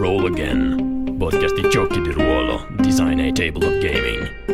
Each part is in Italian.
Roll Again, podcast di giochi di ruolo, design e table of gaming.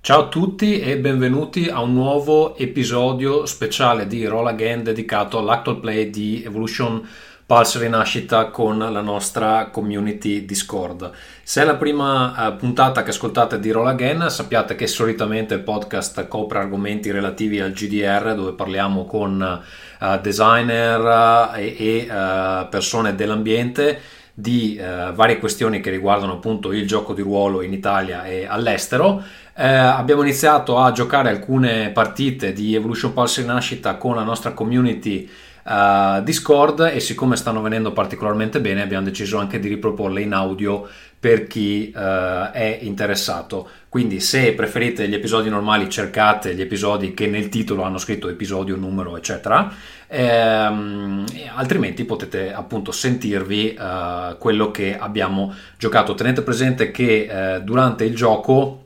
Ciao a tutti e benvenuti a un nuovo episodio speciale di Roll Again dedicato all'actual play di Evolution Pulse Rinascita con la nostra community Discord. Se è la prima uh, puntata che ascoltate di Roll Again, sappiate che solitamente il podcast copre argomenti relativi al GDR dove parliamo con uh, designer uh, e, e persone dell'ambiente di varie questioni che riguardano appunto il gioco di ruolo in Italia e all'estero. Eh, abbiamo iniziato a giocare alcune partite di Evolution Pulse Rinascita con la nostra community uh, Discord e siccome stanno venendo particolarmente bene abbiamo deciso anche di riproporle in audio per chi uh, è interessato. Quindi se preferite gli episodi normali cercate gli episodi che nel titolo hanno scritto episodio, numero eccetera, ehm, altrimenti potete appunto sentirvi uh, quello che abbiamo giocato. Tenete presente che durante il gioco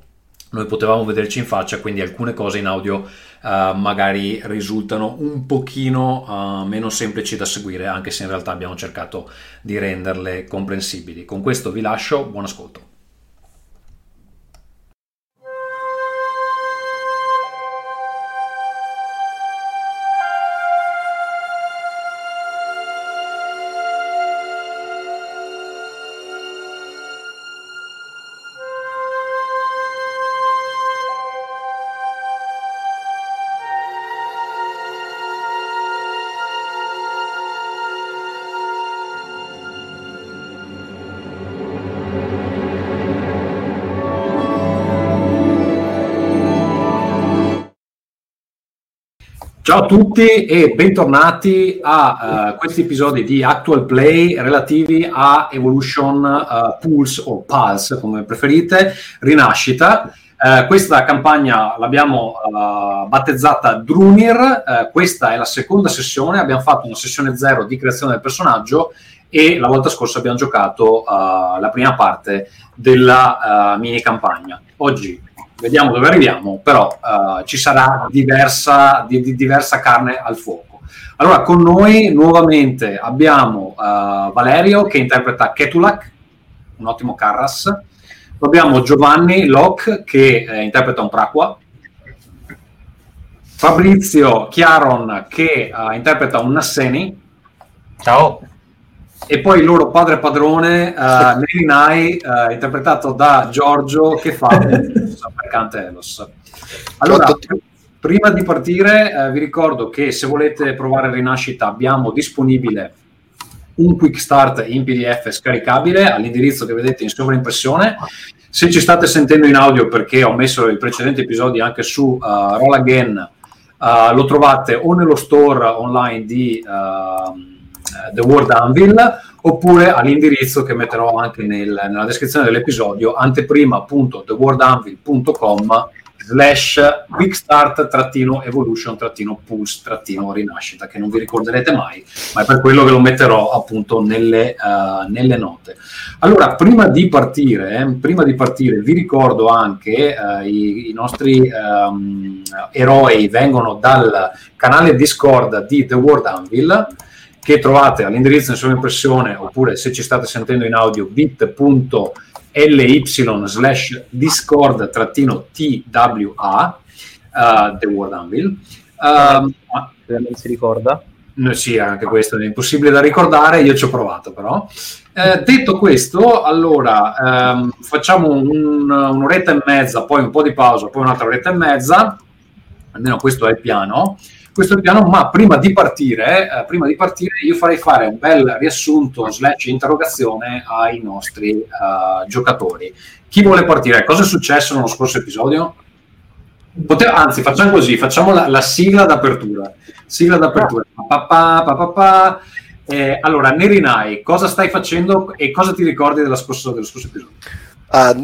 noi potevamo vederci in faccia, quindi alcune cose in audio uh, magari risultano un pochino uh, meno semplici da seguire, anche se in realtà abbiamo cercato di renderle comprensibili. Con questo vi lascio, buon ascolto. Ciao a tutti e bentornati a uh, questi episodi di Actual Play relativi a Evolution uh, Pulse o Pulse, come preferite, Rinascita. Uh, questa campagna l'abbiamo battezzata Drunir, questa è la seconda sessione, abbiamo fatto una sessione zero di creazione del personaggio e la volta scorsa abbiamo giocato la prima parte della mini campagna. Oggi vediamo dove arriviamo, però uh, ci sarà diversa, di, di diversa carne al fuoco. Allora, con noi nuovamente abbiamo uh, Valerio che interpreta Ketulak, un ottimo Carras. Abbiamo Giovanni Locke che eh, interpreta un Praqua. Fabrizio Chiaron che uh, interpreta un Nasseni. Ciao e poi il loro padre padrone uh, Nerinai uh, interpretato da Giorgio che fa mercante Elos. Allora prima di partire uh, vi ricordo che se volete provare Rinascita abbiamo disponibile un quick start in pdf scaricabile all'indirizzo che vedete in sovraimpressione. Se ci state sentendo in audio perché ho messo i precedenti episodi anche su uh, Roll Again lo trovate o nello store online di uh, eh, The World Anvil oppure all'indirizzo che metterò anche nel, nella descrizione dell'episodio anteprima.theworldanvil.com slash quickstart trattino evolution trattino pulse trattino rinascita che non vi ricorderete mai ma è per quello che lo metterò appunto nelle, uh, nelle note. Allora prima di partire eh, prima di partire vi ricordo anche uh, i, i, nostri um, eroi vengono dal canale discord di The World Anvil che trovate all'indirizzo in sovraimpressione oppure se ci state sentendo in audio bit.ly slash discord trattino twa uh, The Word Anvil. Uh, non si ricorda? No, sì, anche questo è impossibile da ricordare, io ci ho provato però. Eh, detto questo, allora ehm, facciamo un, un'oretta e mezza, poi un po' di pausa, poi un'altra oretta e mezza, almeno questo è il piano questo piano, ma prima di partire, eh, prima di partire io farei fare un bel riassunto slash interrogazione ai nostri uh, giocatori. Chi vuole partire? Cosa è successo nello scorso episodio? Pote- anzi, facciamo così, facciamo la, la sigla d'apertura. Sigla d'apertura. Pa, pa, pa, eh, allora, Nerinai, cosa stai facendo e cosa ti ricordi scorso, dello scorso episodio? Ah,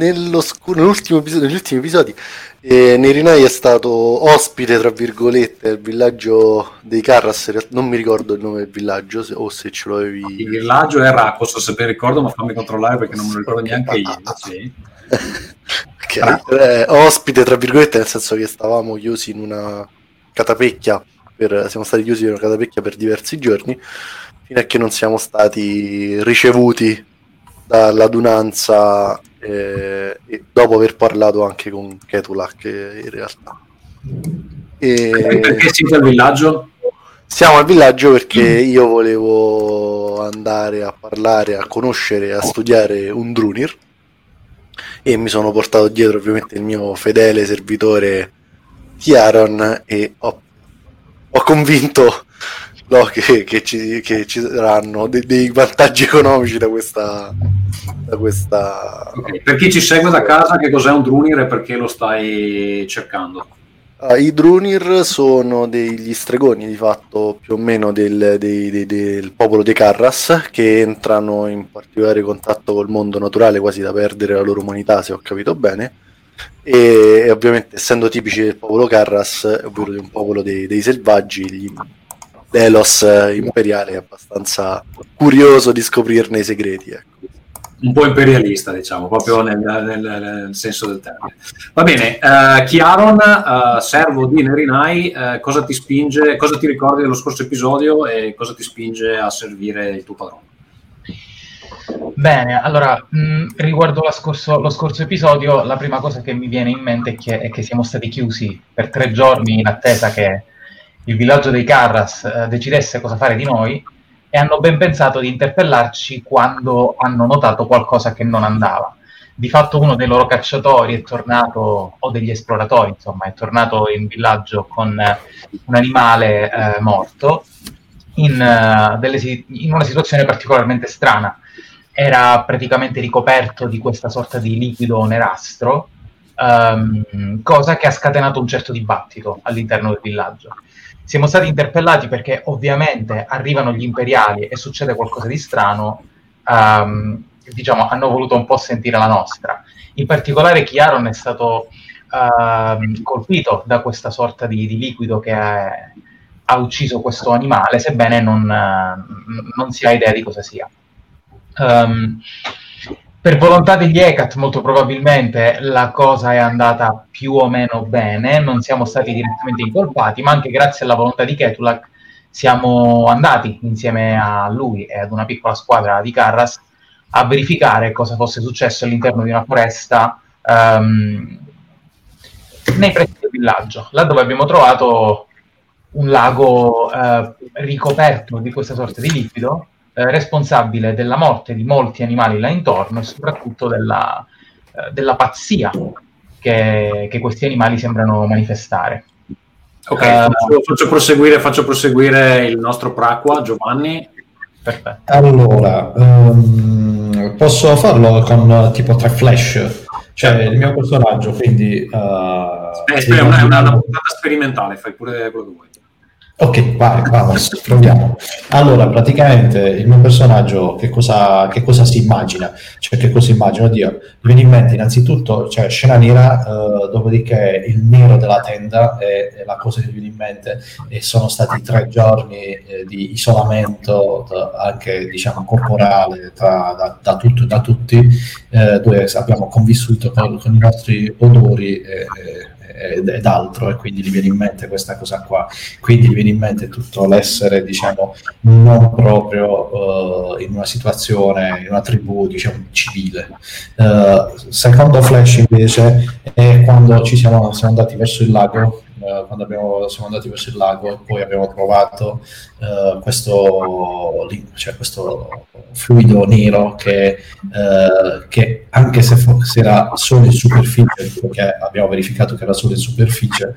episodio, negli ultimi episodi eh, Nerinai è stato ospite, tra virgolette, al villaggio dei Carras. Non mi ricordo il nome del villaggio, se, o se ce lo avevi. Il villaggio è Rakos, se ben ricordo, ma fammi controllare perché non me lo ricordo neanche io. Sì. ok, eh, ospite, tra virgolette, nel senso che stavamo chiusi in una catapecchia. Per, siamo stati chiusi in una catapecchia per diversi giorni fino a che non siamo stati ricevuti dall'adunanza eh, dopo aver parlato anche con Ketulak in realtà. E... Perché siete al villaggio? Siamo al villaggio perché io volevo andare a parlare, a conoscere, a studiare un Drunir e mi sono portato dietro ovviamente il mio fedele servitore Chiaron e ho, ho convinto no, che, che, ci, che, ci, saranno de, dei vantaggi economici da questa... Da questa... Okay. Per chi ci segue da casa, che cos'è un Drunir e perché lo stai cercando? Uh, I Drunir sono degli stregoni di fatto più o meno del, dei, dei, del popolo dei Carras che entrano in particolare contatto col mondo naturale quasi da perdere la loro umanità se ho capito bene e, e ovviamente essendo tipici del popolo Carras ovvero di un popolo dei, dei selvaggi gli, Delos eh, imperiale è abbastanza curioso di scoprirne i segreti. Ecco. Un po' imperialista, diciamo, proprio nel, nel, nel senso del termine. Va bene, uh, Chiaron, uh, servo di Nerinai, uh, cosa ti spinge, cosa ti ricordi dello scorso episodio e cosa ti spinge a servire il tuo padrone? Bene, allora, mh, riguardo scorso, lo scorso episodio, la prima cosa che mi viene in mente è che, è che siamo stati chiusi per tre giorni in attesa che il villaggio dei Carras eh, decidesse cosa fare di noi e hanno ben pensato di interpellarci quando hanno notato qualcosa che non andava. Di fatto uno dei loro cacciatori è tornato, o degli esploratori, insomma, è tornato in villaggio con eh, un animale eh, morto in, uh, delle, in una situazione particolarmente strana. Era praticamente ricoperto di questa sorta di liquido nerastro, um, cosa che ha scatenato un certo dibattito all'interno del villaggio siamo stati interpellati perché ovviamente arrivano gli imperiali e succede qualcosa di strano, um, diciamo, hanno voluto un po' sentire la nostra. In particolare Chiaron è stato uh, colpito da questa sorta di, di liquido che è, ha ucciso questo animale, sebbene non, uh, non, si ha idea di cosa sia. Um, per volontà degli ECAT molto probabilmente la cosa è andata più o meno bene, non siamo stati direttamente incolpati, ma anche grazie alla volontà di Ketulak siamo andati insieme a lui e ad una piccola squadra di Carras a verificare cosa fosse successo all'interno di una foresta um, nei pressi del villaggio, là dove abbiamo trovato un lago uh, ricoperto di questa sorta di liquido eh, responsabile della morte di molti animali là intorno e soprattutto della, eh, della pazzia che, che, questi animali sembrano manifestare. Ok, uh, faccio, faccio, proseguire, faccio, proseguire, il nostro Praqua, Giovanni. Perfetto. Allora, um, posso farlo con tipo tre flash? Cioè, certo. il mio personaggio, quindi... Uh, eh, è una, una, una puntata sperimentale, fai pure quello che vuoi. Ok, vai, vamos, proviamo. Allora, praticamente il mio personaggio che cosa, che cosa si immagina? Cioè, che cosa immagina? Oddio, mi viene in mente innanzitutto, cioè, scena nera, eh, dopodiché il nero della tenda è, è, la cosa che mi viene in mente e sono stati tre giorni eh, di isolamento anche, diciamo, corporale tra, da, da tutto e da tutti, eh, dove abbiamo convissuto con, con i nostri odori e ed, altro e quindi gli viene in mente questa cosa qua. Quindi gli viene in mente tutto l'essere diciamo non proprio uh, in una situazione in una tribù diciamo civile. Uh, secondo flash invece è quando ci siamo, siamo andati verso il lago eh, quando abbiamo, siamo andati verso il lago, poi abbiamo trovato uh, questo, cioè questo, fluido nero che, uh, che anche se, se, era solo in superficie, perché abbiamo verificato che era solo in superficie,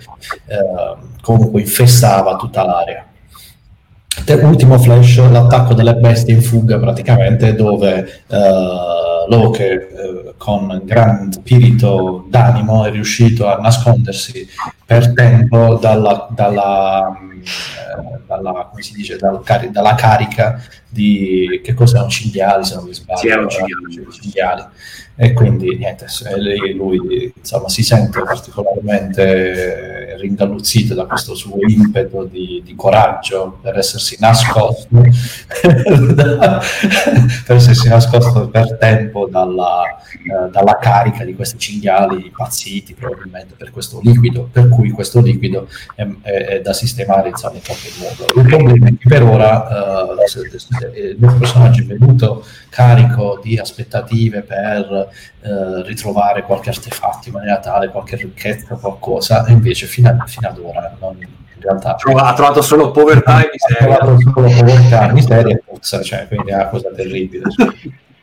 comunque infestava tutta l'area. Ultimo flash, l'attacco delle bestie in fuga praticamente, dove Loke eh, con gran spirito d'animo è riuscito a nascondersi per tempo dalla, dalla, eh, dalla, come si dice, dal, dalla carica di che cosa erano cinghiali se non mi sbaglio sì, cinghiali. cinghiali e quindi niente, lui, lui insomma, si sente particolarmente ringalluzzito da questo suo impeto di, di coraggio per essersi nascosto per essersi nascosto per tempo dalla, eh, dalla, carica di questi cinghiali impazziti probabilmente per questo liquido per cui questo liquido è, è, è da sistemare insomma, in qualche modo il problema è che per ora eh, il personaggio è venuto carico di aspettative per eh, ritrovare qualche artefatto in maniera tale, qualche ricchezza, qualcosa, e invece fino, a, fino ad ora non, in realtà ha trovato solo povertà e miseria. Ha trovato solo povertà, miseria e puzza, cioè, quindi è una cosa terribile.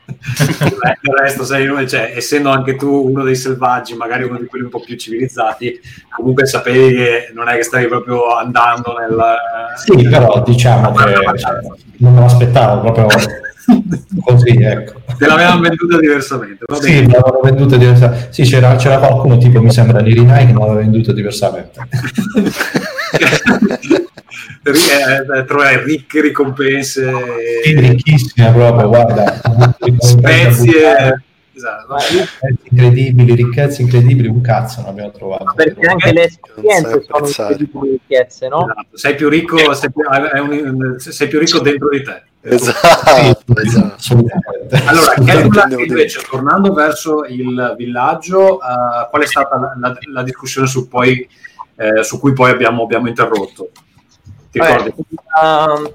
del resto sei cioè, essendo anche tu uno dei selvaggi, magari uno di quelli un po' più civilizzati, comunque sapevi che non è che stavi proprio andando nel... Sì, però diciamo che non me lo aspettavo proprio Così, ecco. Te l'avevano venduta diversamente. Va sì, l'avevano venduta diversamente. Sì, c'era, c'era, qualcuno tipo, mi sembra, di Rinai che non l'aveva venduta diversamente. eh, eh trovare ricche ricompense. Sì, ricchissime proprio, guarda. Spezie. Esatto. incredibili, ricchezze incredibili, un cazzo non abbiamo trovato. Perché anche le esperienze sono incredibili ricchezze, no? Esatto. Sei più ricco, sei più, un, sei più ricco dentro di te. Esatto, esatto. Allora, calcola invece, tornando verso il villaggio, uh, qual è stata la, la, la discussione su, poi, eh, su, cui poi abbiamo, abbiamo interrotto? Ti ricordi? Uh,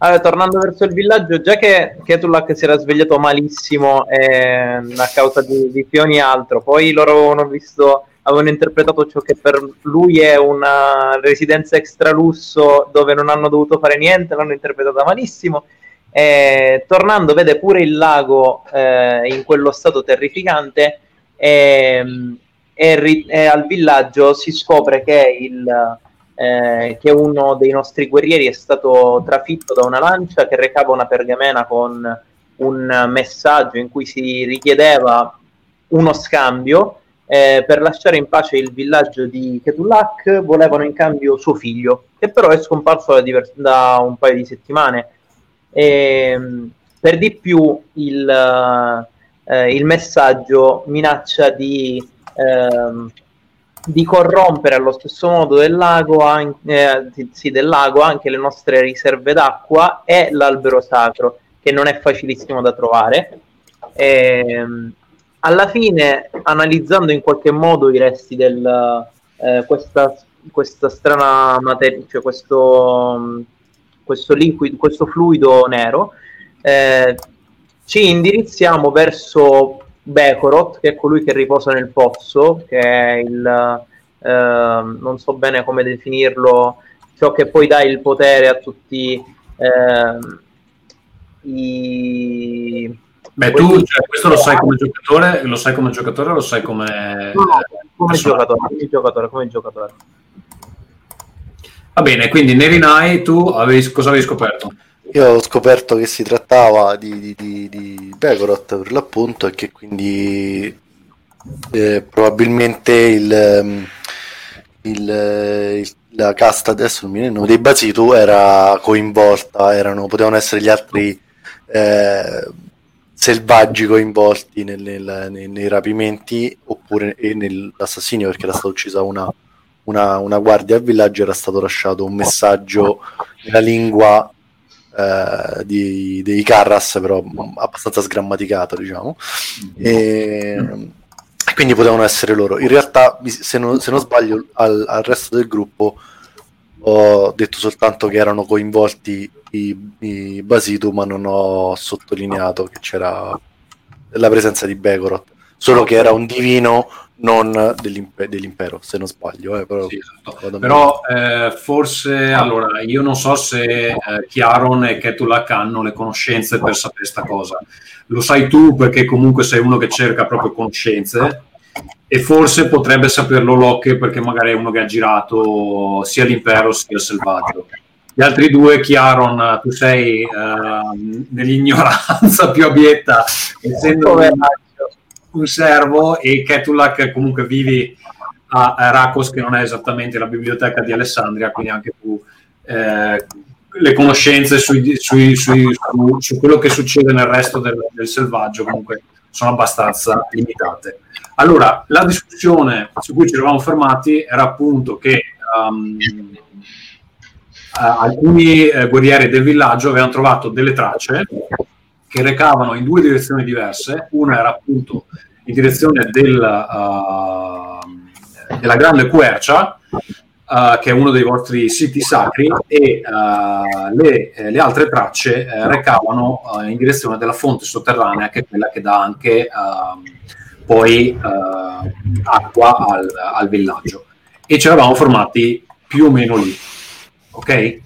allora, tornando verso il villaggio, già che Ketulak si era svegliato malissimo eh, a causa di, di fioni e altro, poi loro avevano visto avevano interpretato ciò che per lui è una residenza extra lusso dove non hanno dovuto fare niente, l'hanno interpretata malissimo. E, tornando, vede pure il lago eh, in quello stato terrificante e, e, e, al villaggio si scopre che, il, eh, che uno dei nostri guerrieri è stato trafitto da una lancia che recava una pergamena con un messaggio in cui si richiedeva uno scambio eh, per lasciare in pace il villaggio di Ketulak volevano in cambio suo figlio, che però è scomparso da, divers- da un paio di settimane. E, ehm, per di più il, eh, il messaggio minaccia di, eh, di, corrompere allo stesso modo del lago, an- eh, sì, del lago anche le nostre riserve d'acqua e l'albero sacro, che non è facilissimo da trovare. E, ehm, alla fine, analizzando in qualche modo i resti del eh, questa, questa strana materia, cioè questo, questo liquido, questo fluido nero, eh, ci indirizziamo verso Bekoroth, che è colui che riposa nel pozzo, che è il eh, non so bene come definirlo, ciò che poi dà il potere a tutti eh, i Beh, tu cioè, questo lo sai come giocatore, lo sai come giocatore lo sai come... No, come giocatore, come giocatore, come giocatore. Va bene, quindi Nerinai, tu avevi, cosa avevi scoperto? Io ho scoperto che si trattava di, di, di, di Begoroth per l'appunto e che quindi eh, probabilmente il, ehm, il, il, la casta adesso non mi viene il nome dei Basitu era coinvolta, erano, potevano essere gli altri eh, selvaggi coinvolti nel, nel, nei, nei, rapimenti oppure nell'assassinio perché era stata uccisa una, una, una, guardia al villaggio era stato lasciato un messaggio nella lingua eh, di, dei Carras però abbastanza sgrammaticato diciamo. E, quindi potevano essere loro. In realtà se non, se non sbaglio al, al resto del gruppo ho detto soltanto che erano coinvolti i, i Basitu, ma non ho sottolineato che c'era la presenza di Begoroth, solo che era un divino non dell'imp- dell'impero, se non sbaglio. Eh, però, sì, esatto. però eh, forse allora io non so se eh, Chiaron e Ketulak hanno le conoscenze per sapere questa cosa. Lo sai tu perché comunque sei uno che cerca proprio conoscenze e forse potrebbe saperlo Locke perché magari è uno che ha girato sia l'impero sia il selvaggio gli altri due, Chiaron, tu sei uh, nell'ignoranza più abietta, essendo un, un servo, e Ketulak comunque vivi a, a Rakos, che non è esattamente la biblioteca di Alessandria, quindi anche tu eh, le conoscenze sui, sui, sui, su, su, quello che succede nel resto del, del selvaggio comunque sono abbastanza limitate. Allora, la discussione su cui ci eravamo fermati era appunto che um, alcuni eh, guerrieri del villaggio avevano trovato delle tracce che recavano in due direzioni diverse. Una era appunto in direzione del, uh, della Grande Quercia, uh, che è uno dei vostri siti sacri, e uh, le, eh, le, altre tracce eh, recavano in direzione della fonte sotterranea, che è quella che dà anche ehm, poi acqua al, al villaggio. E ci eravamo formati più o meno lì ok?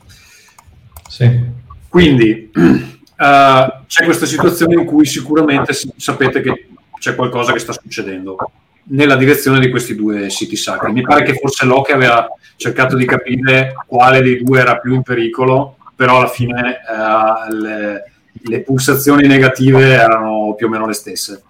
Sì. Quindi uh, c'è questa situazione in cui sicuramente sapete che c'è qualcosa che sta succedendo nella direzione di questi due siti sacri. Mi pare che forse Locke aveva cercato di capire quale dei due era più in pericolo, però alla fine uh, le, le, pulsazioni negative erano più o meno le stesse.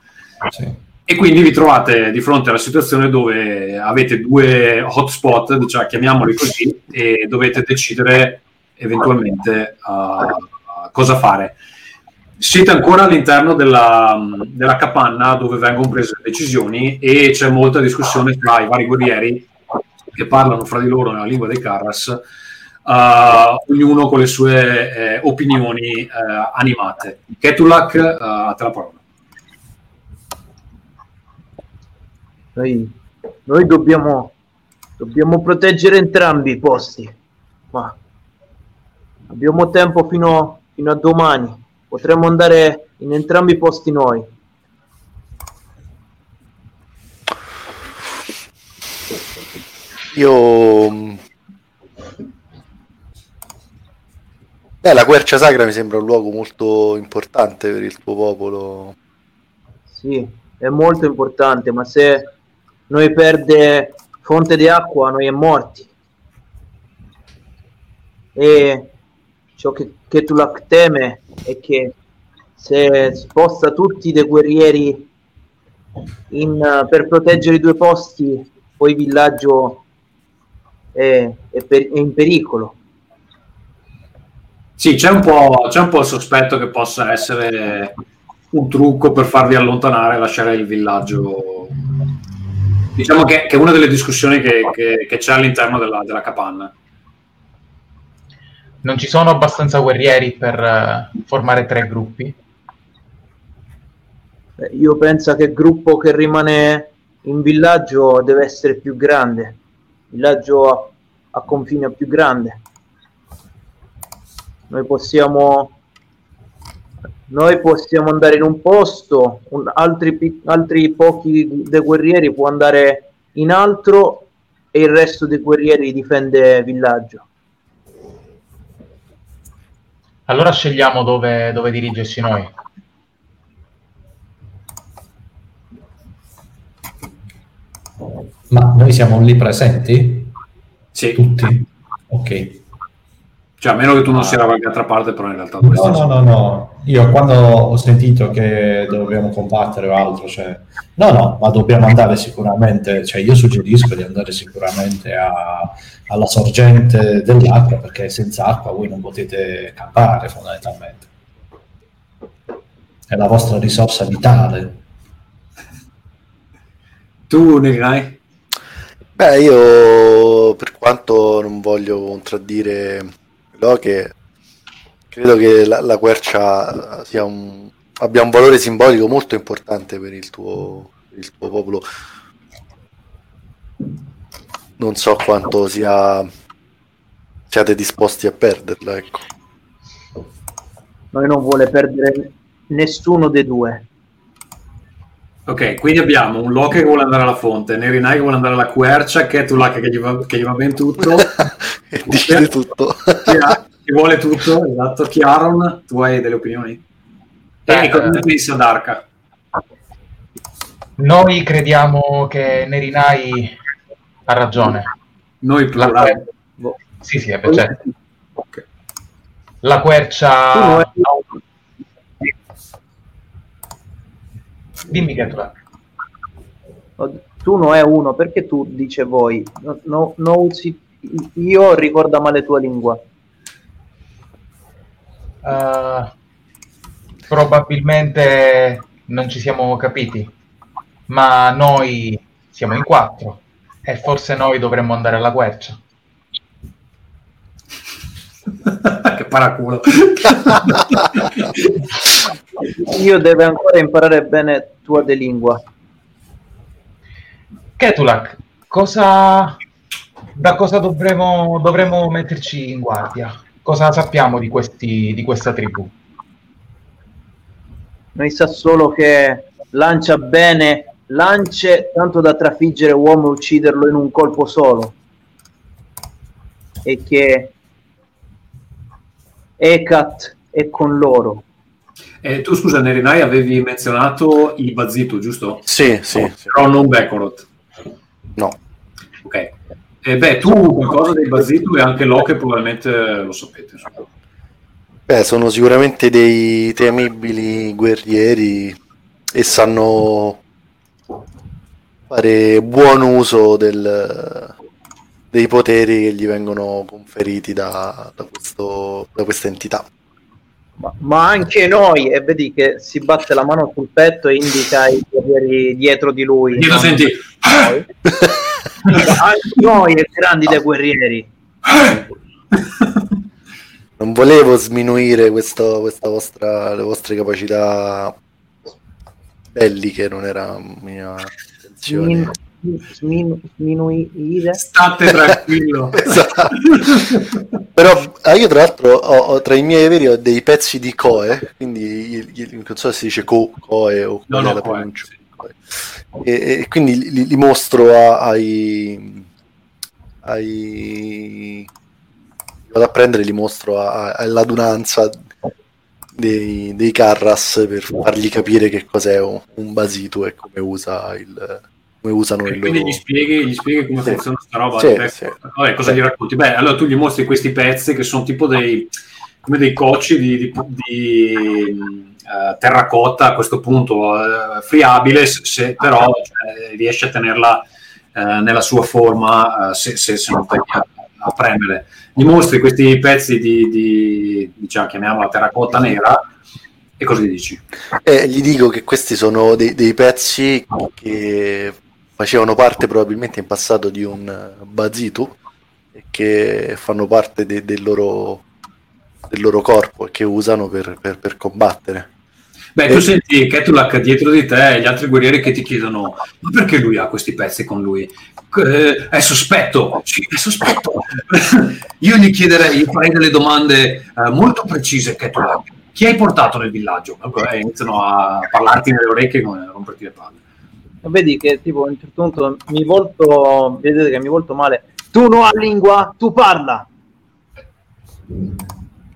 Sì. E quindi vi trovate di fronte alla situazione dove avete due hotspot, diciamo, chiamiamoli così, e dovete decidere eventualmente uh, cosa fare. Siete ancora all'interno della, della, capanna dove vengono prese le decisioni e c'è molta discussione tra i vari guerrieri che parlano fra di loro nella lingua dei Carras, uh, ognuno con le sue eh, opinioni uh, animate. Ketulak, a te la parola. Noi, noi dobbiamo, dobbiamo proteggere entrambi i posti, ma abbiamo tempo fino, fino a domani. Potremmo andare in entrambi i posti noi. Io... Beh, la quercia sacra mi sembra un luogo molto importante per il tuo popolo. Sì, è molto importante, ma se noi perde fonte di acqua, noi è morti. E ciò che, che tu la teme è che se sposta tutti dei guerrieri in, per proteggere i due posti, poi il villaggio è, è, per, è in pericolo. Sì, c'è un, c'è un po' il sospetto che possa essere un trucco per farvi allontanare e lasciare il villaggio diciamo che, che, è una delle discussioni che, che, che c'è all'interno della, della, capanna. Non ci sono abbastanza guerrieri per uh, formare tre gruppi? Io penso che il gruppo che rimane in villaggio deve essere più grande. Il villaggio a, a confine più grande. Noi possiamo noi possiamo andare in un posto, un, altri, altri pochi dei guerrieri può andare in altro e il resto dei guerrieri difende villaggio. Allora scegliamo dove, dove dirigersi noi. Ma noi siamo lì presenti? Sì. Tutti? Ok. Cioè, a meno che tu non sia da qualche altra parte, però in realtà... No, no, no, no. Io quando ho sentito che dobbiamo combattere o altro, cioè... No, no, ma dobbiamo andare sicuramente... Cioè, io suggerisco di andare sicuramente a, alla sorgente dell'acqua, perché senza acqua voi non potete campare, fondamentalmente. È la vostra risorsa vitale. Tu ne hai? Beh, io per quanto non voglio contraddire però che credo che la, la quercia un, abbia un valore simbolico molto importante per il tuo, per il tuo popolo. Non so quanto sia, siate disposti a perderla. Ecco. Noi non vuole perdere nessuno dei due. Ok, quindi abbiamo un Loki che vuole andare alla fonte, Nerinai che vuole andare alla quercia, Ketulak che gli va, che gli va ben tutto. Dice tutto. Che vuole tutto, esatto. Chiaron, tu hai delle opinioni? Eh, e cosa ne pensa Darka? Noi crediamo che Nerinai ha ragione. Noi plurale. Sì, sì, è certo. Okay. la quercia... È- Dimmi che tu Tu non è uno, perché tu dice voi? No, no- no io ricorda male tua lingua. Eh, probabilmente non ci siamo capiti, ma noi siamo in quattro e forse noi dovremmo andare alla quercia. che paraculo. Io devo ancora imparare bene tua de lingua. Ketulak, cosa, da cosa dovremo, dovremmo metterci in guardia? Cosa sappiamo di, questi, di questa tribù? Noi sa solo che lancia bene lance tanto da trafiggere uomo e ucciderlo in un colpo solo. E che Ekat è con loro. E tu scusa, Nerinai, avevi menzionato i Bazitu, giusto? Sì, sì, sì. Però non Bekorot. No. Ok. E beh, tu qualcosa dei Bazitu e anche Locke probabilmente lo sapete. insomma. Beh, sono sicuramente dei temibili guerrieri e sanno fare buon uso del- dei poteri che gli vengono conferiti da, da questo- da questa entità. Ma, ma anche noi, e vedi che si batte la mano sul petto e indica i guerrieri dietro di lui. Dietro no? senti, Noi. anche noi, e grandi dei guerrieri. Non volevo sminuire questo- questa vostra, le vostre capacità belliche, non era mia intenzione. Smin- smin- sminuire? state tranquillo. Esatto. Però ah, io tra l'altro ho, ho- tra i miei veri ho dei pezzi di Coe, quindi non so se si dice Co, Coe o No, no, la Coe, pronuncia. sì. Coe. E, e quindi li, li mostro a- ai, ai vado a prendere li mostro a- a- all'adunanza dei, dei Carras per fargli capire che cos'è un, un basitu e come usa il come usano E il quindi loro gli spieghi, gli spieghi come Sì. funziona sta roba. Sì, Ecco, sì. Vabbè, cosa gli racconti? Beh, allora tu gli mostri questi pezzi che sono tipo dei, come dei cocci di, di- di, eh, terracotta a questo punto, eh, friabile, se, però cioè, riesci a tenerla eh, nella sua forma se, se- se non stai a, a premere. Gli mostri questi pezzi di, di diciamo, chiamiamola terracotta nera e cosa gli dici? Eh, gli dico che questi sono dei, dei pezzi che facevano parte probabilmente in passato di un eh, Bazitu e che fanno parte de- del, loro, del loro corpo e che usano per, per- per combattere. Beh, Eh. tu senti Ketulak dietro di te e gli altri guerrieri che ti chiedono: Ma perché lui ha questi pezzi con lui? Eh, è sospetto, sì, è sospetto. Io gli chiederei, gli farei delle domande eh, molto precise, Ketulak. Chi hai portato nel villaggio? E iniziano a parlarti nelle orecchie come a romperti le palle. Vedi che tipo a un certo punto mi volto, vedete che mi volto male. Tu non hai lingua, tu parla.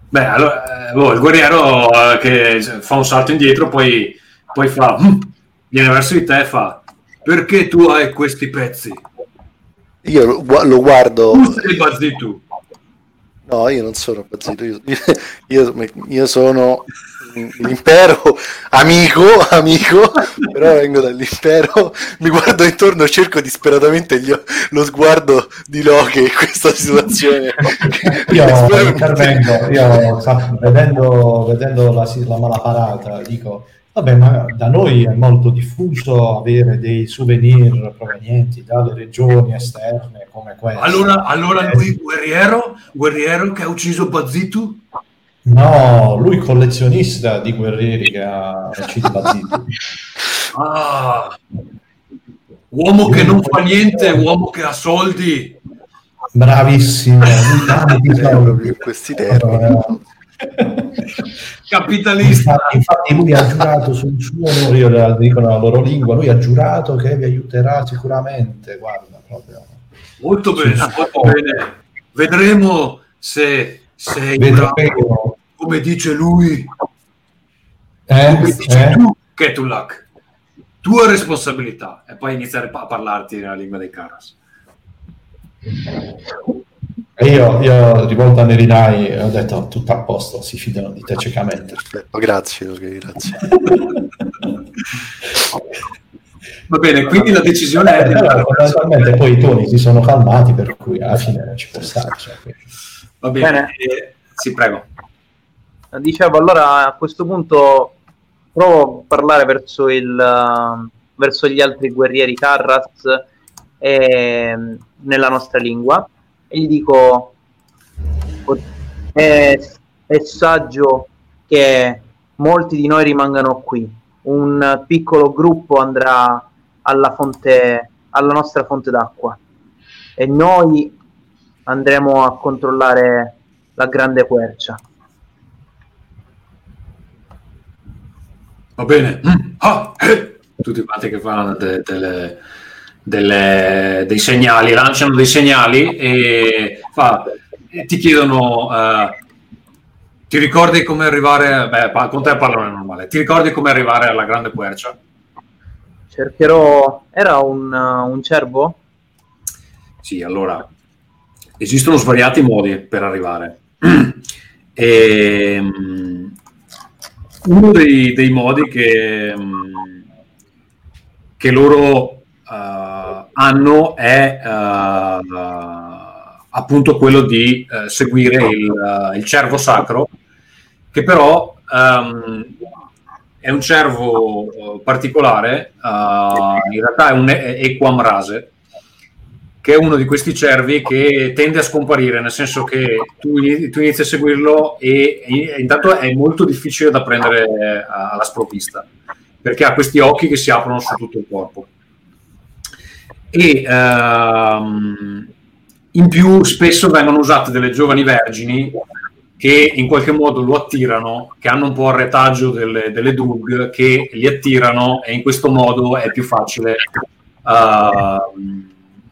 Beh, allora, eh, boh, il guerriero eh, che fa un salto indietro, poi, poi fa, "Mm", viene verso di te e fa: Perché tu hai questi pezzi? Io lo, gua- lo guardo, Tu sei Bazitu. no, io non sono Bazitu, io, io- io sono l'impero amico, amico, però vengo dall'impero, mi guardo intorno, cerco disperatamente gli- lo sguardo di Loki in questa situazione. Io intervengo, io vedendo, vedendo la, la malaparata dico, vabbè, ma da noi è molto diffuso avere dei souvenir provenienti dalle regioni esterne come queste. Allora, allora Eh, lui, guerriero, guerriero che ha ucciso Bazitu? No, lui collezionista di guerrieri che ha ucciso Bazitu. Ah, uomo che non fa niente, uomo che ha soldi. Bravissimo, in questi termini. Capitalista. Infatti, lui ha giurato sul suo onore, io la dico nella loro lingua, lui ha giurato che vi aiuterà sicuramente, guarda, proprio. Molto bene, molto bene. Vedremo se sei Vedo bravo, come dice lui, Eh, come dici eh? tu, Ketulak. Tua responsabilità. E poi iniziare a parlarti nella lingua dei Caras. Io, io rivolto a Nerinai ho detto tutto a posto, si fidano di te ciecamente. Perfetto, grazie, grazie. Va bene, quindi la decisione è... Però, fondamentalmente poi i toni si sono calmati, per cui alla fine ci può stare. Cioè. Va bene, Bene. eh, sì, prego. Dicevo, allora a questo punto provo a parlare verso, il, uh, verso gli altri guerrieri Carras eh, nella nostra lingua. E gli dico è, è saggio che molti di noi rimangano qui. Un piccolo gruppo andrà alla fonte alla nostra fonte d'acqua. E noi andremo a controllare la grande quercia Va bene. Mm, ah, eh. Tutti quanti che fanno de- delle- delle- dei segnali, lanciano dei segnali e, fa- e ti chiedono, eh, ti ricordi come arrivare, beh, con te parlano normale, ti ricordi come arrivare alla grande quercia? cercherò era un, uh, un cervo Sì, allora, esistono svariati modi per arrivare. E, mm, uno dei, dei modi che, mm, che loro eh, hanno è eh, appunto quello di eh, seguire il, eh, il cervo sacro, che però ehm, è un cervo particolare, in realtà è un Equam rase, che è uno di questi cervi che tende a scomparire, nel senso che tu, tu inizi a seguirlo e, e intanto è molto difficile da prendere eh, alla sprovvista, perché ha questi occhi che si aprono su tutto il corpo. E ehm, in più spesso vengono usate delle giovani vergini che in qualche modo lo attirano, che hanno un po' il retaggio delle, delle drug, che li attirano e in questo modo è più facile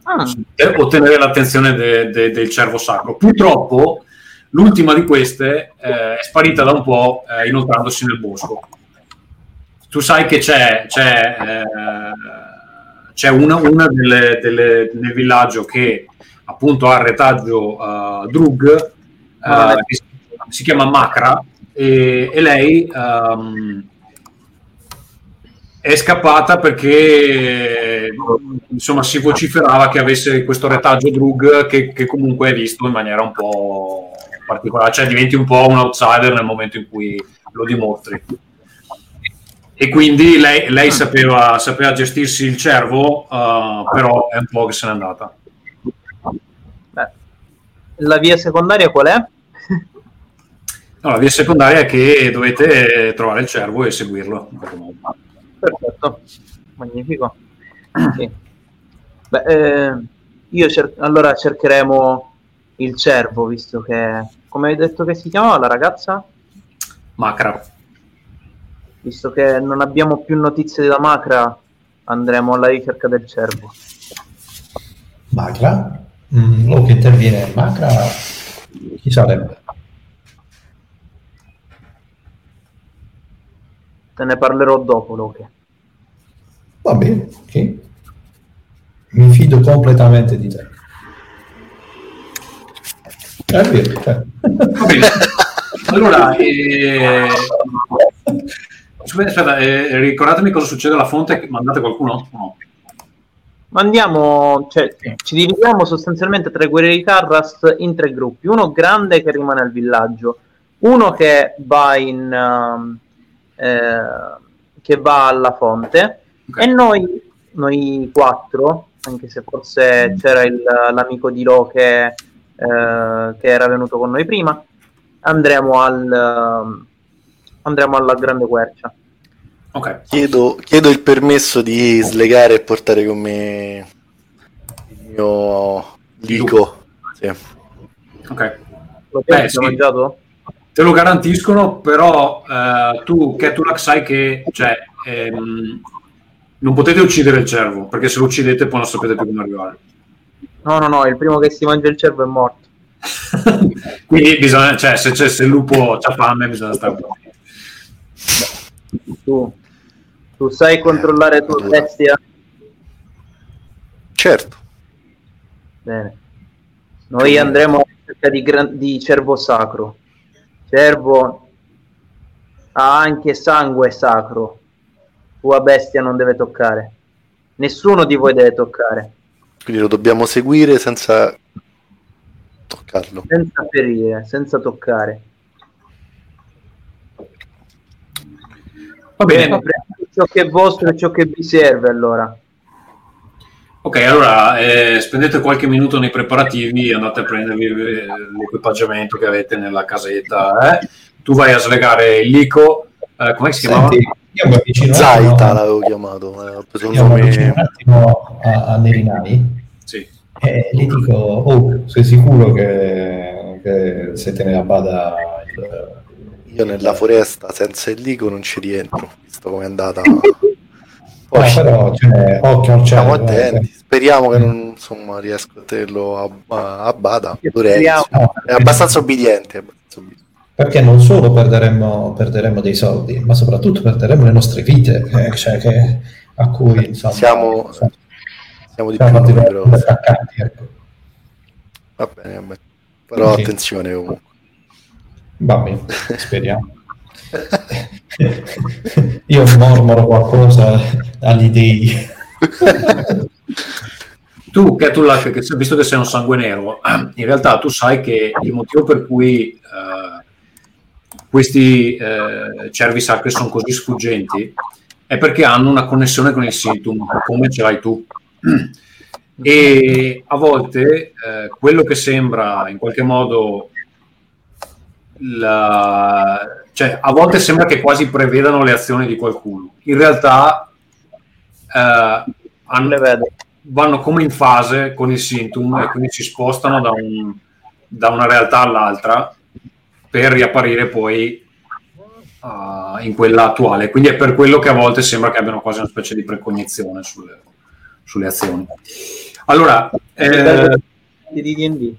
ehm, per ottenere l'attenzione de- de- del cervo sacro. Purtroppo l'ultima di queste eh, è sparita da un po' eh, inoltrandosi nel bosco. Tu sai che c'è, c'è, eh, c'è una, una delle, delle- nel villaggio che appunto ha retaggio eh, drug, che si- si chiama Macra, e, e lei ehm, è scappata perché insomma si vociferava che avesse questo retaggio drug che, che comunque è visto in maniera un po' particolare, cioè diventi un po' un outsider nel momento in cui lo dimostri. E quindi lei, lei sapeva, sapeva gestirsi il cervo, eh, però è un po' che se n'è andata. Beh, la via secondaria qual è? No, la via secondaria è che dovete trovare il cervo e seguirlo. in qualche modo. Perfetto, magnifico. Sì. Beh, eh, io cer- allora cercheremo il cervo, visto che, come hai detto che si chiamava la ragazza? Macra. Visto che non abbiamo più notizie da Macra, andremo alla ricerca del cervo. Macra? Mm, oh, che interviene Macra? Chi sarebbe? Te ne parlerò dopo, Loche. Va bene, ok. Mi fido completamente di te. È vero, cioè. Va bene. Allora, eh, aspetta, aspetta, eh, ricordatemi cosa succede alla fonte. Mandate qualcuno? No. Ma andiamo, cioè, ci dividiamo sostanzialmente tra i guerrieri Carras in tre gruppi. Uno grande che rimane al villaggio, uno che va in um, eh, che va alla fonte Ok. e noi, noi quattro, anche se forse c'era il- l'amico di Lo che, eh, che era venuto con noi prima, andremo al andremo alla grande quercia. Ok. Chiedo, chiedo il permesso di slegare e portare con me il mio lico. Sì. Ok. Lo Beh, sì. mangiato? Te lo garantiscono, però eh, tu, Ketulak, sai che cioè, ehm, non potete uccidere il cervo, perché se lo uccidete poi non sapete più come arrivare. No, no, no, il primo che si mangia il cervo è morto. Quindi bisogna, cioè, se, c'è- se il lupo ha fame bisogna stare attenti. Tu, tu sai controllare tu allora. bestia? Certo. Bene. Noi andremo cerca di, gran- di cervo sacro. Cervo ha anche sangue sacro. Tua bestia non deve toccare. Nessuno di voi deve toccare. Quindi lo dobbiamo seguire senza toccarlo. Senza ferire, senza toccare. Va bene. Prendete ciò che è vostro e ciò che vi serve allora. Ok, allora eh, spendete qualche minuto nei preparativi, andate a prendervi eh, l'equipaggiamento che avete nella casetta. eh. Tu vai a slegare il lico, eh, come si chiamava? Senti, io mi avvicino un Zaita attimo- l'avevo chiamato, eh, ho preso un avvicino un nome... attimo a, a Nerinai Sì. e gli dico, oh, sei sicuro che, che se te ne bada il... Io nella foresta senza il lico non ci rientro, visto come è andata. No, Poi però, cioè, occhio al cielo. attenti, speriamo che non insomma, riesco a tenerlo a, a, a bada. Dovrei, Speriamo. No, è abbastanza obbediente. è abbastanza obbediente. Perché non solo perderemmo, perderemo dei soldi, ma soprattutto perderemo le nostre vite, eh, cioè che- a cui insomma, Siamo- insomma, Siamo di siamo più numerosi. attaccati. Ecco. Va bene. Però Sì. attenzione comunque. Va bene, speriamo. Io mormoro qualcosa agli dei. Tu, Ketulak, che visto che sei un sangue nero, in realtà tu sai che il motivo per cui eh, questi eh, cervi sacri sono così sfuggenti è perché hanno una connessione con il Sintum, come ce l'hai tu. E a volte eh, quello che sembra in qualche modo la- cioè a volte sembra che quasi prevedano le azioni di qualcuno. In realtà eh, hanno, vanno come in fase con il Sintum e quindi si spostano da, un- da una realtà all'altra per riapparire poi ah, in quella attuale. Quindi è per quello che a volte sembra che abbiano quasi una specie di precognizione sulle, sulle azioni. Allora, eh, di D&D.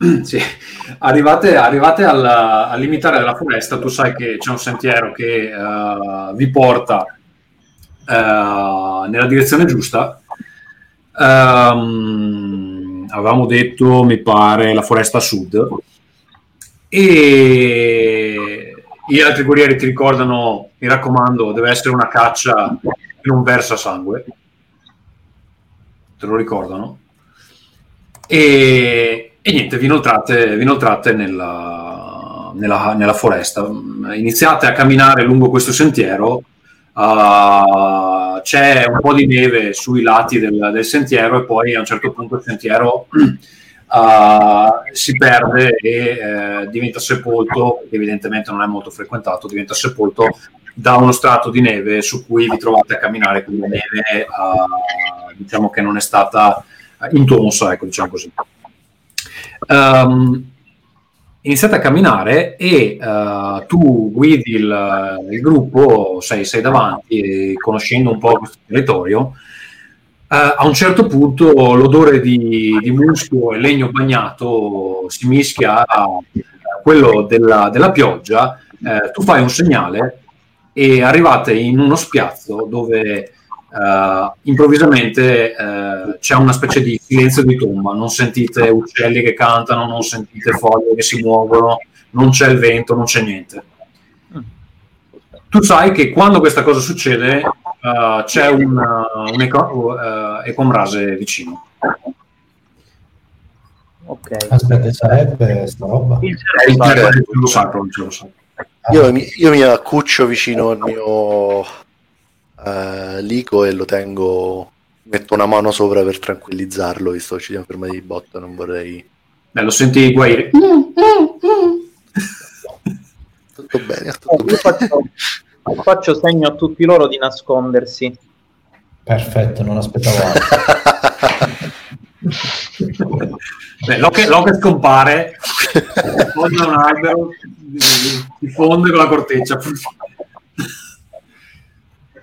sì. arrivate, arrivate alla- al limitare della foresta, tu sai che c'è un sentiero che eh, vi porta eh, nella direzione giusta. Ehm, avevamo detto, mi pare, la foresta sud. E gli altri guerrieri ti ricordano, mi raccomando, deve essere una caccia che non versa sangue. Te lo ricordano. E, e niente, vi inoltrate, vi inoltrate nella, nella- nella foresta. Iniziate a camminare lungo questo sentiero. ah, c'è un po' di neve sui lati del, del sentiero e poi a un certo punto il sentiero ah, si perde e eh, diventa sepolto, evidentemente non è molto frequentato, diventa sepolto da uno strato di neve su cui vi trovate a camminare, quindi neve ah, diciamo che non è stata intonsa, ecco, diciamo così. Ehm, iniziate a camminare e eh, tu guidi il, il gruppo, sei, sei davanti e conoscendo un po' questo territorio. Eh, a un certo punto l'odore di, di muschio e legno bagnato si mischia a quello della, della pioggia. eh, tu fai un segnale e arrivate in uno spiazzo dove eh, improvvisamente eh, c'è una specie di silenzio di tomba, non sentite uccelli che cantano, non sentite foglie che si muovono, non c'è il vento, non c'è niente. Tu sai che quando questa cosa succede eh, c'è un, uh, un eco, uh, ecomrase vicino. Ok. Aspetta, sarebbe sta roba? Il il cervo sacro. cielo sacro, il cielo sacro. Io, mi- io mi accuccio vicino al mio eh, lico e lo tengo, metto una mano sopra per tranquillizzarlo, visto che ci siamo fermati di botta, non vorrei... Beh, lo senti guaire. Tutto bene, tutto Io bene. faccio, faccio segno a tutti loro di nascondersi. Perfetto, non aspettavo altro. Beh, Locke, Locke scompare, fonda un albero, si fonde con la corteccia.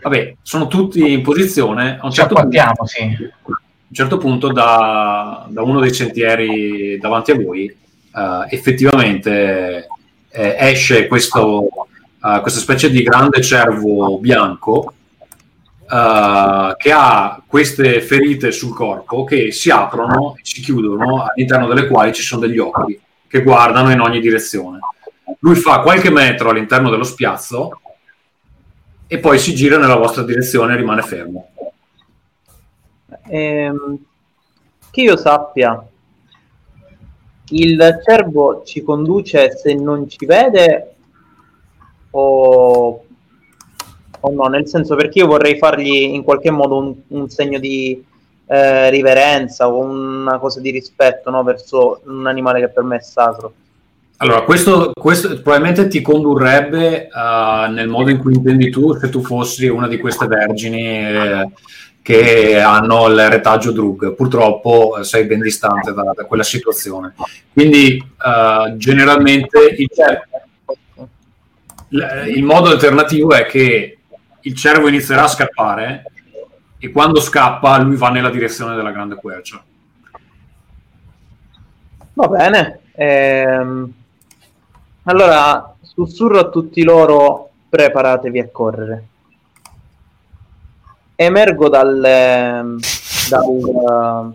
Vabbè, sono tutti in posizione. A un certo punto, sì. a un certo punto da, da uno dei sentieri davanti a voi, eh, effettivamente eh, esce questo, eh, questa specie di grande cervo bianco eh, che ha queste ferite sul corpo che si aprono e si chiudono, all'interno delle quali ci sono degli occhi che guardano in ogni direzione. Lui fa qualche metro all'interno dello spiazzo e poi si gira nella vostra direzione e rimane fermo. Ehm, che io sappia, il cervo ci conduce se non ci vede o, o no? Nel senso perché io vorrei fargli in qualche modo un, un segno di eh, riverenza o una cosa di rispetto no? verso un animale che per me è sacro. Allora, questo, questo probabilmente ti condurrebbe uh, nel modo in cui intendi tu se tu fossi una di queste vergini eh, che hanno il retaggio drug. Purtroppo eh, sei ben distante da, da quella situazione. Quindi, uh, generalmente, il, il modo alternativo è che il cervo inizierà a scappare e quando scappa lui va nella direzione della grande quercia. Va bene. Ehm, allora, sussurro a tutti loro, preparatevi a correre. Emergo dal, ehm, dal,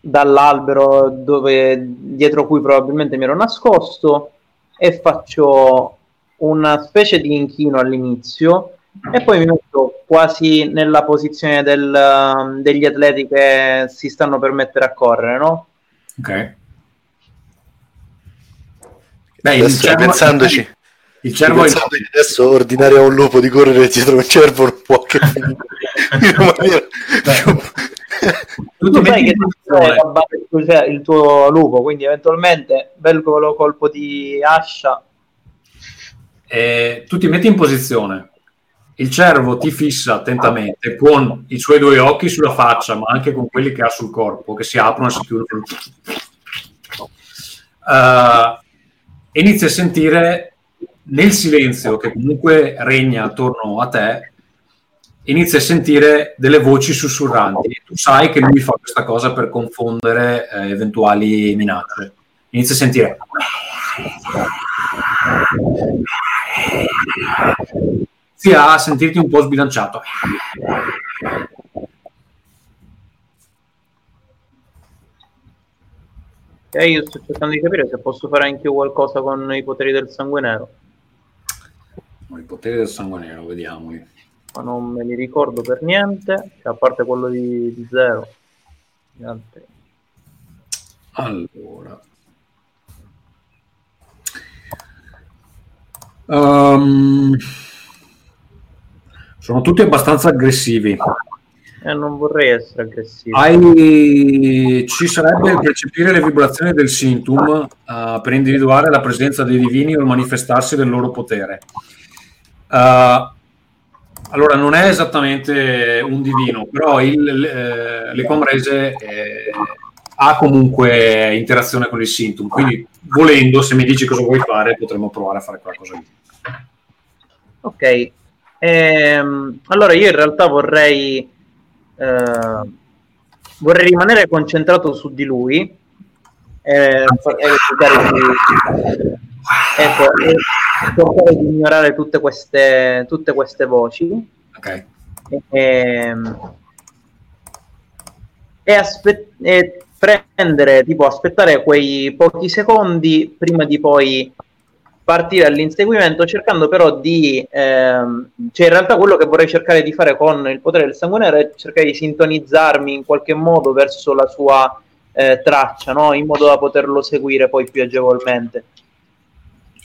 dall'albero dove, dietro cui probabilmente mi ero nascosto e faccio una specie di inchino all'inizio e poi mi metto quasi nella posizione del, degli atleti che si stanno per mettere a correre, no? Ok. Beh, il cervo, pensandoci. Il cervo è... adesso ordinare a un lupo di correre dietro un cervo non può che tu sai che cioè, il tuo lupo, quindi eventualmente bel colpo di ascia. Eh, tu ti metti in posizione. Il cervo ti fissa attentamente con i suoi due occhi sulla faccia, ma anche con quelli che ha sul corpo, che si aprono e si chiudono. Uh, inizi a sentire nel silenzio che comunque regna attorno a te, inizi a sentire delle voci sussurranti. Tu sai che lui fa questa cosa per confondere eh, eventuali minacce. Inizi a sentire. Inizi a sentirti un po' sbilanciato. E io sto cercando di capire se posso fare anche io qualcosa con i poteri del sangue nero. I poteri del sangue nero, vediamoli. Ma non me li ricordo per niente, cioè, a parte quello di, di zero. Gli altri. Allora. Um, sono tutti abbastanza aggressivi. Eh, non vorrei essere aggressivo. Hai... Ci sarebbe percepire le vibrazioni del sintum uh, per individuare la presenza dei divini o il manifestarsi del loro potere. Uh, allora, non è esattamente un divino, però il, eh, l'Ecomrese eh, ha comunque interazione con il sintum, quindi volendo, se mi dici cosa vuoi fare, potremmo provare a fare qualcosa di Ok, ehm, allora io in realtà vorrei eh, vorrei rimanere concentrato su di lui. E, cercare di, ecco, e cercare di ignorare tutte queste, tutte queste voci. Okay. e, e, aspe- e prendere tipo aspettare quei pochi secondi prima di poi partire all'inseguimento cercando però di ehm, cioè in realtà quello che vorrei cercare di fare con il potere del sangue nero è cercare di sintonizzarmi in qualche modo verso la sua eh, traccia no? in modo da poterlo seguire poi più agevolmente.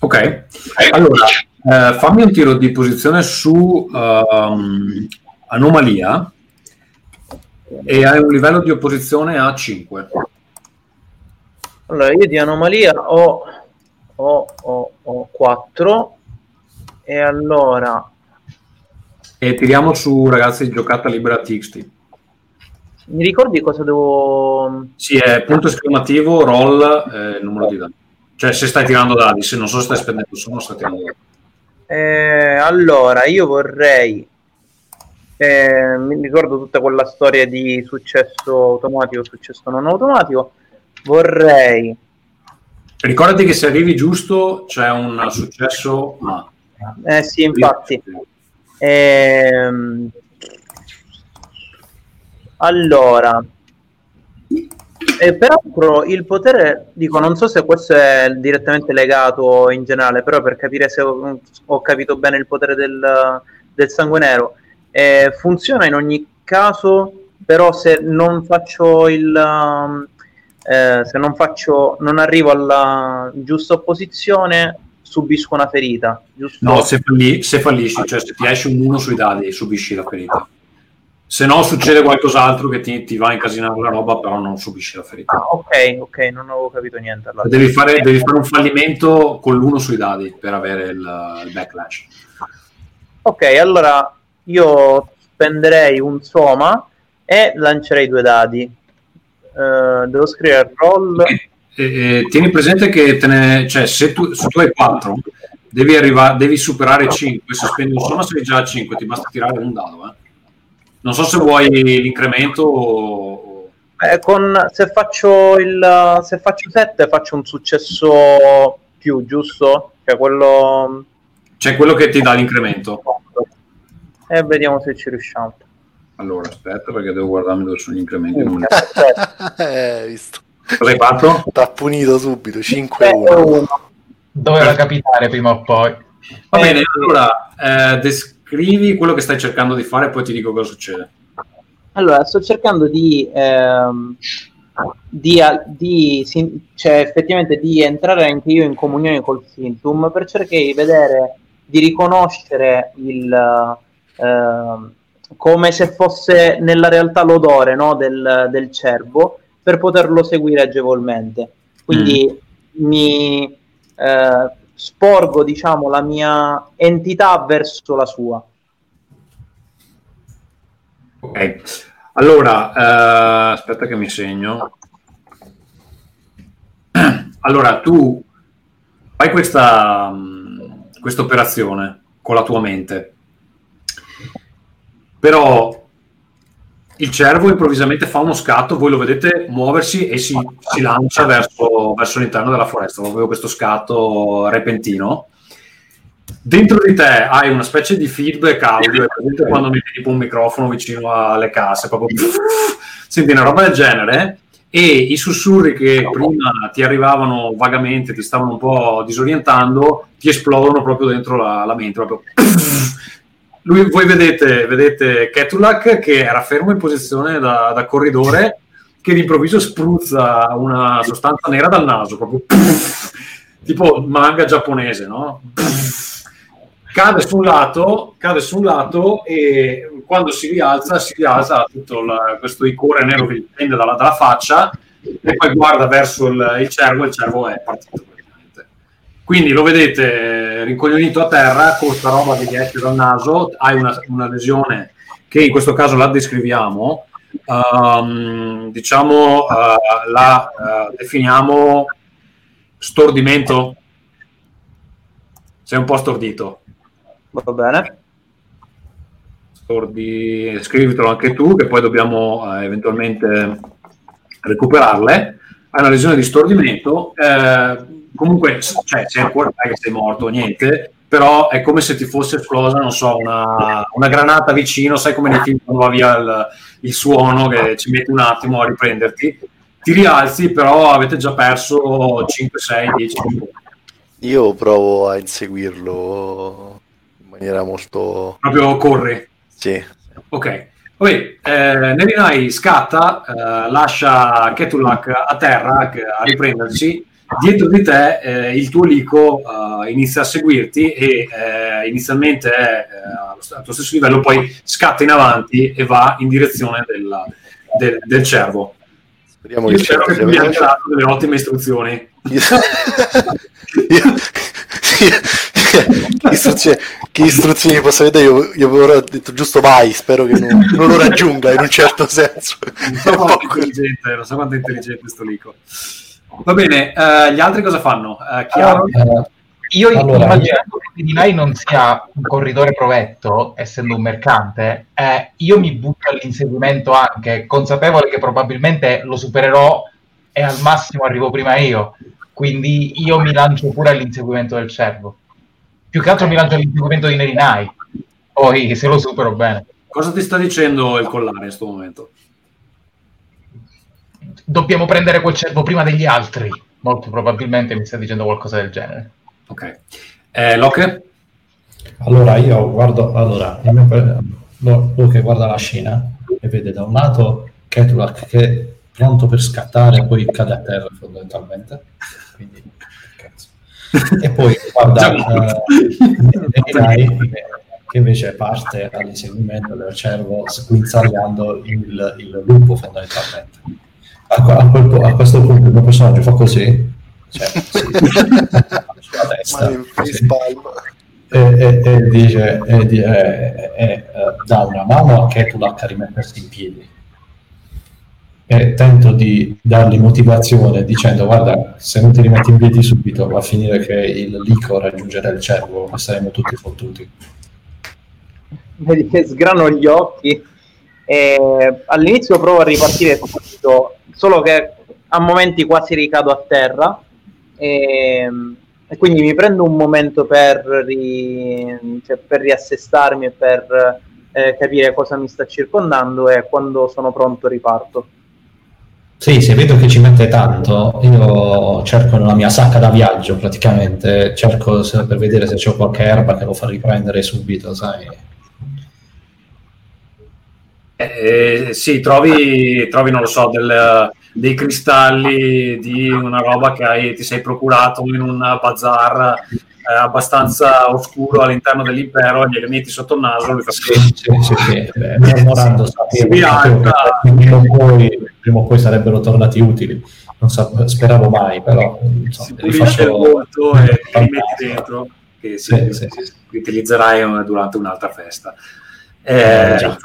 Ok. Allora eh, fammi un tiro di posizione su um, anomalia e hai un livello di opposizione a 5 allora io di anomalia ho ho, ho, ho 4 e allora e tiriamo su ragazzi giocata libera TXT mi ricordi cosa devo sì è punto esclamativo roll eh, numero di dadi cioè se stai tirando dadi se non so se stai spendendo su non stai tirando dadi. Eh, allora io vorrei eh, mi ricordo tutta quella storia di successo automatico successo non automatico. Vorrei Ricordati che se arrivi giusto c'è un successo ma. Eh sì, infatti. Ehm, Allora, e peraltro il potere, dico, non so se questo è direttamente legato in generale, però per capire se ho, ho capito bene il potere del, del sangue nero, eh, funziona in ogni caso, però se non faccio il... Um, eh, se non faccio, non arrivo alla giusta posizione, subisco una ferita. Giusto? No, se, falli, se fallisci, cioè se ti esce un 1 sui dadi, subisci la ferita. Se no, succede qualcos'altro che ti, ti va a incasinare la roba, però non subisci la ferita. Ah, ok, ok, non avevo capito niente. Allora. Devi, fare, devi, fare, un fallimento con l'uno sui dadi per avere il, il backlash. Ok, allora io spenderei un soma e lancerei due dadi. Uh, devo scrivere roll. E, e, tieni presente che ne, cioè, se, tu, se tu hai 4, devi, arrivare, devi superare 5. Se spendi un soma, sei già a 5, ti basta tirare un dado. Eh. Non so se vuoi l'incremento o... Eh, con, se, faccio il, se faccio 7 faccio un successo più, giusto? Cioè quello... C'è quello che ti dà l'incremento. E eh, vediamo se ci riusciamo. Allora, aspetta perché devo guardarmi dove sono gli incrementi. Non eh, visto. Cosa hai fatto? T'ha punito subito, 5-1. Doveva capitare prima o poi. Va bene, allora, eh, des- scrivi quello che stai cercando di fare e poi ti dico cosa succede. Allora, sto cercando di, ehm, di, di cioè, effettivamente di entrare anche io in comunione col Sintum per cercare di vedere, di riconoscere il, eh, come se fosse nella realtà l'odore no, del, del, cervo per poterlo seguire agevolmente. Quindi mm. mi... Eh, sporgo diciamo la mia entità verso la sua ok allora eh, aspetta che mi segno allora tu fai questa questa operazione con la tua mente però il cervo improvvisamente fa uno scatto, voi lo vedete muoversi e si, si lancia verso, verso, l'interno della foresta, proprio questo scatto repentino. Dentro di te hai una specie di feedback audio, è quando metti tipo un microfono vicino alle casse, proprio senti una roba del genere e i sussurri che prima ti arrivavano vagamente, ti stavano un po' disorientando, ti esplodono proprio dentro la, la mente, proprio lui, voi vedete, vedete Ketulak che era fermo in posizione da, da corridore che all'improvviso spruzza una sostanza nera dal naso, proprio tipo manga giapponese, no? Cade su un lato, cade su un lato e quando si rialza, si rialza tutto la, questo icore nero che gli prende dalla, dalla, faccia e poi guarda verso il, il cervo e il cervo è partito. Quindi lo vedete rincoglionito a terra con questa roba che gli esce dal naso, hai una, una lesione che in questo caso la descriviamo, um, diciamo uh, la uh, definiamo stordimento. Sei un po' stordito. Va bene. Stordi... Scrivitelo anche tu, che poi dobbiamo uh, eventualmente recuperarle. Hai una lesione di stordimento. Eh, comunque, cioè, sei ancora che sei morto, niente, però è come se ti fosse esplosa, non so, una, una granata vicino, sai come nei film quando va via il, il, suono che ci metti un attimo a riprenderti, ti rialzi, però avete già perso 5, 6, 10 minuti. Io provo a inseguirlo in maniera molto... Proprio corri? Sì. Ok. Poi eh, Nerinai scatta, eh, lascia Ketulak a terra a riprendersi dietro di te eh, il tuo lico uh, inizia a seguirti e eh, inizialmente è eh, al tuo stesso livello, poi scatta in avanti e va in direzione della, del, del, cervo. Speriamo spero che tu mi abbia dato delle ottime istruzioni. che, istruzioni, che istruzioni posso vedere? Io, io avevo detto giusto vai, spero che non, non lo raggiunga in un certo senso. Non so quanto è intelligente, non so quanto è intelligente questo lico. Va bene, uh, gli altri cosa fanno? Uh, chiaro? Uh, io allora, immaginando che Dinai non sia un corridore provetto, essendo un mercante, eh, io mi butto all'inseguimento anche, consapevole che probabilmente lo supererò e al massimo arrivo prima io. Quindi io mi lancio pure all'inseguimento del cervo. Più che altro mi lancio all'inseguimento di Nerinai. Poi se lo supero bene. Cosa ti sta dicendo il collare in questo momento? Dobbiamo prendere quel cervo prima degli altri. Molto probabilmente mi sta dicendo qualcosa del genere. Ok. Eh, Locke? Allora io guardo, allora, il mio, Luke guarda la scena e vede da un lato Ketulak che è pronto per scattare e poi cade a terra fondamentalmente. Quindi, cazzo. E poi guarda uh, che invece parte all'inseguimento del cervo sguinzagliando il, il lupo fondamentalmente. A, a, quel, a, questo punto il mio personaggio fa così, cioè, sì, testa, e, e, e, dice, e, e, e dà una mano a Ketulak a rimettersi in piedi. E tento di dargli motivazione dicendo guarda se non ti rimetti in piedi subito va a finire che il lico raggiungerà il cervo e saremo tutti fottuti vedi che sgrano gli occhi e all'inizio provo a ripartire subito solo che a momenti quasi ricado a terra e, e quindi mi prendo un momento per, ri, cioè per riassestarmi e per eh, capire cosa mi sta circondando e quando sono pronto riparto sì, se vedo che ci mette tanto, io cerco nella mia sacca da viaggio praticamente, cerco per vedere se c'è qualche erba che lo fa riprendere subito, sai. Eh, sì, trovi, trovi, non lo so, del, dei cristalli di una roba che hai, ti sei procurato in un bazar eh, abbastanza oscuro all'interno dell'impero, gli elementi sotto il naso, lui fa sì, sì, sì, sì. Beh, sapevo, sapevo che prima o, poi, prima o poi sarebbero tornati utili. Non so, speravo mai, però insomma, si il volto e li metti dentro, che sì, sì, sì, utilizzerai durante un'altra festa. Eh, eh,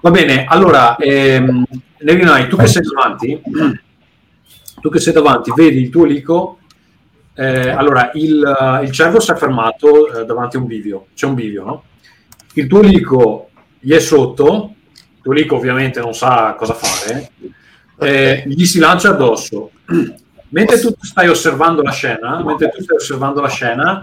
Va bene, allora, ehm, Levinai, tu che sei davanti, tu che sei davanti, vedi il tuo lico eh, allora, il, il, cervo si è fermato eh, davanti a un bivio, c'è un bivio, no? Il tuo lico gli è sotto, il tuo lico ovviamente non sa cosa fare, eh, gli si lancia addosso. mentre tu stai osservando la scena, mentre tu stai osservando la scena,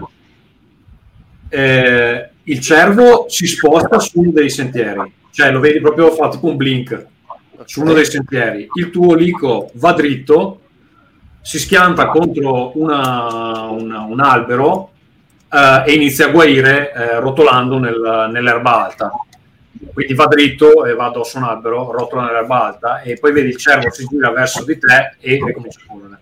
eh, il cervo si sposta su uno dei sentieri, cioè lo vedi proprio fa tipo un blink su uno dei sentieri. Il tuo lico va dritto si schianta contro una, una, un albero eh, e inizia a guarire eh, rotolando nel, nell'erba alta. Quindi va dritto e va addosso a un albero, rotola nell'erba alta e poi vedi il cervo si gira verso di te e ricomincia a correre.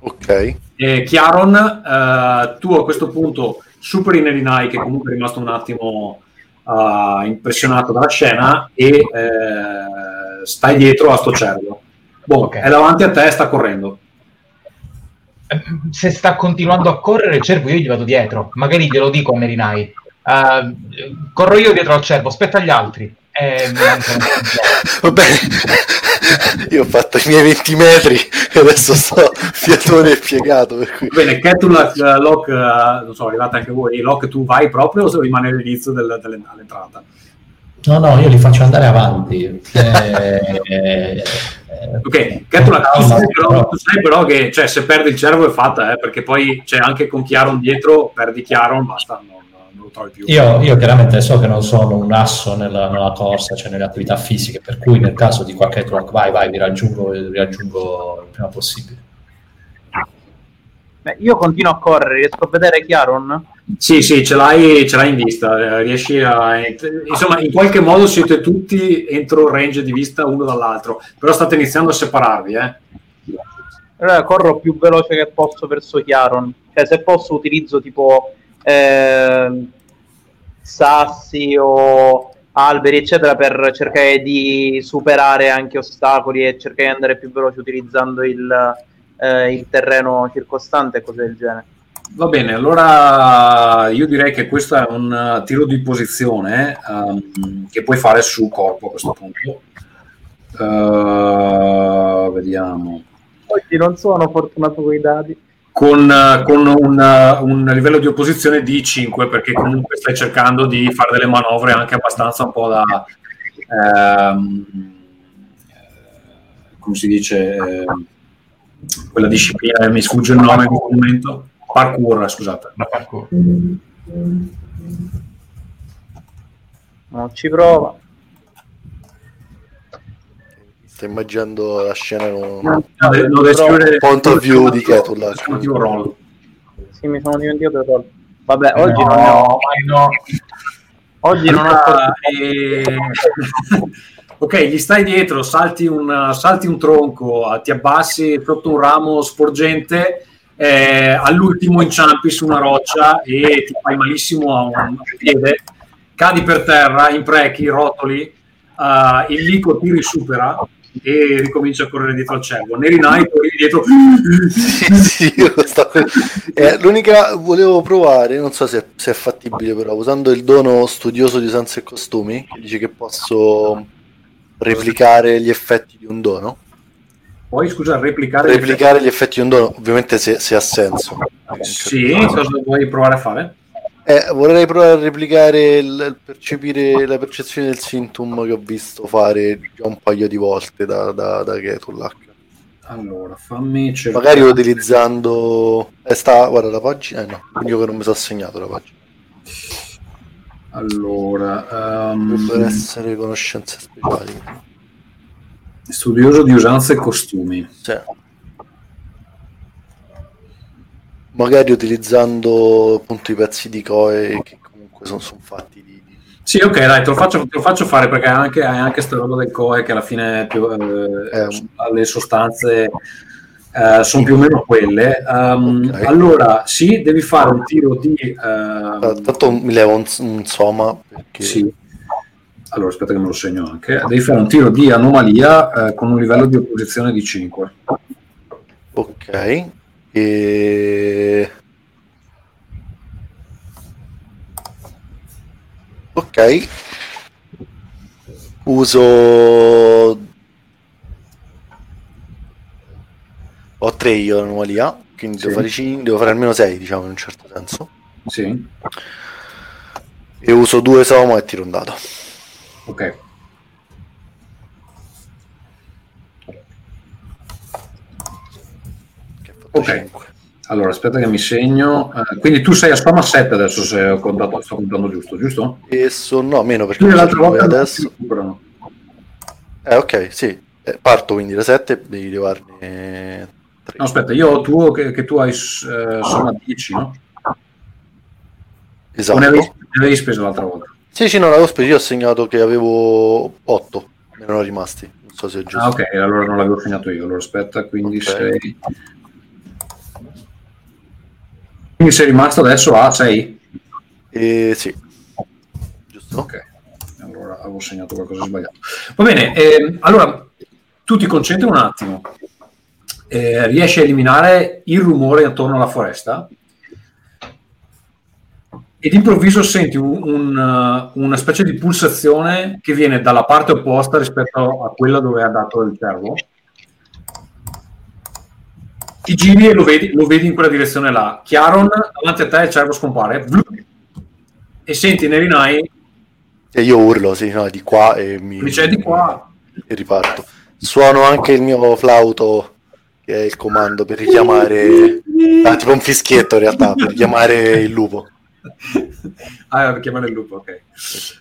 Ok. E Chiaron, eh, tu a questo punto superi Nerinai che comunque è rimasto un attimo uh, impressionato dalla scena e eh, stai dietro a sto cervo. Boh, okay. è davanti a te e sta correndo. Se sta continuando a correre il cervo, io gli vado dietro. Magari glielo dico a Merinai. Uh, corro io dietro al cervo, aspetta gli altri. Eh, Va bene, io ho fatto i miei 20 metri e adesso sto fiatone e piegato. Per cui... Bene, Catula, uh, Locke, uh, non so, arrivate anche voi. Locke, tu vai proprio o rimane all'inizio del, dell'entrata? No, no, io li faccio andare avanti. Eh, eh, ok, Catula, tu, sai però, tu sai però che cioè, se perdi il cervo è fatta, eh, perché poi c'è anche con Chiaron dietro, perdi Chiaron, basta, lo trovi più. Io, io, chiaramente so che non sono un asso nella, nella, corsa, cioè nelle attività fisiche, per cui nel caso di qualche truck, vai, vai, vi raggiungo, vi raggiungo il prima possibile. Beh, io continuo a correre, riesco a vedere Chiaron? Sì, sì, ce l'hai, ce l'hai in vista, eh, riesci a... Insomma, in qualche modo siete tutti entro range di vista uno dall'altro, però state iniziando a separarvi, eh. Allora corro più veloce che posso verso Chiaron, cioè se posso utilizzo tipo eh, sassi o alberi eccetera per cercare di superare anche ostacoli e cercare di andare più veloce utilizzando il, eh, il terreno circostante e cose del genere. Va bene, allora io direi che questo è un tiro di posizione um, che puoi fare su corpo a questo punto. Uh, vediamo. Oggi non sono fortunato con i dati. Con, con un, un, livello di opposizione di 5 perché comunque stai cercando di fare delle manovre anche abbastanza un po' da... Um, come si dice? Ehm, quella disciplina, mi sfugge il nome in questo momento Parkour, scusate. La parkour. Non ci prova. Sto immaginando la scena con No, scrivere- point of view di Ketula. Motivo roll. Sì, mi sono dimenticato del roll. Vabbè, oggi no, non ne ho. no. Oggi non ho Allora, eh, ok, gli stai dietro, salti un, salti un tronco, ti abbassi sotto un ramo sporgente, eh, all'ultimo inciampi su una roccia e ti fai malissimo a un, a un piede, cadi per terra, imprechi, rotoli, eh, il lico ti risupera e ricomincia a correre dietro al cervo. Nerinai corri dietro. sì, sì, stavo- Eh, l'unica volevo provare, non so se, se è fattibile, però usando il dono studioso di usanze e costumi, che dice che posso replicare gli effetti di un dono. Poi scusa, replicare. Replicare gli effetti di un dono, ovviamente se, se ha senso. Sì, cosa vuoi provare a fare? Eh, vorrei provare a replicare il, percepire la percezione del sintum che ho visto fare già un paio di volte da, da, da Ketulak. Allora, fammi cercare. Magari utilizzando. Eh, sta, guarda la pagina. Eh no, io che non mi sono segnato la pagina. Allora, ehm, Dovrebbero essere conoscenze speciali. studioso di usanze e costumi. Sì. Magari utilizzando appunto i pezzi di Coe che comunque sono, sono fatti di. di- Sì, ok, dai, te lo faccio, te lo faccio fare perché hai anche, hai anche sta roba del COE che alla fine più, eh, Eh, le sostanze eh, sono più o meno quelle. Um, Ok. Allora, sì, devi fare un tiro di... eh, Ah, Tanto mi levo un, un soma perché. sì. Allora, aspetta che me lo segno anche. Devi fare un tiro di anomalia eh, con un livello di opposizione di 5. Ok. E... Ok. Uso... Ho 3 io l'anomalia, quindi Sì. devo, fare cin- devo fare almeno 6, diciamo, in un certo senso. Sì, E uso 2 soma e tiro un dado. ok. Che ha fatto Ok. Allora, aspetta che mi segno. Eh, quindi tu sei a stomma 7 adesso, se ho contato, sto contando giusto, giusto? E sono... No, meno perché l'altra volta adesso... Eh, ok, sì. Eh, parto quindi da 7, devi levarne 3. No, aspetta, io ho tuo che, che tu hai eh, somma 10, no? esatto. O ne avevi, ne avevi speso l'altra volta? Sì, sì, no, l'avevo speso. Io ho segnato che avevo 8, me ne erano rimasti. Non so se è giusto. Ah, ok, allora non l'avevo segnato io. Allora aspetta, quindi Ok. sei. Quindi sei rimasto adesso a 6? E sì, giusto? Ok, allora avevo segnato qualcosa di sbagliato. Va bene, ehm, allora tu ti concentri un attimo. Eh, riesci a eliminare il rumore attorno alla foresta e d'improvviso senti un- un, uh, una specie di pulsazione che viene dalla parte opposta rispetto a quella dove ha dato il cervo. Ti giri e lo vedi, lo vedi in quella direzione là. Chiaron, davanti a te il cervo scompare e senti Nerinai E io urlo, sì, no, di qua e mi dice di qua. e riparto. Suono anche il mio flauto, che è il comando per richiamare... Ah, tipo un fischietto in realtà, per richiamare il lupo. Ah, per chiamare il lupo, ok. Eh,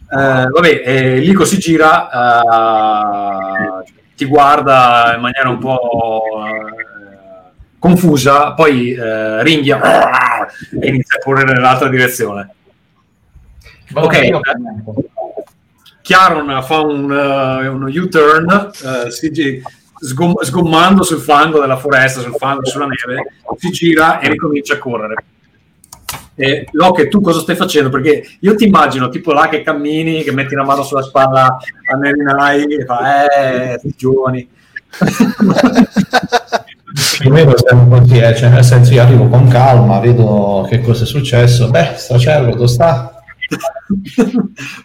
vabbè, eh, Lico si gira, eh, ti guarda in maniera un po' eh, confusa, poi eh, ringhia e inizia a correre nell'altra direzione. Ok. Chiaron fa un, eh, uno U-turn, eh, si gi- sgom- sgommando sul fango della foresta, sul fango, sulla neve, si gira e ricomincia a correre. E Locke, tu cosa stai facendo? Perché io ti immagino tipo là che cammini, che metti la mano sulla spalla a Nerinai e fa, eh, giovani. Più o meno siamo così, eh, cioè nel senso io arrivo con calma, vedo che cosa è successo, beh, sta cervo dove sta?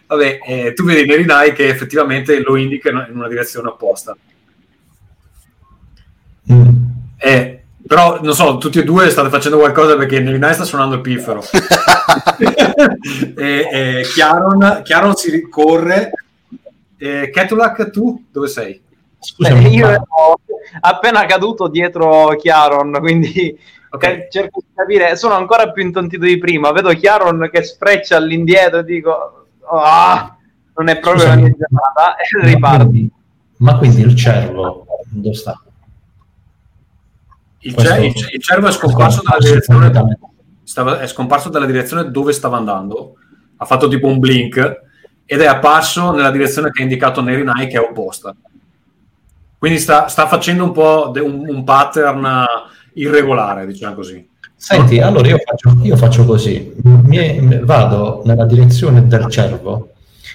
Vabbè, eh, tu vedi Nerinai che effettivamente lo indica in una direzione opposta. Mm. Eh, però, non so, tutti e due state facendo qualcosa perché Nerinai sta suonando il piffero. e, e Chiaron, Chiaron si ricorre. E Ketulak, tu dove sei? Scusami, Eh, io ma- ero appena caduto dietro Chiaron, quindi Ok. ca- cerco di capire. Sono ancora più intontito di prima. Vedo Chiaron che spreccia all'indietro e dico: "Ah, non è proprio la Scusami. mia giornata. E riparti. Ma quindi il cervo dove sta? Il, cer- il cer- il cervo è scomparso dalla direzione stava- è scomparso dalla direzione dove stava andando, ha fatto tipo un blink ed è apparso nella direzione che ha indicato Nerinai che è opposta. Quindi sta, sta facendo un po' de- un, un pattern eh, irregolare, diciamo così. Senti, allora io faccio, io faccio così, Mi- vado nella direzione del cervo,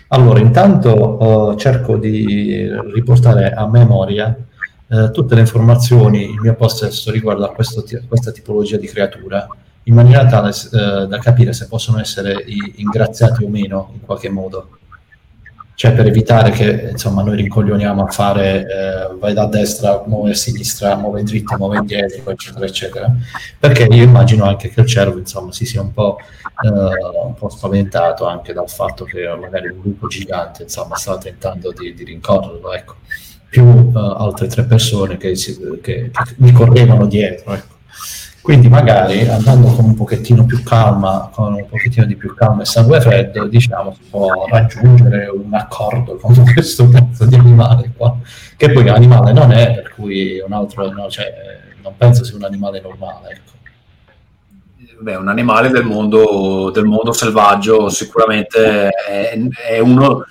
allora intanto eh, cerco di riportare a memoria eh, tutte le informazioni in mio possesso riguardo a questo questa tipologia di creatura, in maniera tale eh, da capire se possono essere i- ingraziati o meno in qualche modo. Cioè per evitare che insomma noi rincoglioniamo a fare eh, vai da destra, muove a sinistra, muove in dritta, muove indietro, eccetera, eccetera. Perché io immagino anche che il cervo insomma si sia un po', eh, un po' spaventato anche dal fatto che magari un gruppo gigante insomma stava tentando di, di rincorrerlo, ecco. Più eh, altre tre persone che, si, che, che gli correvano dietro, ecco. Quindi magari andando con un pochettino più calma, con un pochettino di più calma e sangue freddo, diciamo, si può raggiungere un accordo con questo pezzo di animale qua, che poi animale non è, per cui un altro, no, cioè, non penso sia un animale normale, ecco. Beh, un animale del mondo, del mondo selvaggio sicuramente è, è uno...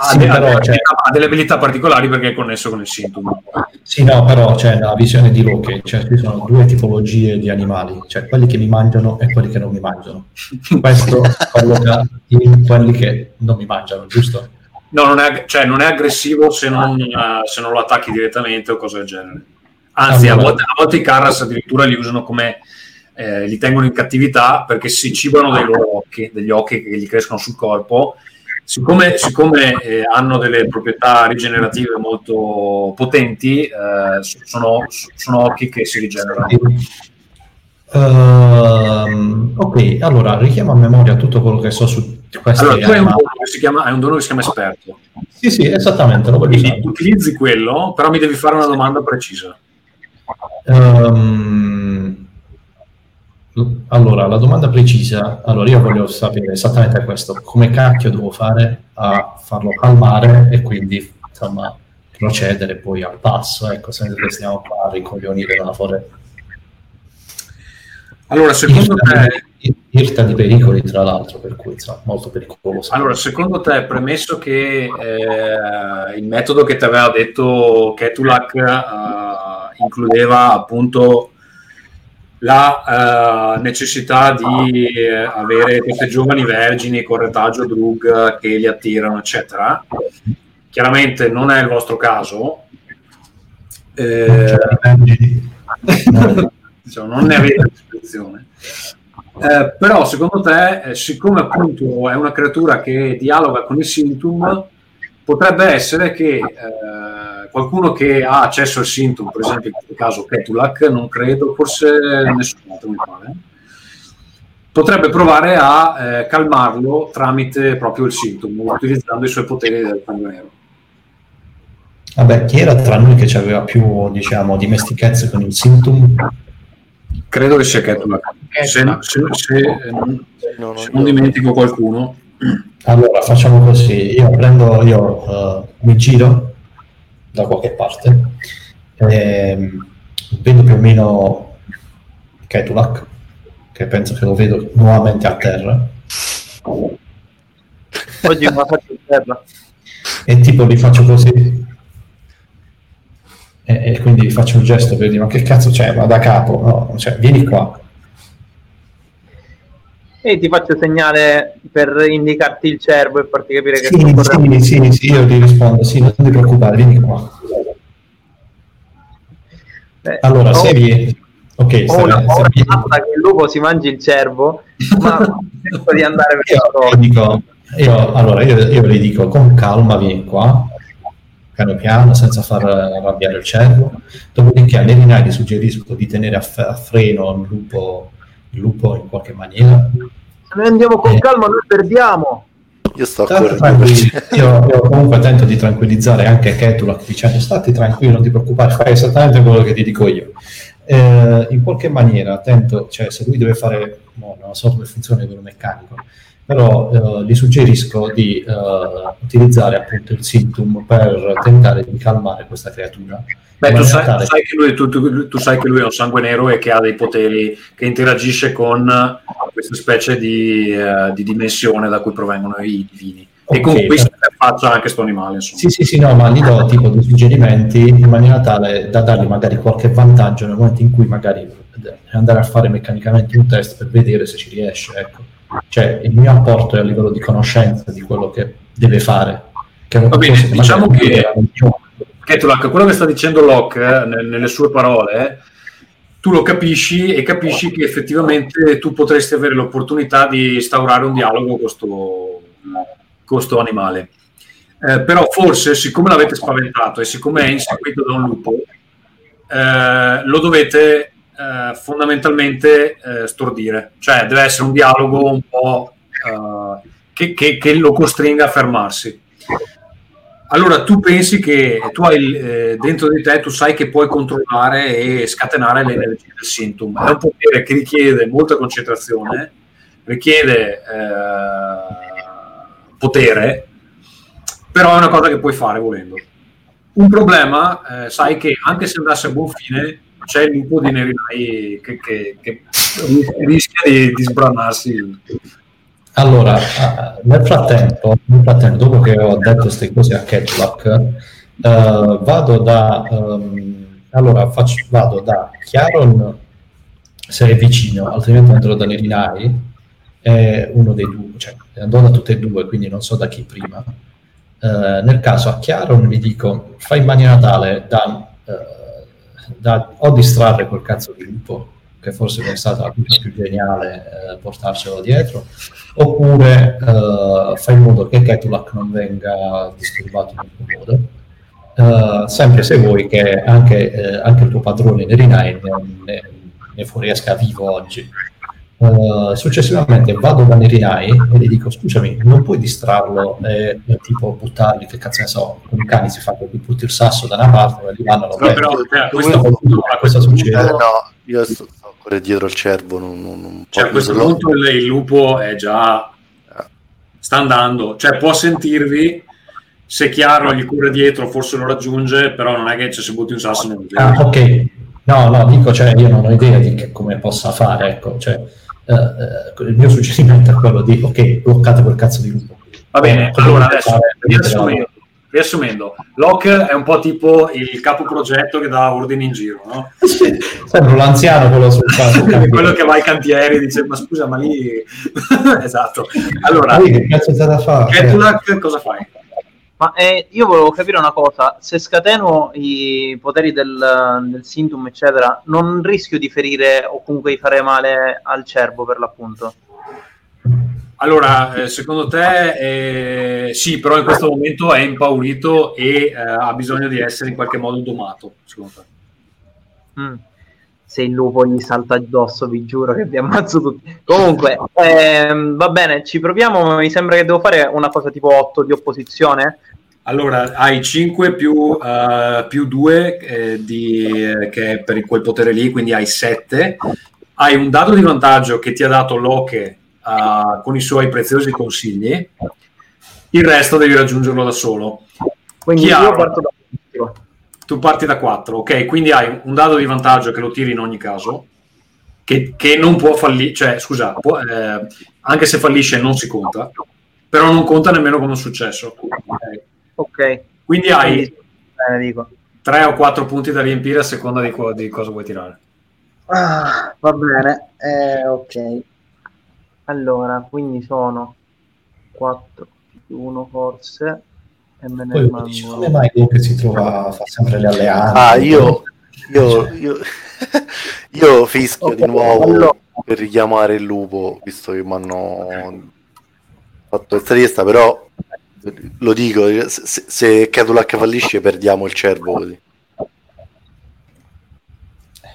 Ha, Sì, de- ha però, delle cioè- abilità, ha delle abilità particolari perché è connesso con il sintomo. Sì, no, però cioè, nella visione di Loki cioè, ci sono due tipologie di animali, cioè quelli che mi mangiano e quelli che non mi mangiano. Questo colloca in quelli che non mi mangiano, giusto? No, non è, cioè, non è aggressivo se non, eh, se non lo attacchi direttamente o cose del genere. Anzi, a volte, a volte i Carras addirittura li usano come eh, li tengono in cattività perché si cibano dei loro occhi, degli occhi che gli crescono sul corpo. Siccome, siccome, eh, hanno delle proprietà rigenerative molto potenti, eh, sono, sono occhi che si rigenerano. Ehm, ok, allora richiamo a memoria tutto quello che so su questi Allora, tu hai un, animali. dono che si chiama, hai un dono che si chiama esperto. Sì, sì, esattamente, Quindi usare. utilizzi quello, però mi devi fare una domanda precisa. Ehm, allora, la domanda precisa, allora io voglio sapere esattamente questo, come cacchio devo fare a farlo calmare e quindi, insomma, procedere poi al passo, ecco, senza che stiamo qua a ricoglionire dalla foresta. Allora, secondo te, Irta di pericoli, tra l'altro, per cui, insomma, molto pericoloso. allora, secondo te, premesso che eh, il metodo che ti aveva detto Ketulak eh, includeva appunto la eh, necessità di eh, avere queste giovani vergini con retaggio drug che li attirano, eccetera. Chiaramente non è il vostro caso. Eh, diciamo, non ne avete disposizione. Eh, però secondo te, eh, siccome appunto è una creatura che dialoga con il Sintum, potrebbe essere che eh, qualcuno che ha accesso al Sintum, per esempio in questo caso Ketulak, non credo, forse nessun altro mi pare, potrebbe provare a eh, calmarlo tramite proprio il Sintum, utilizzando i suoi poteri del sangue nero. Vabbè, chi era tra noi che aveva più, diciamo, dimestichezza con il Sintum? Credo che sia Ketulak. Se, se, se, eh, No, no, se non dimentico qualcuno, Allora, facciamo così, io prendo, io eh, mi giro da qualche parte, ehm, vedo più o meno Ketulak, che penso che lo vedo nuovamente a terra, Oggi non la faccio in terra. e tipo gli faccio così, e, e quindi gli faccio un gesto per dire, ma che cazzo c'è, ma da capo, no, cioè, vieni qua. E ti faccio segnale per indicarti il cervo e farti capire che Sì, sto correndo. sì, sì, sì, io ti rispondo, sì, non ti preoccupare, vieni qua. Eh, Allora, ho- se vi... Ok, paura vi- matta che il lupo si mangi il cervo, ma cerco di andare verso io, dico, io, allora, io, io le dico con calma, vieni qua, piano piano, senza far arrabbiare il cervo. Dopodiché a Nerinai ti suggerisco di tenere a, f- a freno il lupo, il lupo in qualche maniera. Se noi andiamo con Eh. calma noi perdiamo. Io sto tranquilli. Io, io comunque tento di tranquillizzare anche Ketulak dicendo stati tranquillo, non ti preoccupare, fai esattamente quello che ti dico io. Eh, in qualche maniera tento, cioè se lui deve fare, no, non so come funziona a livello meccanico, però eh, gli suggerisco di eh, utilizzare appunto il Sintum per tentare di calmare questa creatura. Beh, tu sai, tale- tu sai che lui, tu- tu- sai che lui è un sangue nero e che ha dei poteri, che interagisce con questa specie di, eh, di dimensione da cui provengono i divini. E Ok, con questo per- faccia anche sto animale, insomma. Sì, sì, sì, no, ma gli do tipo dei suggerimenti in maniera tale da dargli magari qualche vantaggio nel momento in cui magari andare a fare meccanicamente un test per vedere se ci riesce, ecco. Cioè, il mio apporto è a livello di conoscenza di quello che deve fare. Che Va bene, diciamo che- gioco. Ketulak, quello che sta dicendo Locke eh, nel- nelle sue parole, tu lo capisci e capisci che effettivamente tu potresti avere l'opportunità di instaurare un dialogo con sto, con sto animale. Eh, però forse, siccome l'avete spaventato e siccome è inseguito da un lupo, eh, lo dovete eh, fondamentalmente eh, stordire. Cioè deve essere un dialogo un po' eh, che, che- che lo costringa a fermarsi. Allora tu pensi che tu hai eh, dentro di te, tu sai che puoi controllare e scatenare le energie del Sintum. È un potere che richiede molta concentrazione, richiede eh, potere, però è una cosa che puoi fare volendo. Un problema, eh, sai che anche se andasse a buon fine, c'è il lupo di Nerinai che, che- che rischia di, di sbranarsi. Allora, eh, nel frattempo, nel frattempo, dopo che ho detto queste cose a Ketlock, eh, vado da ehm, allora faccio, vado da Chiaron se è vicino, altrimenti andrò da Nerinai, è uno dei due, cioè andrò da tutte e due, quindi non so da chi prima. Eh, nel caso a Chiaron gli dico fai in maniera tale da, eh, da o distrarre quel cazzo di lupo, che forse è stata la cosa più geniale eh, portarselo dietro, oppure eh, fai in modo che Ketulak non venga disturbato in alcun modo. Eh, sempre se vuoi che anche, eh, anche il tuo padrone Nerinai ne, ne, ne fuoriesca vivo oggi. Eh, successivamente vado da Nerinai e gli dico scusami non puoi distrarlo e e tipo buttarli che cazzo ne so con i cani si fa che ti butti il sasso da una parte e li vanno Però, però, cioè, a questo punto, a questo succede? Eh, no, io sto, ancora dietro al cervo. Non, non, non Cioè, a questo punto il, il lupo è già sta andando, cioè può sentirvi. Se è chiaro gli corre dietro, forse lo raggiunge, però non è che cioè, se butti un sasso non lo. Ah, ok. No, no, dico, cioè, io non ho idea di che- come possa fare, ecco, cioè, eh, eh, il mio suggerimento è quello di, ok, bloccate quel cazzo di lupo. Va bene, Eh, allora dovete adesso riassumendo, riassumendo, Locke è un po' tipo il capo progetto che dà ordini in giro, no? Sembra l'anziano quello sul sul quello che va ai cantieri e dice ma scusa ma lì esatto allora Ah, che cazzo c'è da fare? Ketulak cosa fai? Ma eh, io volevo capire una cosa, se scateno i poteri del, del Sintum, eccetera, non rischio di ferire o comunque di fare male al cervo per l'appunto? allora eh, secondo te eh, sì però in questo momento è impaurito e eh, ha bisogno di essere in qualche modo domato secondo te Mm. Se il lupo gli salta addosso, vi giuro che vi ammazzo tutti. Comunque, ehm, va bene, ci proviamo. Mi sembra che devo fare una cosa tipo 8 di opposizione. allora hai 5 più, eh, più 2 eh, di, eh, che è per quel potere lì quindi hai 7 hai un dato di vantaggio che ti ha dato Loke eh, con i suoi preziosi consigli il resto devi raggiungerlo da solo Quindi Chiaro. io parto da. Tu parti da 4, ok? Quindi hai un dado di vantaggio che lo tiri in ogni caso, che, che non può fallire, cioè scusa, può, eh, anche se fallisce non si conta, però non conta nemmeno come un successo. ok? Ok. Quindi hai Quindi, bene, dico. 3 o 4 punti da riempire a seconda di, co- di cosa vuoi tirare. Ah, va bene, eh, ok. Allora, quindi sono 4 più 1 forse e me ne Poi dice, rimangono. come mai che si trova, fa sempre le alleanze? Ah, io, io, io, io fischio di Ok, nuovo allora. per richiamare il lupo, visto che mi hanno fatto questa richiesta, però lo dico, se, se Ketulak fallisce perdiamo il cervo così.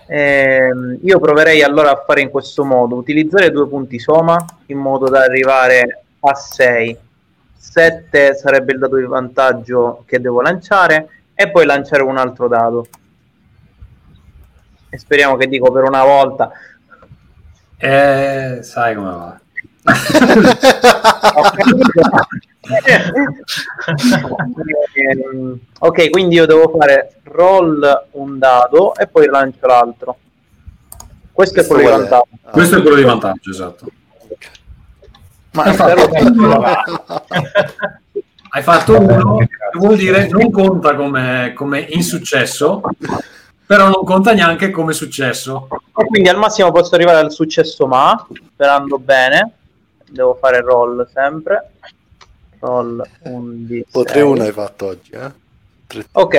Ehm, io proverei allora a fare in questo modo, utilizzare due punti soma in modo da arrivare a 6. 7 sarebbe il dato di vantaggio che devo lanciare e poi lanciare un altro dado. E speriamo che dico per una volta. Eh, sai come va. Ok, quindi io devo fare roll un dado e poi lancio l'altro. Questo è quello di vantaggio. Questo è quello di vantaggio, esatto. Ma Hai fatto Hai fatto uno, che vuol dire non conta come, come insuccesso, però non conta neanche come successo. E quindi al massimo posso arrivare al successo ma, sperando bene. Devo fare roll sempre. Roll un d O 3-1 hai fatto oggi, eh? Tre- Ok,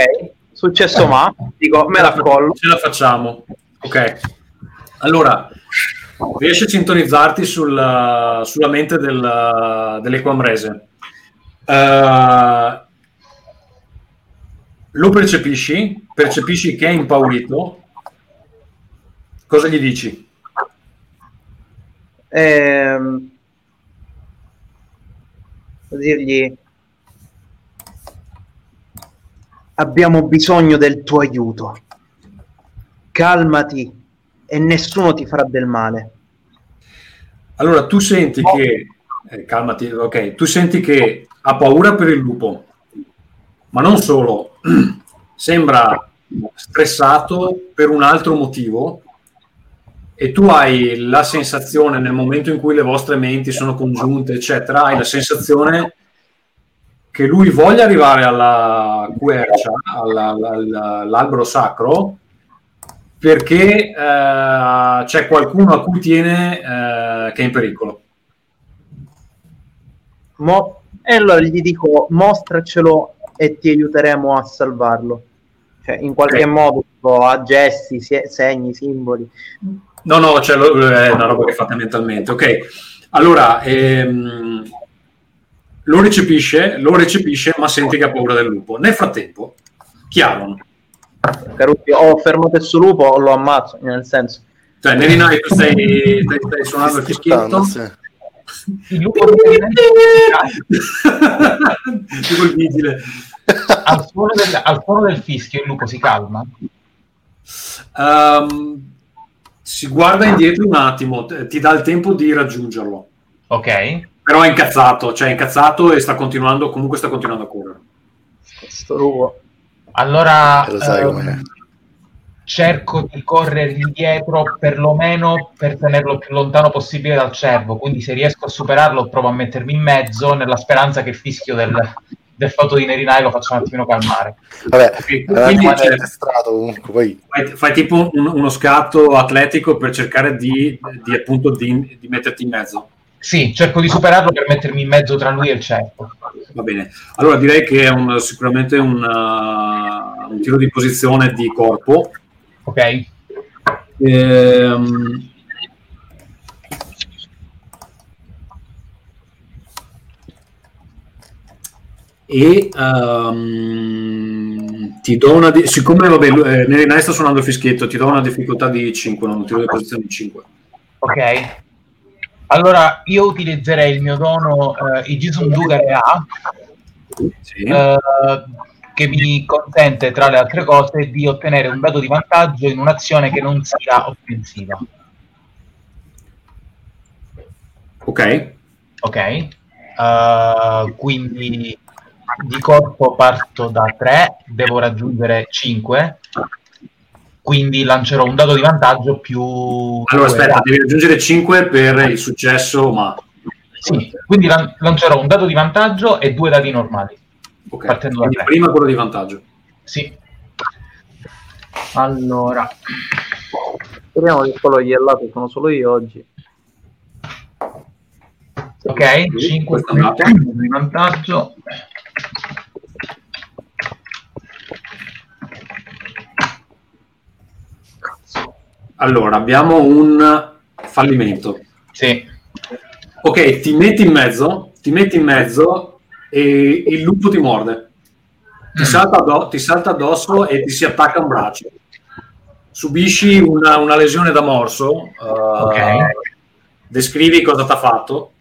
successo ma, dico me la collo. Ce la facciamo. Ok. Allora, riesci a sintonizzarti sul- sulla mente del, dell'Equamrese. Eh, lo percepisci, percepisci che è impaurito. Cosa gli dici? Ehm, dirgli abbiamo bisogno del tuo aiuto. Calmati e nessuno ti farà del male. Allora, tu senti che... eh, calmati, ok. Tu senti che ha paura per il lupo, ma non solo. Sembra stressato per un altro motivo e tu hai la sensazione, nel momento in cui le vostre menti sono congiunte, eccetera, hai la sensazione che lui voglia arrivare alla quercia, alla- alla- all'albero sacro, perché eh, c'è qualcuno a cui tiene eh, che è in pericolo. Mo- e allora gli dico mostracelo e ti aiuteremo a salvarlo. Cioè, in qualche Ok. modo tipo, a gesti, se- segni, simboli. No, no, cioè, è una roba che fate mentalmente. Ok, allora ehm, lo recepisce, lo recepisce, ma senti che ha paura del lupo. Nel frattempo, Chiaron, Carucci, ho fermato il suo lupo o lo ammazzo, nel senso. cioè, Nerinai, tu stai, stai, stai suonando il fischietto. Sì. Il lupo il vigile. al suono, del, al suono del fischio il lupo si calma. Ehm, si guarda indietro un attimo, ti dà il tempo di raggiungerlo. Ok. Però è incazzato, cioè è incazzato e sta continuando, comunque sta continuando a correre. Sto lupo. Allora lo sai ehm, com'è. cerco di correre indietro perlomeno per tenerlo più lontano possibile dal cervo. Quindi se riesco a superarlo provo a mettermi in mezzo nella speranza che il fischio del, del fatto di Nerinai lo faccia un attimino calmare. Vabbè, quindi c'è- addestrato comunque, poi fai, fai tipo un- uno scatto atletico per cercare di, di, appunto di, di metterti in mezzo. Sì, cerco di superarlo per mettermi in mezzo tra lui e il cervo. Va bene. Allora direi che è un- sicuramente un, uh, un tiro di posizione di corpo. Ok? Ehm, e ehm, ti do una di- siccome vabbè, eh, Nerinai sta suonando il fischietto ti do una difficoltà di 5 non un tiro di posizione di 5 Ok. Allora io utilizzerei il mio dono eh, Ijizum Dugare A sì. eh, che mi consente, tra le altre cose, di ottenere un dato di vantaggio in un'azione che non sia offensiva. ok Ok? Eh, quindi di corpo parto da 3, devo raggiungere 5, quindi lancerò un dato di vantaggio più... allora aspetta devi raggiungere 5 per il successo ma Sì, quindi lan- lancerò un dato di vantaggio e due dati normali. ok Partendo da tre. prima quello di vantaggio Sì. Allora, Speriamo che quello iellato sono solo io oggi. ok, Sì, 5 questo è andato. di vantaggio. Allora abbiamo un fallimento Sì, Ok, ti metti in mezzo, ti metti in mezzo e il lupo ti morde. Ti, Mm. salta, addo- ti salta addosso e ti si attacca un braccio. Subisci una, una lesione da morso. eh, Ok. Descrivi cosa ti ha fatto.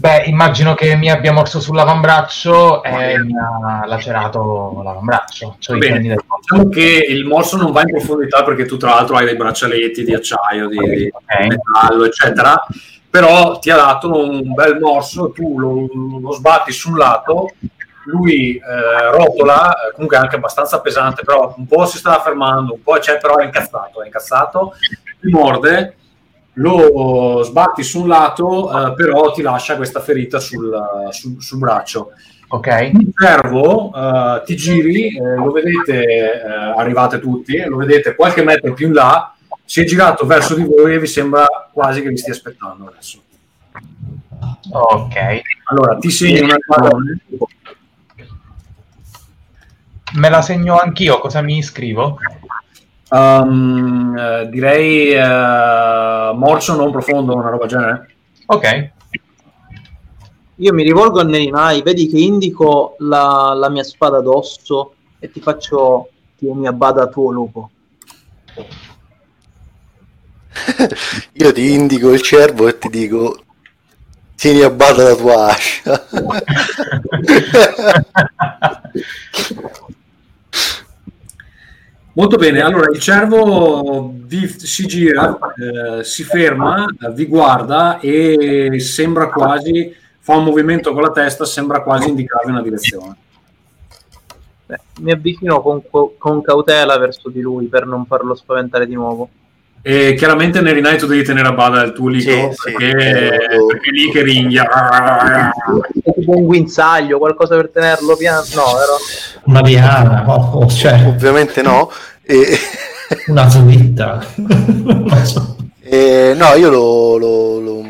Beh, immagino che mi abbia morso sull'avambraccio e mi ha lacerato l'avambraccio. Cioè i Bene. Diciamo che il morso non va in profondità perché tu tra l'altro hai dei braccialetti di acciaio, di, di Ok. metallo, eccetera. però ti ha dato un bel morso, tu lo, lo sbatti sul lato, lui eh, rotola, eh, comunque anche abbastanza pesante, però un po' si stava fermando, un po' c'è, però è incazzato, è incazzato, ti morde, lo sbatti su un lato, eh, però ti lascia questa ferita sul, sul, sul braccio. Ok. Il cervo eh, ti giri, eh, lo vedete, eh, arrivate tutti, lo vedete qualche metro più in là, si è girato verso di voi e vi sembra quasi che vi stia aspettando adesso. Ok. Allora, ti segno una pallone. Me la segno anch'io, cosa mi iscrivo? Um, direi eh, morso non profondo, una roba genere. Ok. Io mi rivolgo a Nerinai, vedi che indico la, la mia spada d'osso e ti faccio tieni a bada tuo lupo. Io ti indico il cervo e ti dico tieni a bada la tua ascia. Molto bene, allora il cervo vi- si gira, eh, si ferma, vi guarda e sembra quasi, fa un movimento con la testa, sembra quasi indicarvi una direzione. Beh, mi avvicino con, con cautela verso di lui per non farlo spaventare di nuovo. E chiaramente Nerinai tu devi tenere a bada il tuo lico Sì, sì. perché, Eh, perché lì che ringhia. È tipo un guinzaglio, qualcosa per tenerlo piano. No, vero? Una liana, oh, cioè Ovviamente no. E, una slitta. E, no, io lo, lo- lo-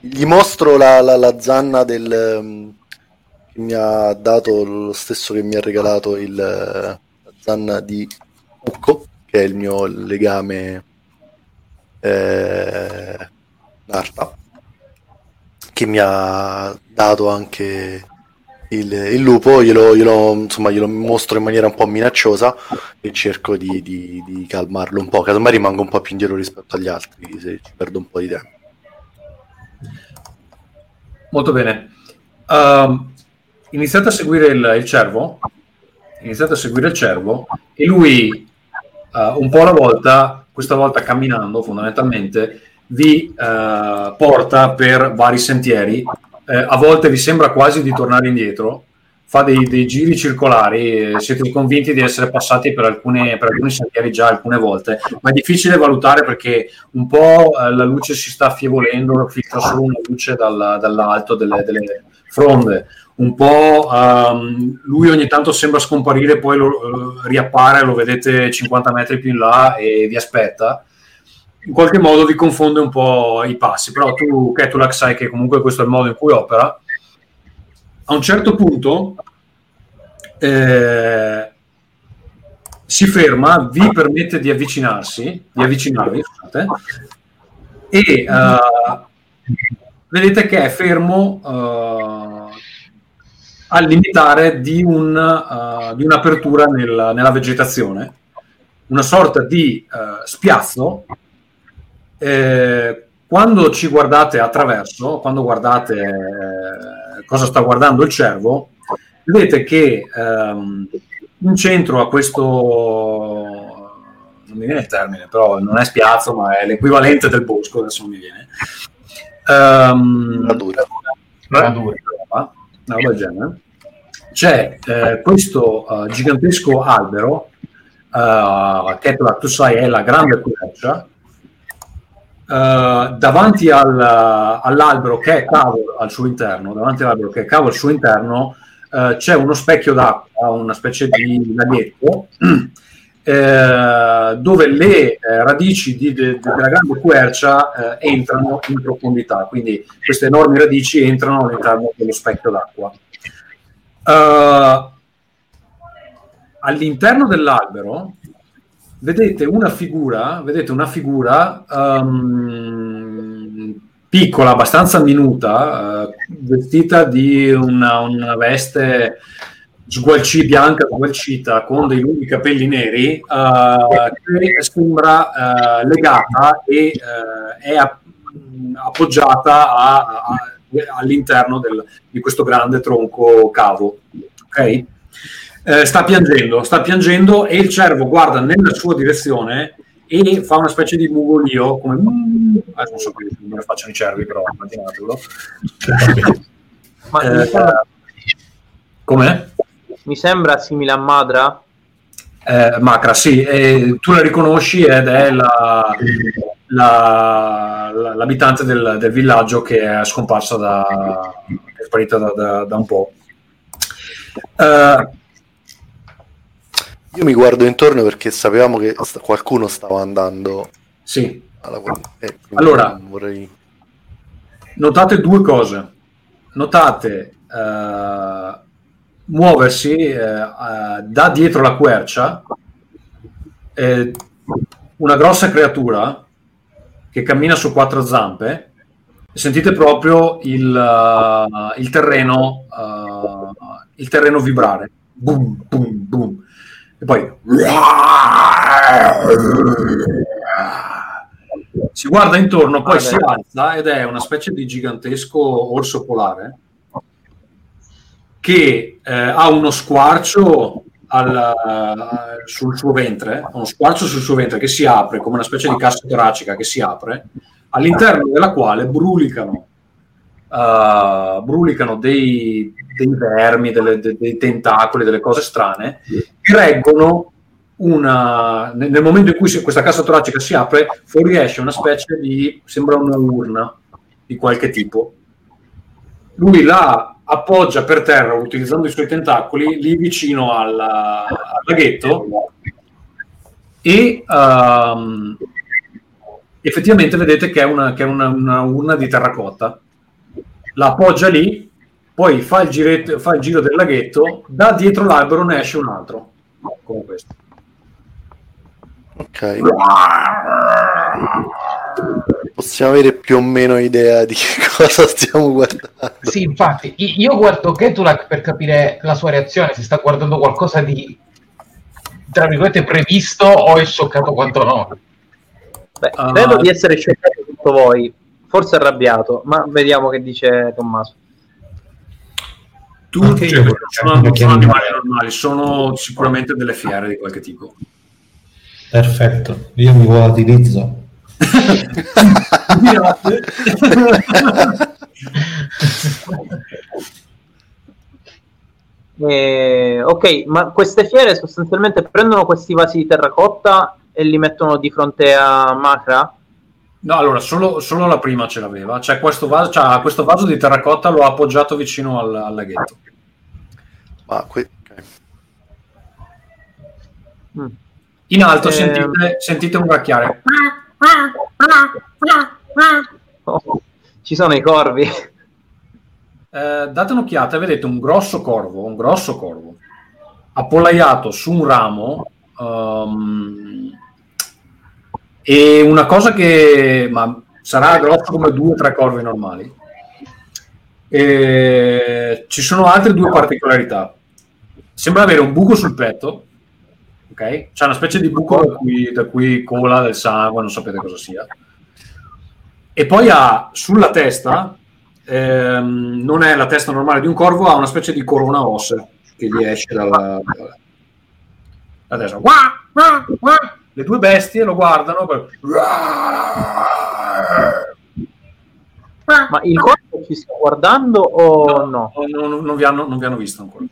gli mostro la, la- la zanna del um, che mi ha dato lo stesso che mi ha regalato il, la zanna di Ucco, che è il mio legame eh, d'arpa, che mi ha dato anche il, il lupo, glielo, glielo, insomma, glielo mostro in maniera un po' minacciosa e cerco di, di- di calmarlo un po', casomai rimango un po' più indietro rispetto agli altri, se ci perdo un po' di tempo. Molto bene. Ehm, iniziate a seguire il, il cervo. Iniziate a seguire il cervo e lui, eh, un po' alla volta, questa volta camminando fondamentalmente, vi eh, porta per vari sentieri. Eh, a volte vi sembra quasi di tornare indietro, fa dei, dei giri circolari, eh, siete convinti di essere passati per, alcune, per alcuni sentieri già alcune volte, ma è difficile valutare perché un po' eh, la luce si sta affievolendo, filtra solo una luce dal- dall'alto delle, delle fronde, un po' ehm, lui ogni tanto sembra scomparire, poi lo, eh, riappare, lo vedete 50 metri più in là e vi aspetta. In qualche modo vi confonde un po' i passi, però tu, Ketulak, sai che comunque questo è il modo in cui opera. A un certo punto eh, si ferma, vi permette di avvicinarsi, di avvicinarvi, scusate, e eh, vedete che è fermo eh, al limitare di, un, eh, di un'apertura nel- nella vegetazione, una sorta di eh, spiazzo. Eh, quando ci guardate attraverso, quando guardate eh, cosa sta guardando il cervo, vedete che ehm, in centro a questo non mi viene il termine, però non è spiazzo, ma è l'equivalente del bosco, adesso non mi viene. Ehm, Radura. Radura, una roba del genere. C'è eh, questo eh, gigantesco albero, eh, che tu sai è la grande quercia, eh, davanti al- all'albero che è cavo al suo interno, davanti all'albero che è cavo al suo interno, c'è uno specchio d'acqua, una specie di laghetto, eh, dove le eh, radici di- de- della grande quercia eh, entrano in profondità, quindi queste enormi radici entrano all'interno dello specchio d'acqua. Eh, all'interno dell'albero vedete una figura, vedete una figura ehm, piccola, abbastanza minuta, eh, vestita di una, una veste sgualci, bianca, sgualcita, con dei lunghi capelli neri, eh, che sembra eh, legata e eh, è app- appoggiata a- a- all'interno del- di questo grande tronco cavo. Ok? Sta piangendo, sta piangendo e il cervo guarda nella sua direzione e fa una specie di mugolio come mm, adesso non so come facciano i cervi però immaginatelo Ma Eh, com'è? Mi sembra simile a Madra. Eh, Macra, sì, e tu la riconosci ed è la, la- la- l'abitante del, del villaggio che è scomparsa da, è sparita da, da- da un po'. Eh, Io mi guardo intorno perché sapevamo che sta- qualcuno stava andando sì, alla eh, Allora. vorrei... notate due cose. Notate eh, muoversi eh, da dietro la quercia eh, una grossa creatura che cammina su quattro zampe. Sentite proprio il, eh, il terreno, eh, il terreno vibrare. Boom, boom, boom. E poi si guarda intorno, poi Ah, si alza ed è una specie di gigantesco orso polare che eh, ha uno squarcio al- sul suo ventre, uno squarcio sul suo ventre che si apre come una specie di cassa toracica che si apre, all'interno della quale brulicano, eh, brulicano dei, dei vermi, delle- de- dei tentacoli, delle cose strane che reggono una nel nel momento in cui si- questa cassa toracica si apre fuoriesce una specie di sembra una urna di qualche tipo. Lui la appoggia per terra utilizzando i suoi tentacoli lì vicino al, al laghetto. E ehm, effettivamente vedete che è, una, che è una, una urna di terracotta. La appoggia lì poi fa il, giretto, fa il giro del laghetto da dietro l'albero ne esce un altro. Come questo. Ok. Possiamo avere più o meno idea di che cosa stiamo guardando. Sì, infatti, io guardo Ketulak per capire la sua reazione, se sta guardando qualcosa di, tra virgolette, previsto o è scioccato quanto no. Beh, Ah. credo di essere scioccato tutto voi. Forse arrabbiato, ma vediamo che dice Tommaso. tutti io, sono, sono animali. animali normali sono sicuramente delle fiere di qualche tipo Perfetto, io mi volatilizzo. Eh, ok, ma queste fiere sostanzialmente prendono questi vasi di terracotta e li mettono di fronte a Macra? No, allora, solo, solo la prima ce l'aveva. C'è questo vaso, c'ha questo vaso di terracotta, l'ho appoggiato vicino al, al laghetto. Ma que- ok. Mm. In alto Eh. sentite, sentite un gracchiare. Oh, ci sono i corvi. Eh, date un'occhiata, vedete un grosso corvo, un grosso corvo, appollaiato su un ramo. ehm, e una cosa che ma sarà grosso come due o tre corvi normali. E ci sono altre due particolarità. Sembra avere un buco sul petto, ok? C'è una specie di buco da cui, da cui cola del sangue, non sapete cosa sia. E poi ha sulla testa, ehm, non è la testa normale di un corvo, ha una specie di corona ossea che gli esce dalla, dalla testa. Guà, guà, guà. Le due bestie lo guardano. poi- Ma il corvo ci sta guardando o no? No, non, non vi hanno, non vi hanno visto ancora.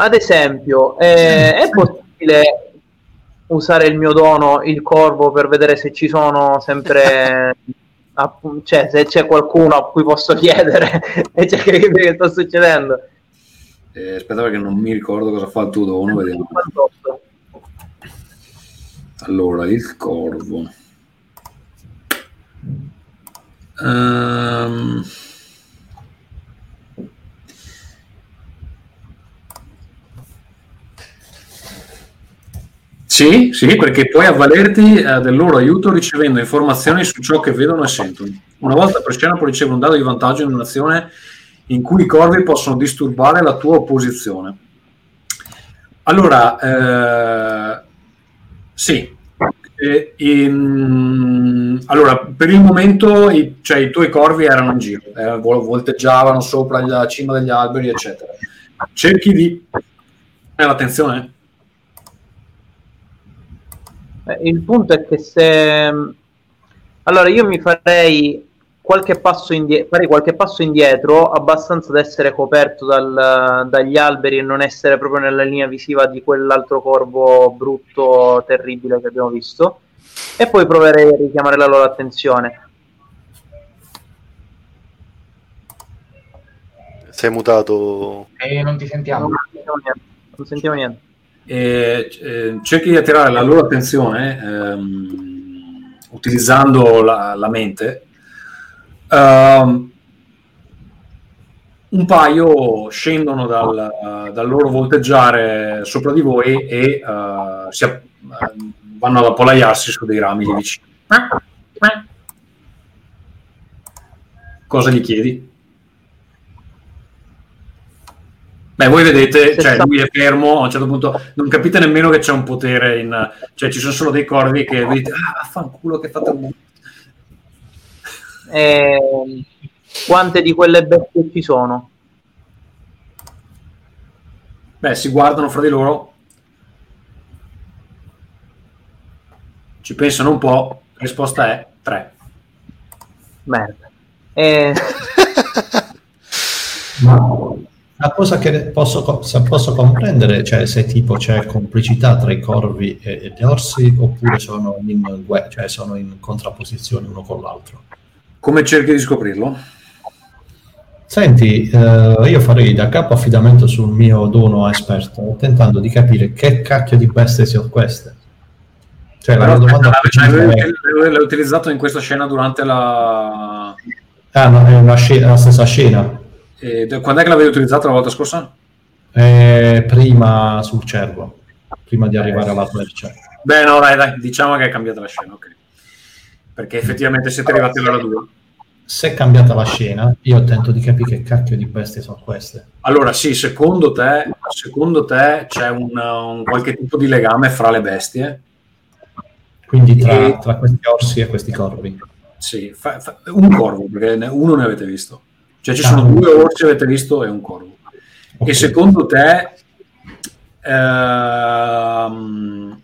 Ad esempio, eh, è possibile usare il mio dono, il corvo, per vedere se ci sono sempre. appu- cioè, se c'è qualcuno a cui posso chiedere e c'è che che sta succedendo. Eh, aspetta perché non mi ricordo cosa fa il tuo dono. Vediamo. 58. Allora, il corvo. Ehm. Sì, sì, perché puoi avvalerti eh, del loro aiuto ricevendo informazioni su ciò che vedono e sentono. Una volta per scena puoi ricevere un dato di vantaggio in un'azione in cui i corvi possono disturbare la tua opposizione. Allora, eh, sì. Eh, in- allora, per il momento i, cioè, i tuoi corvi erano in giro, eh, vol- volteggiavano sopra la cima degli alberi, eccetera. Cerchi di? Eh, Il punto è che se... Allora io mi farei qualche passo, indie- farei qualche passo indietro, abbastanza da essere coperto dal- dagli alberi e non essere proprio nella linea visiva di quell'altro corvo brutto, terribile che abbiamo visto. E poi proverei a richiamare la loro attenzione. Sei mutato. E non ti sentiamo. Non sentiamo niente. Non sentiamo niente. E, eh, cerchi di attirare la loro attenzione ehm, utilizzando la, la mente. Ehm, un paio scendono dal, dal loro volteggiare sopra di voi e eh, si eh, vanno ad appollaiarsi su dei rami lì vicini. Cosa gli chiedi? Beh, voi vedete, cioè, lui è fermo, a un certo punto non capite nemmeno che c'è un potere in... cioè ci sono solo dei corvi che vedete, ah, fanculo che fate un... Ehm, quante di quelle bestie ci sono? Beh, si guardano fra di loro, ci pensano un po', la risposta è 3. Merda. Eh, la cosa che posso, posso comprendere, cioè se tipo c'è complicità tra i corvi e, gli orsi oppure sono in, cioè sono in contrapposizione uno con l'altro. Come cerchi di scoprirlo? Senti, eh, io farei da capo affidamento sul mio dono esperto, tentando di capire che cacchio di bestie sono queste. Cioè, la Però, domanda l'hai, utilizzato in questa scena durante la... Ah, no, è una sce- la stessa scena. Eh, quando è che l'avevi utilizzato la volta scorsa? Eh, prima sul cervo, prima di arrivare alla quercia. Beh, no, dai, dai, diciamo che è cambiata la scena, ok. Perché effettivamente siete arrivati all'ora 2. Se è cambiata la scena, io tento di capire che cacchio di bestie sono queste. Allora, sì, secondo te, secondo te c'è un, un qualche tipo di legame fra le bestie? Quindi tra, E- tra questi orsi e questi corvi. Sì, fa- fa- un corvo, perché uno ne avete visto. Cioè ci sono due orsi avete visto e un corvo. Ok. E secondo te, ehm,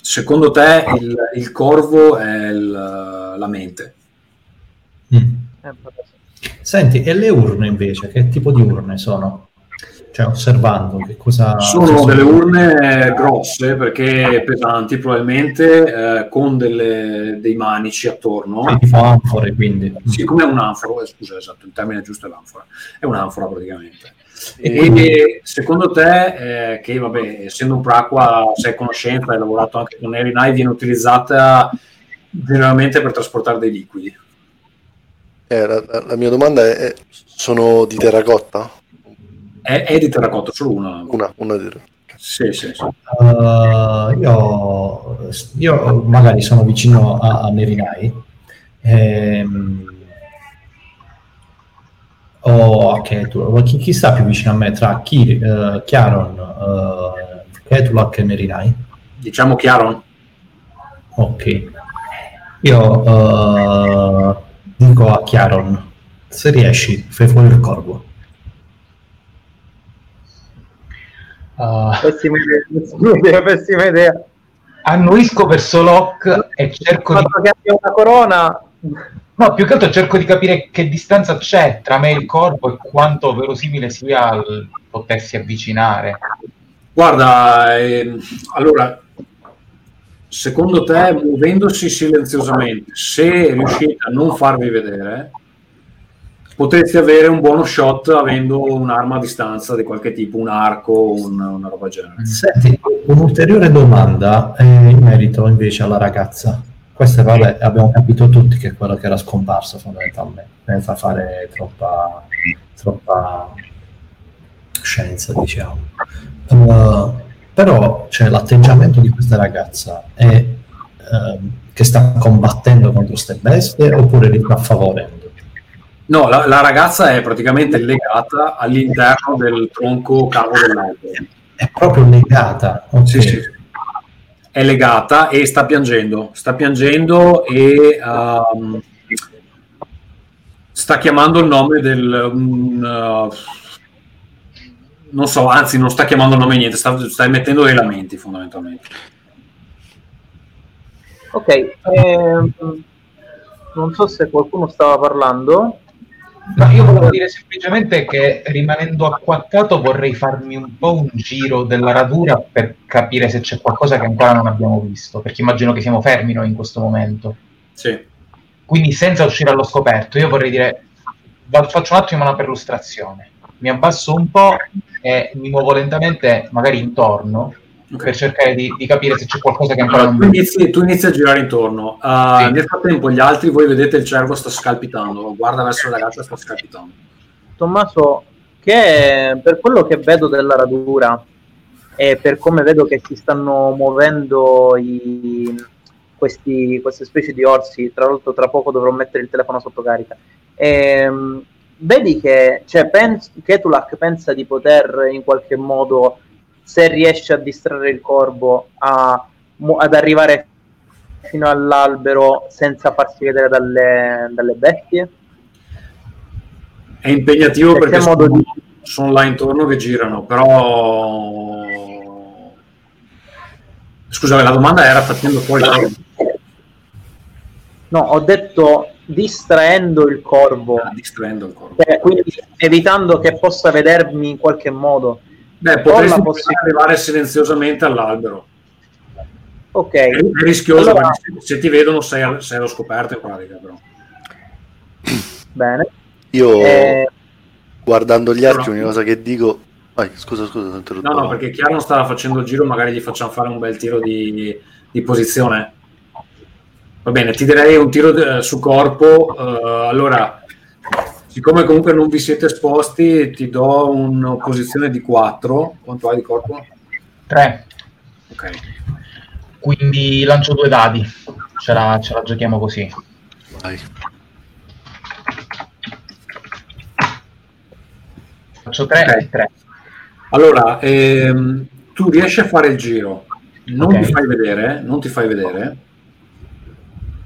secondo te il, il corvo è il- la mente? Mm. Senti, e le urne invece, che tipo di urne sono? Cioè, osservando che cosa... Sono delle urne grosse perché pesanti probabilmente eh, con delle- dei manici attorno. Sì, tipo anfore, quindi. Sì, come un anforo, eh, scusa, esatto, il termine giusto è l'anfora. È un'anfora praticamente. E E quindi- secondo te, eh, che vabbè, essendo un Praqua, sei a conoscenza, hai lavorato anche con Erinai, viene utilizzata generalmente per trasportare dei liquidi? Eh, la, la- mia domanda è, è- sono di terracotta? È, è di terracotta, solo una. Una, una di Sì, sì, sì. Uh, io, io magari sono vicino a, a Nerinai ehm, o a chi, chi sta più vicino a me tra Kir, eh, Chiaron uh, Ketulak e Nerinai Diciamo Chiaron? ok io eh, dico a Chiaron se riesci fai fuori il corvo Uh, Pessima idea, pessima idea, pessima idea. annuisco verso Locke e cerco di... fatto che abbia una corona No, più che altro cerco di capire che distanza c'è tra me e il corpo e quanto verosimile sia il potersi avvicinare. Guarda, ehm, allora, secondo te, muovendosi silenziosamente, se riuscite a non farvi vedere, potreste avere un buono shot avendo un'arma a distanza di qualche tipo, un arco, un- una roba genere. Senti, un'ulteriore domanda eh, in merito invece alla ragazza. Questa, vabbè, abbiamo capito tutti che è quello che era scomparso fondamentalmente, senza fare troppa, troppa scienza, diciamo. Eh, però c'è l'atteggiamento di questa ragazza è ehm, che sta combattendo contro queste bestie oppure li sta favorendo? No, la, la ragazza è praticamente legata all'interno del tronco cavo dell'albero. È proprio legata. ok. Sì, sì. È legata e sta piangendo. Sta piangendo e ehm, sta chiamando il nome del un, uh, non so, anzi non sta chiamando il nome niente, sta, stai mettendo dei lamenti fondamentalmente. Ok, ehm, non so se qualcuno stava parlando. Ma io volevo dire semplicemente che rimanendo acquattato vorrei farmi un po' un giro della radura per capire se c'è qualcosa che ancora non abbiamo visto, perché immagino che siamo fermi noi in questo momento. Sì. Quindi senza uscire allo scoperto, io vorrei dire, faccio un attimo una perlustrazione, mi abbasso un po' e mi muovo lentamente, magari intorno, Ok. per cercare di, di capire se c'è qualcosa che ancora Allora, non tu, inizi, tu inizi a girare intorno. Uh, Sì. Nel frattempo, gli altri, voi vedete il cervo sta scalpitando. Guarda verso la ragazza, sta scalpitando. Tommaso, che per quello che vedo della radura e per come vedo che si stanno muovendo i- questi, queste specie di orsi, tra l'altro tra poco dovrò mettere il telefono sotto carica, ehm, vedi che cioè, pens- Ketulak pensa di poter in qualche modo, se riesce a distrarre il corvo, a- ad arrivare fino all'albero senza farsi vedere dalle, dalle bestie? È impegnativo C'è perché che modo sono, di- sono là intorno che girano, però... Scusate, la domanda era facendo fuori il corvo. No, ho detto distraendo il corvo, Ah, distraendo il corvo. cioè, quindi evitando che possa vedermi in qualche modo. Beh, potresti possibilità- arrivare silenziosamente all'albero. Ok, È, è rischioso Allora- se, se ti vedono sei, al- sei allo scoperto in pratica, però. bene. Io Eh, guardando gli archi, Però- l'unica cosa che dico. Vai, scusa, scusa, ti ho interrotto. No, no, perché Chiaro non stava facendo il giro, magari gli facciamo fare un bel tiro di, di posizione. Va bene, ti direi un tiro eh, su corpo. eh, allora, siccome comunque non vi siete esposti, ti do una posizione di 4. Quanto hai di corpo? 3. Ok. Quindi lancio due dadi, ce la, ce la giochiamo così. Vai. Faccio 3 Ok. e 3. Allora, ehm, tu riesci a fare il giro, non Ok. ti fai vedere, non ti fai vedere,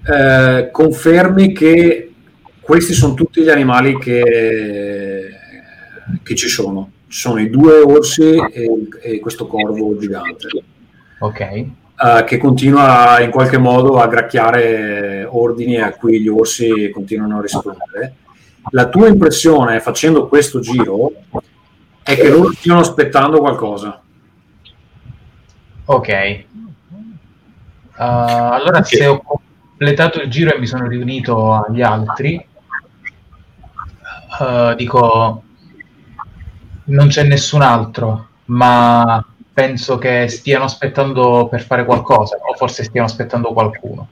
eh, confermi che questi sono tutti gli animali che, che ci sono. Ci sono i due orsi e, e questo corvo gigante, Ok. eh, che continua in qualche modo a gracchiare ordini a cui gli orsi continuano a rispondere. La tua impressione facendo questo giro è che loro stiano aspettando qualcosa. Ok. Uh, allora, Ok. se ho completato il giro e mi sono riunito agli altri, uh, dico: non c'è nessun altro, ma penso che stiano aspettando per fare qualcosa, o forse stiano aspettando qualcuno.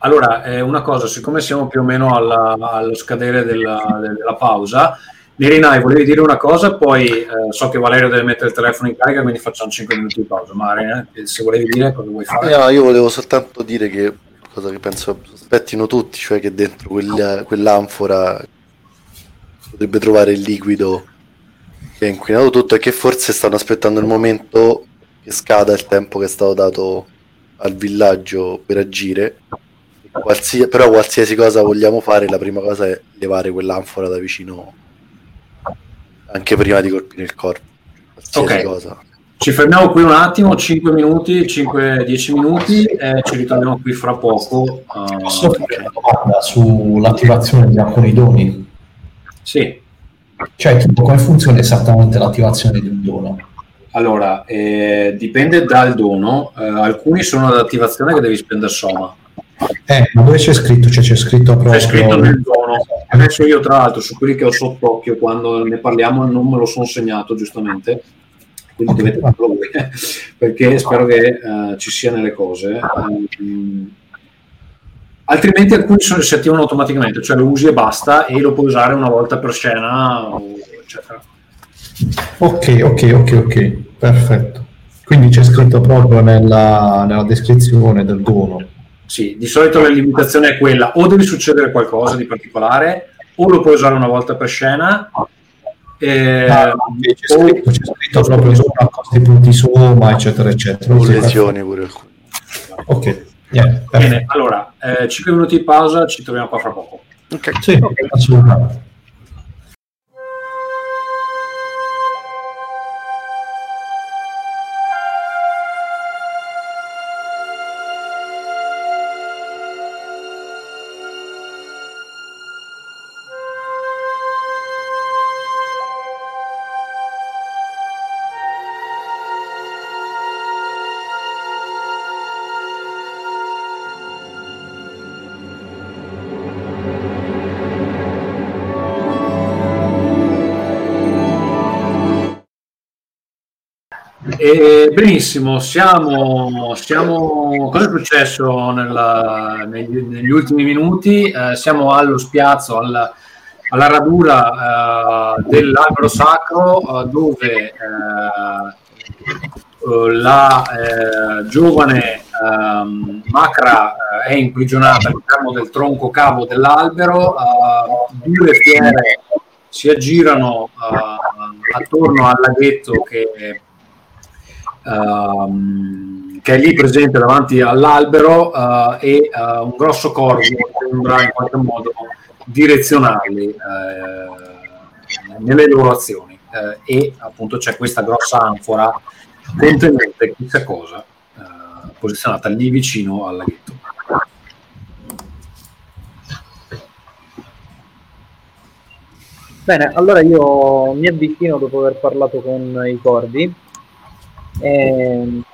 Allora, eh, una cosa, siccome siamo più o meno alla- allo scadere della, della pausa, Mirinai, volevi dire una cosa, poi eh, so che Valerio deve mettere il telefono in carica, quindi facciamo 5 minuti di pausa. Ma eh, se volevi dire cosa vuoi fare? No, io volevo soltanto dire che cosa che penso aspettino tutti, cioè che dentro quel- quell'anfora potrebbe trovare il liquido che ha inquinato tutto e che forse stanno aspettando il momento che scada il tempo che è stato dato al villaggio per agire. Qualsi- però qualsiasi cosa vogliamo fare, la prima cosa è levare quell'anfora da vicino anche prima di colpire il corpo. Qualsiasi Ok. cosa. Ci fermiamo qui un attimo, 5 minuti, 5-10 minuti e ci ritorniamo qui fra poco. Uh, Posso fare una domanda sull'attivazione di alcuni doni? Sì, Cioè, tipo, come funziona esattamente l'attivazione di un dono? allora, eh, dipende dal dono. Eh, alcuni sono ad attivazione che devi spendere soma. Eh, ma dove c'è scritto? Cioè, c'è scritto proprio... C'è scritto nel dono. Adesso io, tra l'altro, su quelli che ho sott'occhio, quando ne parliamo, non me lo sono segnato giustamente. Quindi Ok. dovete farlo voi, perché spero che eh, ci sia nelle cose. Ehm, altrimenti alcuni sono, si attivano automaticamente, cioè lo usi e basta, e lo puoi usare una volta per scena, o eccetera. Ok, ok, ok, ok, perfetto. Quindi c'è scritto proprio nella, nella descrizione del dono. Sì, di solito la limitazione è quella, o devi succedere qualcosa di particolare, o lo puoi usare una volta per scena. eh, Ah, ok, c'è, o- scritto, c'è scritto proprio sopra costi punti soma, eccetera, eccetera. Con Sì, lesioni pure. Ok, niente, Bene, allora, 5 minuti di pausa, ci troviamo qua fra poco. Ok. Sì, assolutamente. E, benissimo, siamo, siamo, cosa è successo nella, negli, negli, ultimi minuti? Eh, siamo allo spiazzo, alla, alla radura eh, dell'albero sacro eh, dove eh, la eh, giovane ehm, Macra è imprigionata all'interno del tronco cavo dell'albero, due fiere si aggirano attorno al laghetto che uh, che è lì presente davanti all'albero uh, e uh, un grosso corvo sembra in qualche modo direzionarli eh, nelle loro azioni e appunto c'è questa grossa anfora contenente chissà cosa posizionata lì vicino al laghetto. Bene, allora io mi avvicino dopo aver parlato con i corvi e, ehm,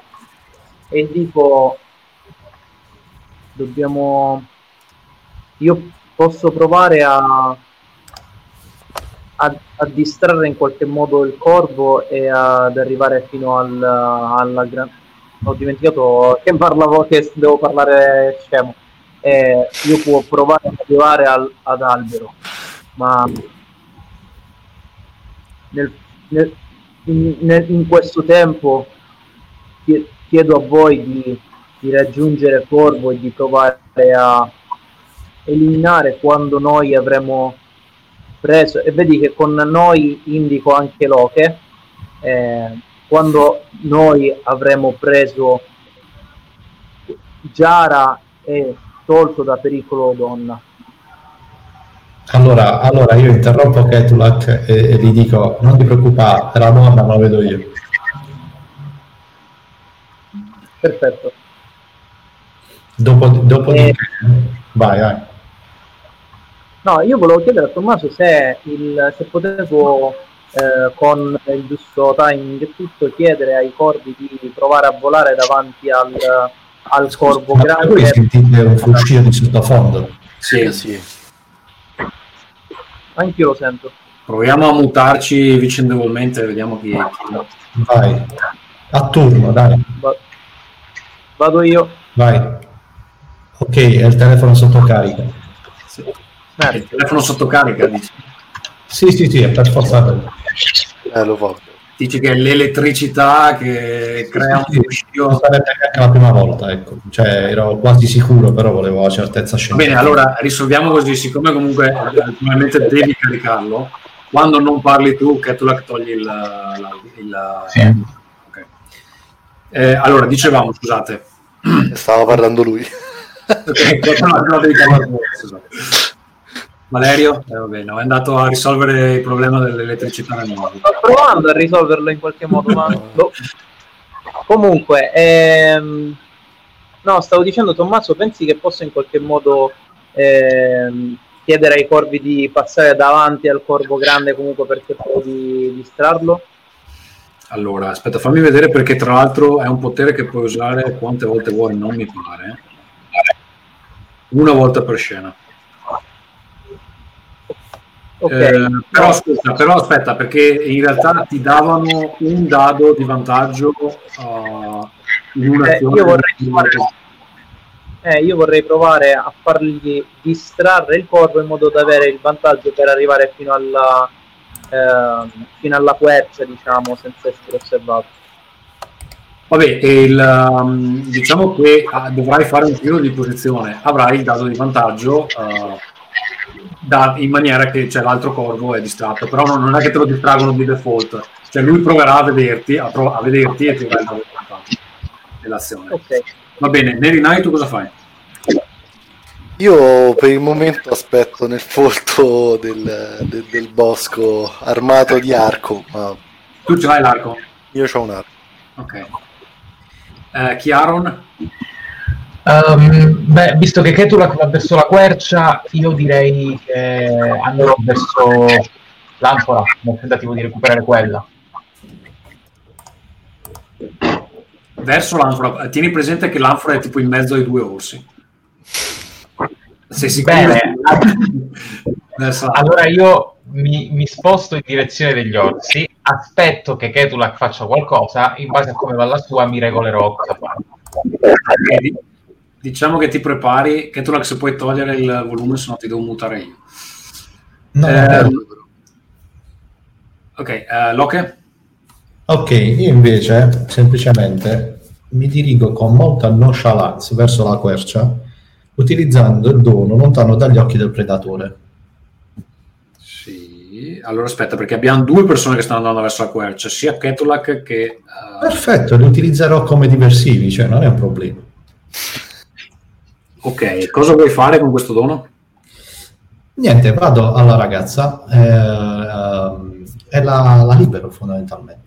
e dico dobbiamo io posso provare a, a, a, distrarre in qualche modo il corvo e ad arrivare fino al, alla gran... ho dimenticato che parlavo che devo parlare scemo. Eh, io può provare ad arrivare al, ad albero ma nel, nel, in, in questo tempo chiedo a voi di, di raggiungere Corvo e di provare a eliminare quando noi avremo preso, e vedi che con noi indico anche Loche, eh, quando noi avremo preso Giara e tolto da pericolo donna. Allora, allora io interrompo Ketulak e, e gli dico non ti preoccupare, la donna la vedo io. Perfetto. Dopo, dopo e... di... Vai, vai. No, io volevo chiedere a Tommaso se, il, se potevo eh, con il giusto timing e tutto chiedere ai corvi di provare a volare davanti al, al corvo Ma grande. Voi sentite un fruscio di sottofondo? Sì, sì. Anch'io lo sento. Proviamo a mutarci vicendevolmente, vediamo chi, chi... Vai. A turno, dai. Va- Vado io. Vai. Ok, è il telefono sotto carica. Sì. Eh, il telefono sotto carica, dici? Sì, sì, sì, è per forza. Eh, lo fa. Dici che è l'elettricità che crea un fuscio. Sarebbe anche la prima volta, ecco. Cioè, ero quasi sicuro, però volevo la certezza scientifica. Bene, allora risolviamo così, siccome comunque probabilmente devi caricarlo, quando non parli tu, Ketulak togli il... il sì. Eh, allora, dicevamo, scusate. Stava parlando lui. Valerio? Eh, vabbè, no, è andato a risolvere il problema dell'elettricità nel mondo. Sto provando a risolverlo in qualche modo, ma... boh. Comunque, ehm... no, stavo dicendo, Tommaso, pensi che possa in qualche modo ehm, chiedere ai corvi di passare davanti al corvo grande comunque per cercare di distrarlo? Allora, aspetta, fammi vedere perché tra l'altro è un potere che puoi usare quante volte vuoi, non mi pare. Una volta per scena. Okay. Eh, però, aspetta, però, aspetta, perché in realtà ti davano un dado di vantaggio uh, in un'azione. Eh, io, vorrei provare, eh, io vorrei provare a fargli distrarre il corpo in modo da avere il vantaggio per arrivare fino alla, eh, fino alla quercia, diciamo, senza essere osservato. Vabbè, il, um, diciamo che uh, dovrai fare un giro di posizione, avrai il dato di vantaggio uh, da, in maniera che cioè, l'altro corvo è distratto, però non, non, è che te lo distraggono di default, cioè lui proverà a vederti, a, prov- a vederti e ti darà il vantaggio dell'azione. Okay. Va bene, Neri Nai tu cosa fai? Io per il momento aspetto nel folto del, del, del bosco armato di arco. Ma... Tu ce l'hai l'arco? Io ho un arco. Ok. Eh, Chiaron? Um, beh, visto che Ketulak va verso la quercia, io direi che andrò verso l'anfora nel tentativo di recuperare quella. Verso l'anfora. Tieni presente che l'anfora è tipo in mezzo ai due orsi. Sei sicuro? Bene. Allora io mi, mi sposto in direzione degli orsi, aspetto che Ketulak faccia qualcosa, in base a come va la sua mi regolerò cosa di- Diciamo che ti prepari, che tu se puoi togliere il volume, se no ti devo mutare io. No, Eh, no, Ok, eh, Loche? Ok, io invece semplicemente mi dirigo con molta nonchalance verso la quercia, utilizzando il dono lontano dagli occhi del predatore. Sì. Allora aspetta, perché abbiamo due persone che stanno andando verso la quercia, sia Ketulak che... eh, Perfetto, li utilizzerò come diversivi, cioè non è un problema. Ok, cosa vuoi fare con questo dono? Niente, vado alla ragazza eh, ehm, e la, la libero fondamentalmente.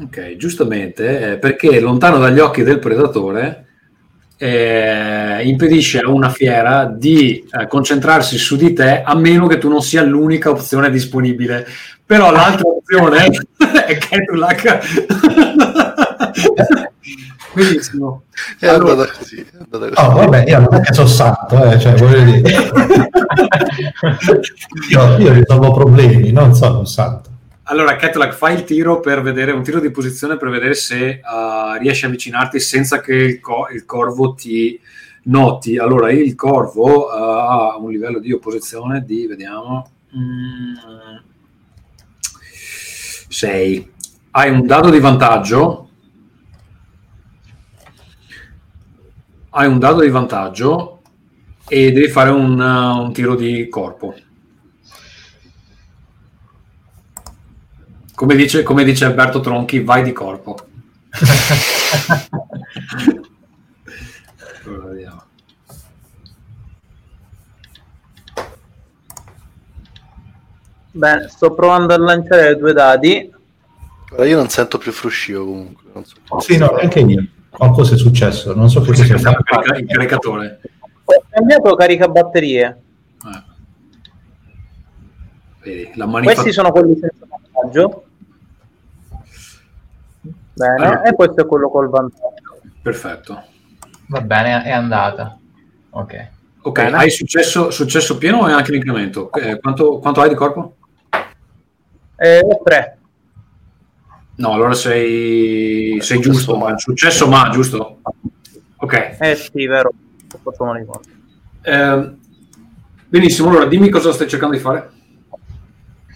Ok, giustamente, eh, perché lontano dagli occhi del predatore eh, impedisce a una fiera di eh, concentrarsi su di te a meno che tu non sia l'unica opzione disponibile. Però l'altra opzione è Ketulak. Benissimo. È Allora- andata così. È andata così. Oh, vabbè, io non è che sono santo, eh, cioè, voglio dire. io, io risolvo problemi, non sono un santo. Allora, Ketulak, fai il tiro per vedere un tiro di posizione per vedere se eh, riesci a avvicinarti senza che il, co- il corvo ti noti. Allora, il corvo eh, ha un livello di opposizione di, vediamo, 6. Hai un dado di vantaggio. Hai un dado di vantaggio e devi fare un, uh, un tiro di corpo. Come dice, come dice Alberto Tronchi, vai di corpo. Allora, vediamo. Bene, sto provando a lanciare due dadi. Guarda, io non sento più fruscio comunque. Non so. Sì, no, anche io. Qualcosa è successo, non so cosa sia cambiamo il carica- il caricatore. Ho cambiato caricabatterie. Eh. Vedi, la manifattura. Questi sono quelli senza vantaggio. Bene, Allora. e questo è quello col vantaggio. Perfetto. Va bene, è andata. Ok. Ok, Bene. hai successo, successo pieno o hai anche l'incremento? Eh, quanto, quanto hai di corpo? Eh, tre. No, allora sei, sei giusto. ma. Successo ma, giusto? Ok. Eh sì, vero. Ehm, benissimo, allora dimmi cosa stai cercando di fare.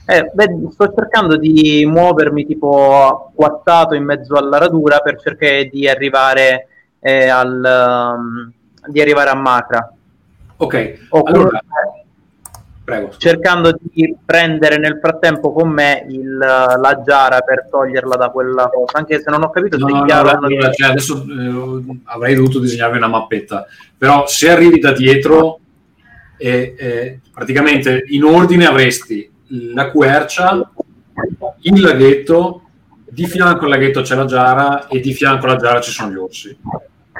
Eh, beh, sto cercando di muovermi tipo quattato in mezzo alla radura per cercare di arrivare eh, al um, di arrivare a Macra. Ok, Oppure allora, prego. cercando di prendere nel frattempo con me il, la giara per toglierla da quella cosa, anche se non ho capito No, se no, no, chiaro no, allora, cioè, adesso eh, avrei dovuto disegnarvi una mappetta, però se arrivi da dietro, eh, eh, praticamente in ordine avresti la quercia, il laghetto, di fianco al laghetto c'è la giara e di fianco alla giara ci sono gli orsi.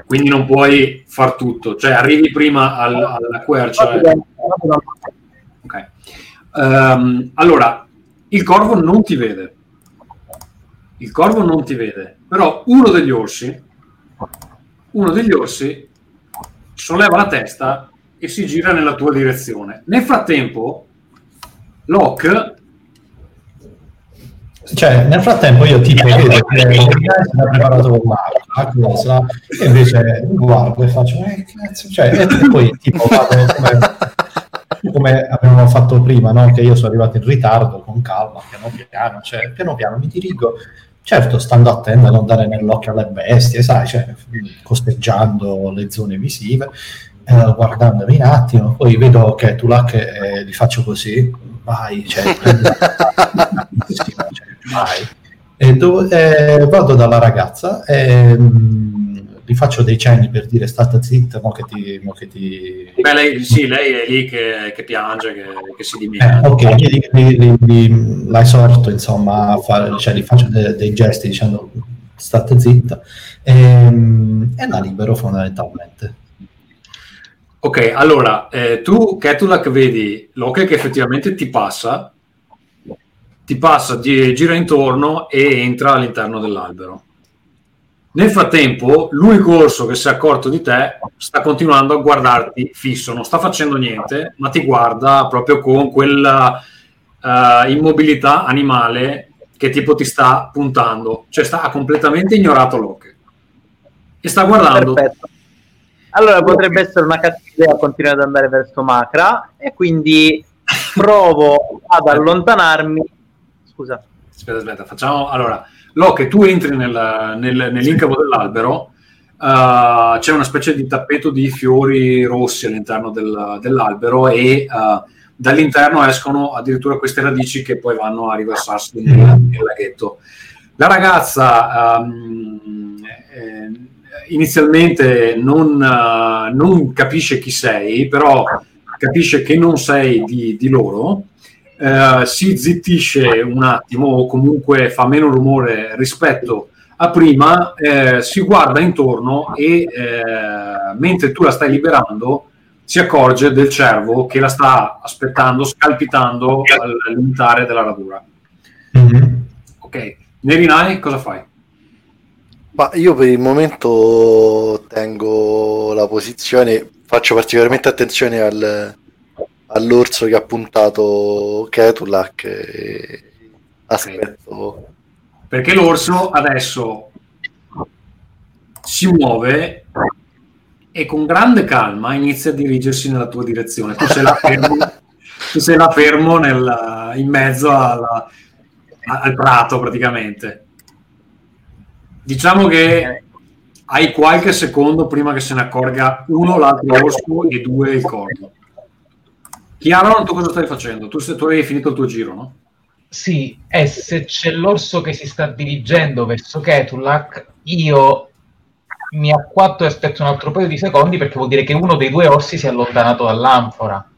Quindi non puoi far tutto, cioè arrivi prima al- alla quercia. Ok. Ehm, allora, il corvo non ti vede. Il corvo non ti vede, però uno degli orsi, uno degli orsi solleva la testa e si gira nella tua direzione. Nel frattempo, Locke Cioè, nel frattempo io tipo vedo che si ha preparato con la cosa e invece guardo e faccio eh, cazzo, cioè, e poi tipo vado come, come avevamo fatto prima, no? che io sono arrivato in ritardo con calma, piano piano, cioè, piano piano mi dirigo, certo stando attento a non dare nell'occhio alle bestie, sai, cioè, costeggiando le zone visive, eh, guardandomi un attimo, poi vedo che tu là che eh, li faccio così, vai, cioè, cioè, vai. E dove- eh, vado dalla ragazza e gli faccio dei cenni per dire state zitta, mo che ti... Mo che ti... Beh, lei, sì, lei è lì che, che piange, che, che si Eh, dimentica. ok, io li, li- li- li- la esorto insomma a fare, cioè gli faccio de- dei gesti dicendo state zitta e, e la libero fondamentalmente. Ok, allora, eh, tu, Ketulak, vedi Loki che effettivamente ti passa, ti passa, gira intorno e entra all'interno dell'albero. Nel frattempo, l'unico orso che si è accorto di te sta continuando a guardarti fisso, non sta facendo niente, ma ti guarda proprio con quella uh, immobilità animale che tipo ti sta puntando, cioè sta ha completamente ignorato Locke e sta guardando. Perfetto. Allora potrebbe essere una cattiva idea continuare ad andare verso Macra e quindi provo ad allontanarmi. Scusa. Aspetta, aspetta, facciamo allora Locke, tu entri nel, nel, nell'incavo dell'albero, uh, c'è una specie di tappeto di fiori rossi all'interno del, dell'albero e uh, dall'interno escono addirittura queste radici che poi vanno a riversarsi nel, nel laghetto. La ragazza um, eh, inizialmente non, uh, non, capisce chi sei, però capisce che non sei di, di loro eh, si zittisce un attimo o comunque fa meno rumore rispetto a prima, eh, si guarda intorno e eh, mentre tu la stai liberando si accorge del cervo che la sta aspettando, scalpitando al limitare della radura. Mm-hmm. Ok, Nerinai, cosa fai? Ma io per il momento tengo la posizione, faccio particolarmente attenzione al, all'orso che ha puntato Ketulak e aspetto. Perché l'orso adesso si muove e con grande calma inizia a dirigersi nella tua direzione. Tu sei là fermo, sei là fermo nel, in mezzo alla, al prato praticamente. Diciamo che hai qualche secondo prima che se ne accorga uno l'altro orso e due il corpo Chiaro, tu cosa stai facendo? Tu, tu hai finito il tuo giro, no? Sì, e se c'è l'orso che si sta dirigendo verso Ketulak, io mi acquatto e aspetto un altro paio di secondi perché vuol dire che uno dei due orsi si è allontanato dall'anfora.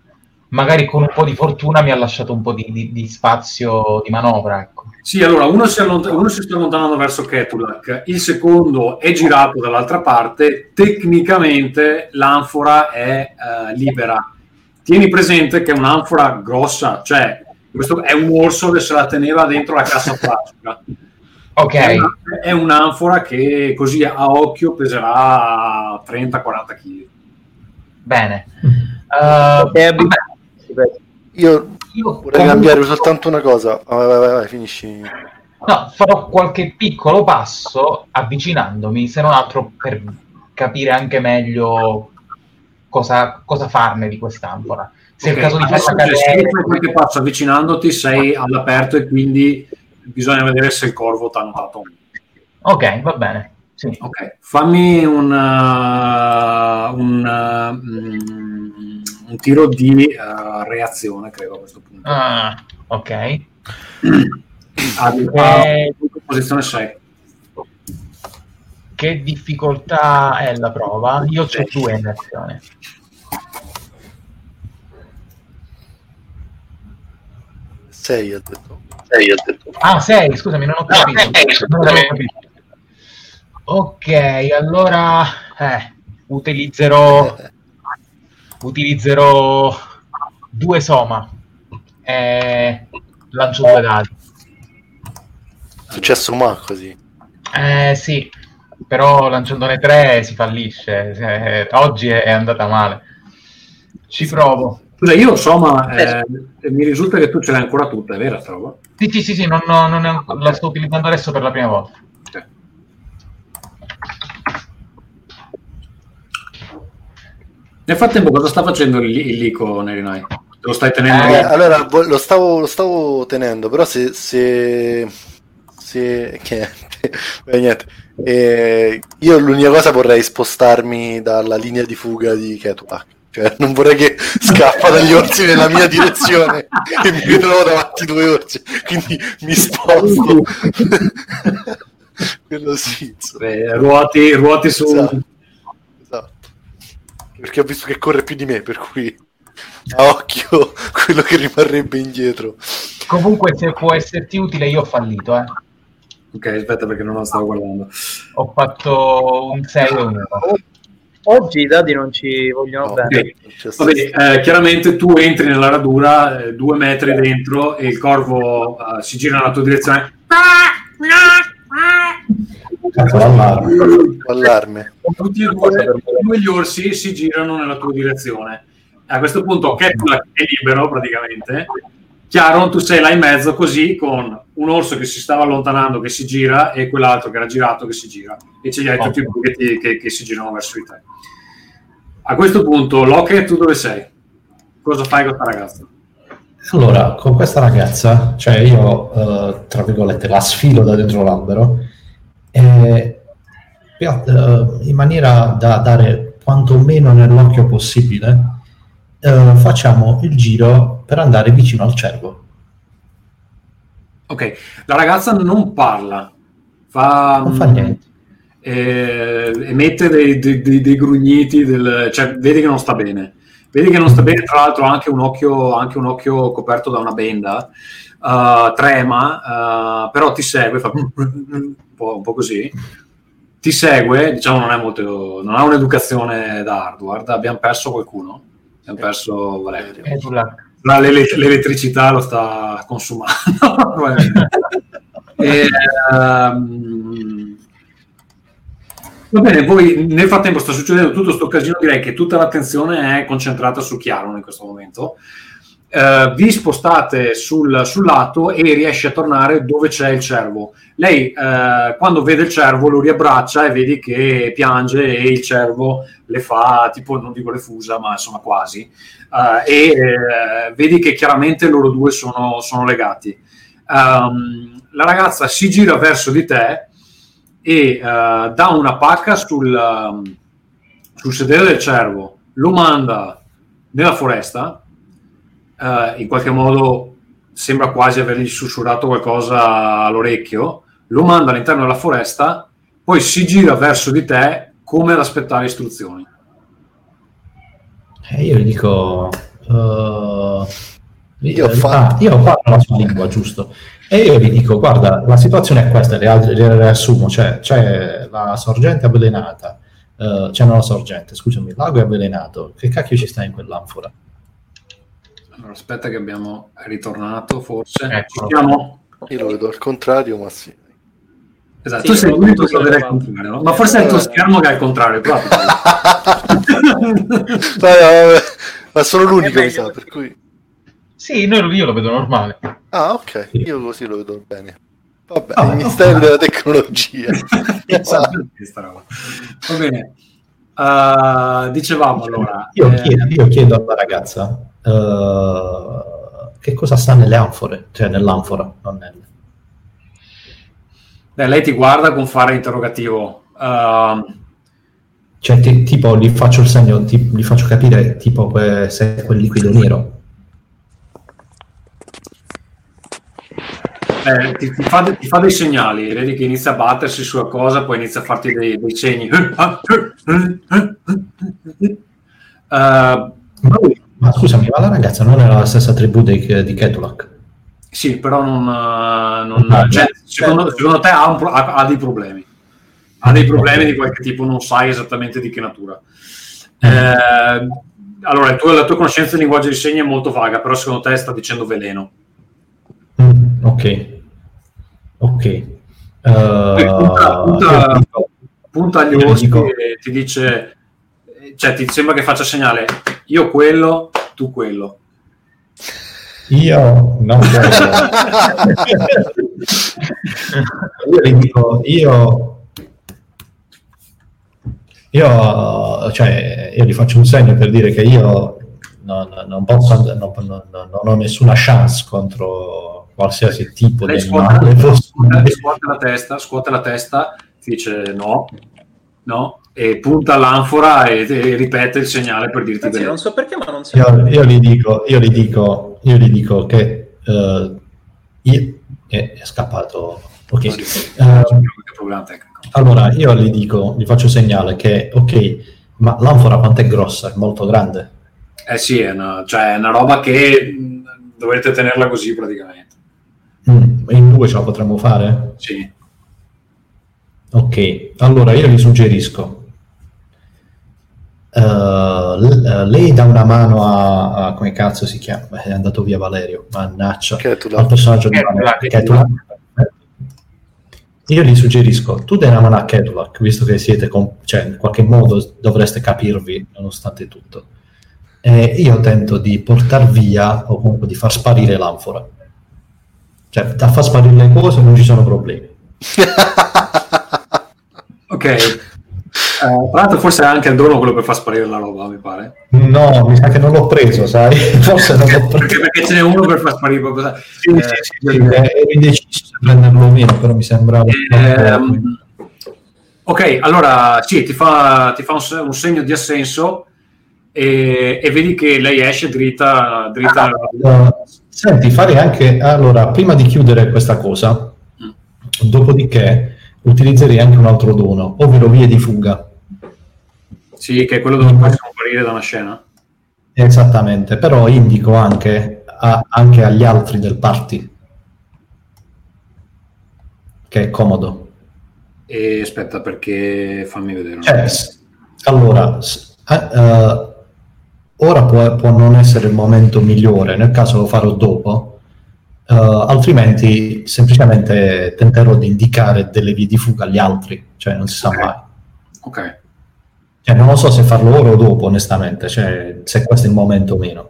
Magari con un po' di fortuna mi ha lasciato un po' di, di, di spazio di manovra. Ecco. Sì, allora uno si, allont- uno si, sta allontanando verso Ketulak, il secondo è girato dall'altra parte. Tecnicamente l'anfora è uh, libera tieni presente che è un'anfora grossa, cioè questo è un orso che se la teneva dentro la cassa plastica. ok. È, una, è, un'anfora che così a occhio peserà 30-40 kg. Bene. Uh, io, io vorrei cambiare soltanto una cosa. Vai, vai, vai, finisci. No, farò qualche piccolo passo avvicinandomi, se non altro per capire anche meglio cosa, cosa farne di quest'ampora. Se okay. è il caso di farla cadere... Qualche passo avvicinandoti sei all'aperto e quindi bisogna vedere se il corvo ti ha notato. Ok, va bene. Sì. Ok, fammi un, uh, un, uh, un, tiro di uh, reazione, credo a questo punto. Ah, ok. A, a, eh, posizione 6 che difficoltà è la prova? Io ho due in azione. Sei ha detto. Sei ha detto. Ah, sei, scusami, non ho capito. Ah, sei, non avevo capito. Ok, allora eh, utilizzerò utilizzerò due soma e lancio due dadi. Successo ma così. Eh sì, però lanciandone tre si fallisce. Eh, oggi è, è, andata male. Ci provo. Scusa, io insomma, eh, mi risulta che tu ce l'hai ancora tutta, è vero sta roba? Sì, sì, sì, sì non, non è, la sto utilizzando adesso per la prima volta. Okay. Nel frattempo cosa sta facendo il, il Lico Nerinai? Lo stai tenendo? Eh, allora, lo stavo, lo stavo tenendo, però se... se, se che, Beh, niente. Eh, io l'unica cosa vorrei spostarmi dalla linea di fuga di Ketulak. Cioè, non vorrei che scappa dagli orsi nella mia direzione e mi ritrovo davanti due orsi. Quindi mi sposto. Quello sì. Beh, ruoti, ruoti su. Esatto. esatto. Perché ho visto che corre più di me, per cui a occhio quello che rimarrebbe indietro. Comunque, se può esserti utile, io ho fallito, eh. Ok, aspetta perché non lo stavo guardando. Ho fatto un 6 e un 1. Oggi i dadi non ci vogliono okay. bene. Vabbè, eh, chiaramente tu entri nella radura, eh, due metri dentro, e il corvo eh, si gira nella tua direzione. Cazzo, l'allarme. Allarme. tutti e due, tutti e due gli orsi si girano nella tua direzione. A questo punto Ketula è libero praticamente. Chiaro, tu sei là in mezzo così con un orso che si stava allontanando, che si gira, e quell'altro che era girato, che si gira. E ce li hai tutti e due che, che- si girano verso di te. A questo punto, Locke, tu dove sei? Cosa fai con questa ragazza? Allora, con questa ragazza, cioè io, eh, tra virgolette, la sfilo da dentro l'albero e eh, in maniera da dare quantomeno nell'occhio possibile, eh, facciamo il giro per andare vicino al cervo. Ok, la ragazza non parla, fa, Non fa niente. eh, emette dei, dei- dei- dei grugniti, del- cioè vedi che non sta bene. Vedi che non sta bene, tra l'altro ha anche un occhio, anche un occhio coperto da una benda, uh, trema, uh, però ti segue, fa un po', un po' così. Ti segue, diciamo non è molto, non ha un'educazione da hardware, abbiamo perso qualcuno, abbiamo perso Valerio. Ma l'ele- l'elettricità lo sta consumando. E, ehm, va bene, voi nel frattempo sta succedendo tutto questo casino, direi che tutta l'attenzione è concentrata su Chiaron in questo momento. Eh, vi spostate sul, sul lato e riesce a tornare dove c'è il cervo. Lei, eh, quando vede il cervo, lo riabbraccia e vedi che piange e il cervo le fa tipo, non dico le fusa, ma insomma quasi. Eh, e vedi che chiaramente loro due sono, sono legati. Ehm, la ragazza si gira verso di te e dà una pacca sul, ehm, sul sedere del cervo, lo manda nella foresta, eh, in qualche modo sembra quasi avergli sussurrato qualcosa all'orecchio, lo manda all'interno della foresta, poi si gira verso di te come ad aspettare istruzioni. E io gli dico... eh, Io ho ah, io parlo la sua lingua, giusto? E io gli dico, guarda, la situazione è questa, le altre le riassumo, cioè c'è la sorgente avvelenata, eh, c'è non la sorgente, scusami, il lago è avvelenato, che cacchio ci sta in quell'anfora? Allora, aspetta che abbiamo ritornato forse. Eccolo. Ci siamo? Io lo vedo al contrario, ma sì. Esatto, Sì, tu sei lo- l'unico lo che vede al contrario, no? ma forse è il tuo schermo che è al contrario. Vabbè, vabbè, ma sono l'unico, mi meglio sa, per cui... Sì, noi- io lo vedo normale. Ah, ok, Sì. io così lo vedo bene. Vabbè, Ah, il mistero della tecnologia. Esatto. Va bene. Uh, dicevamo allora. Io, eh, chiedo, io chiedo alla ragazza eh, che cosa sta nelle anfore, cioè nell'anfora, non nel... beh, lei ti guarda con fare interrogativo. Uh, Cioè, ti- tipo, gli faccio il segno, ti- gli faccio capire, tipo, que- se è quel liquido nero. eh, ti, ti fa, ti fa dei segnali, vedi che inizia a battersi sulla cosa, poi inizia a farti dei, dei segni. Uh, Ma, scusami, ma la ragazza non era la stessa tribù di, di Ketulak? sì, però non, uh, non- Ah, cioè, certo. secondo, secondo te ha, un ha- ha dei problemi. Ha dei problemi di qualche tipo, non sai esattamente di che natura. Eh, allora, il tuo- la tua conoscenza del linguaggio di segni è molto vaga, però secondo te sta dicendo veleno. Mm, ok. Ok. Eh, punta, punta- io dico- punta agli orsi e ti dice, cioè ti sembra che faccia segnale, io quello, tu quello. Io non quello. io gli dico, io, io, cioè, io gli faccio un segno per dire che io non, non posso, non, non- non ho nessuna chance contro qualsiasi tipo di Lei scuote, animale possibile. scuote la testa, scuote la testa, ti dice no, no, e punta all'anfora e, e ripete il segnale per dirti Anzi, bene. non so perché, ma non si Io, io gli dico, io gli dico, io gli dico che eh, io- è, è scappato. Ok. Eh, tecnico. allora io gli dico, gli faccio segnale che ok, ma l'anfora quanto è grossa? È molto grande. Eh sì, è una, cioè, è una roba che mh, dovrete tenerla così praticamente. Mm, in due ce la potremmo fare? Sì. Ok, allora io gli suggerisco. L- lei dà una mano a, a- come cazzo si chiama? Beh, È andato via Valerio, mannaggia. Ketula. Al personaggio di Ketula, Valerio, io gli suggerisco, tu dai una mano a Kedulak, visto che siete, con, cioè in qualche modo dovreste capirvi nonostante tutto. E io tento di portare via o comunque di far sparire l'anfora. Cioè, da far sparire le cose non ci sono problemi. Ok. Eh, tra l'altro forse è anche il dono quello per far sparire la roba, mi pare. No, mi sa che non l'ho preso, sai? Forse non l'ho preso. Perché, perché ce n'è uno per far sparire qualcosa. Sì, Eh, sì, sì, sì, ero indeciso se prenderlo o meno, però mi sembrava... Ehm, ok, allora sì, ti fa, ti fa un, un segno di assenso e, e vedi che lei esce dritta. dritta Uh, senti, farei anche... Allora, prima di chiudere questa cosa, dopodiché utilizzerei anche un altro dono, ovvero vie di fuga. Sì, che è quello dove puoi scomparire da una scena. Esattamente, però indico anche, a- anche agli altri del party, che è comodo. E aspetta, perché fammi vedere. Cioè, allora, eh, ora può, può non essere il momento migliore, nel caso lo farò dopo, eh, altrimenti semplicemente tenterò di indicare delle vie di fuga agli altri, cioè non si sa Ok. mai. Ok. Cioè, non lo so se farlo ora o dopo, onestamente, cioè, se questo è il momento o meno.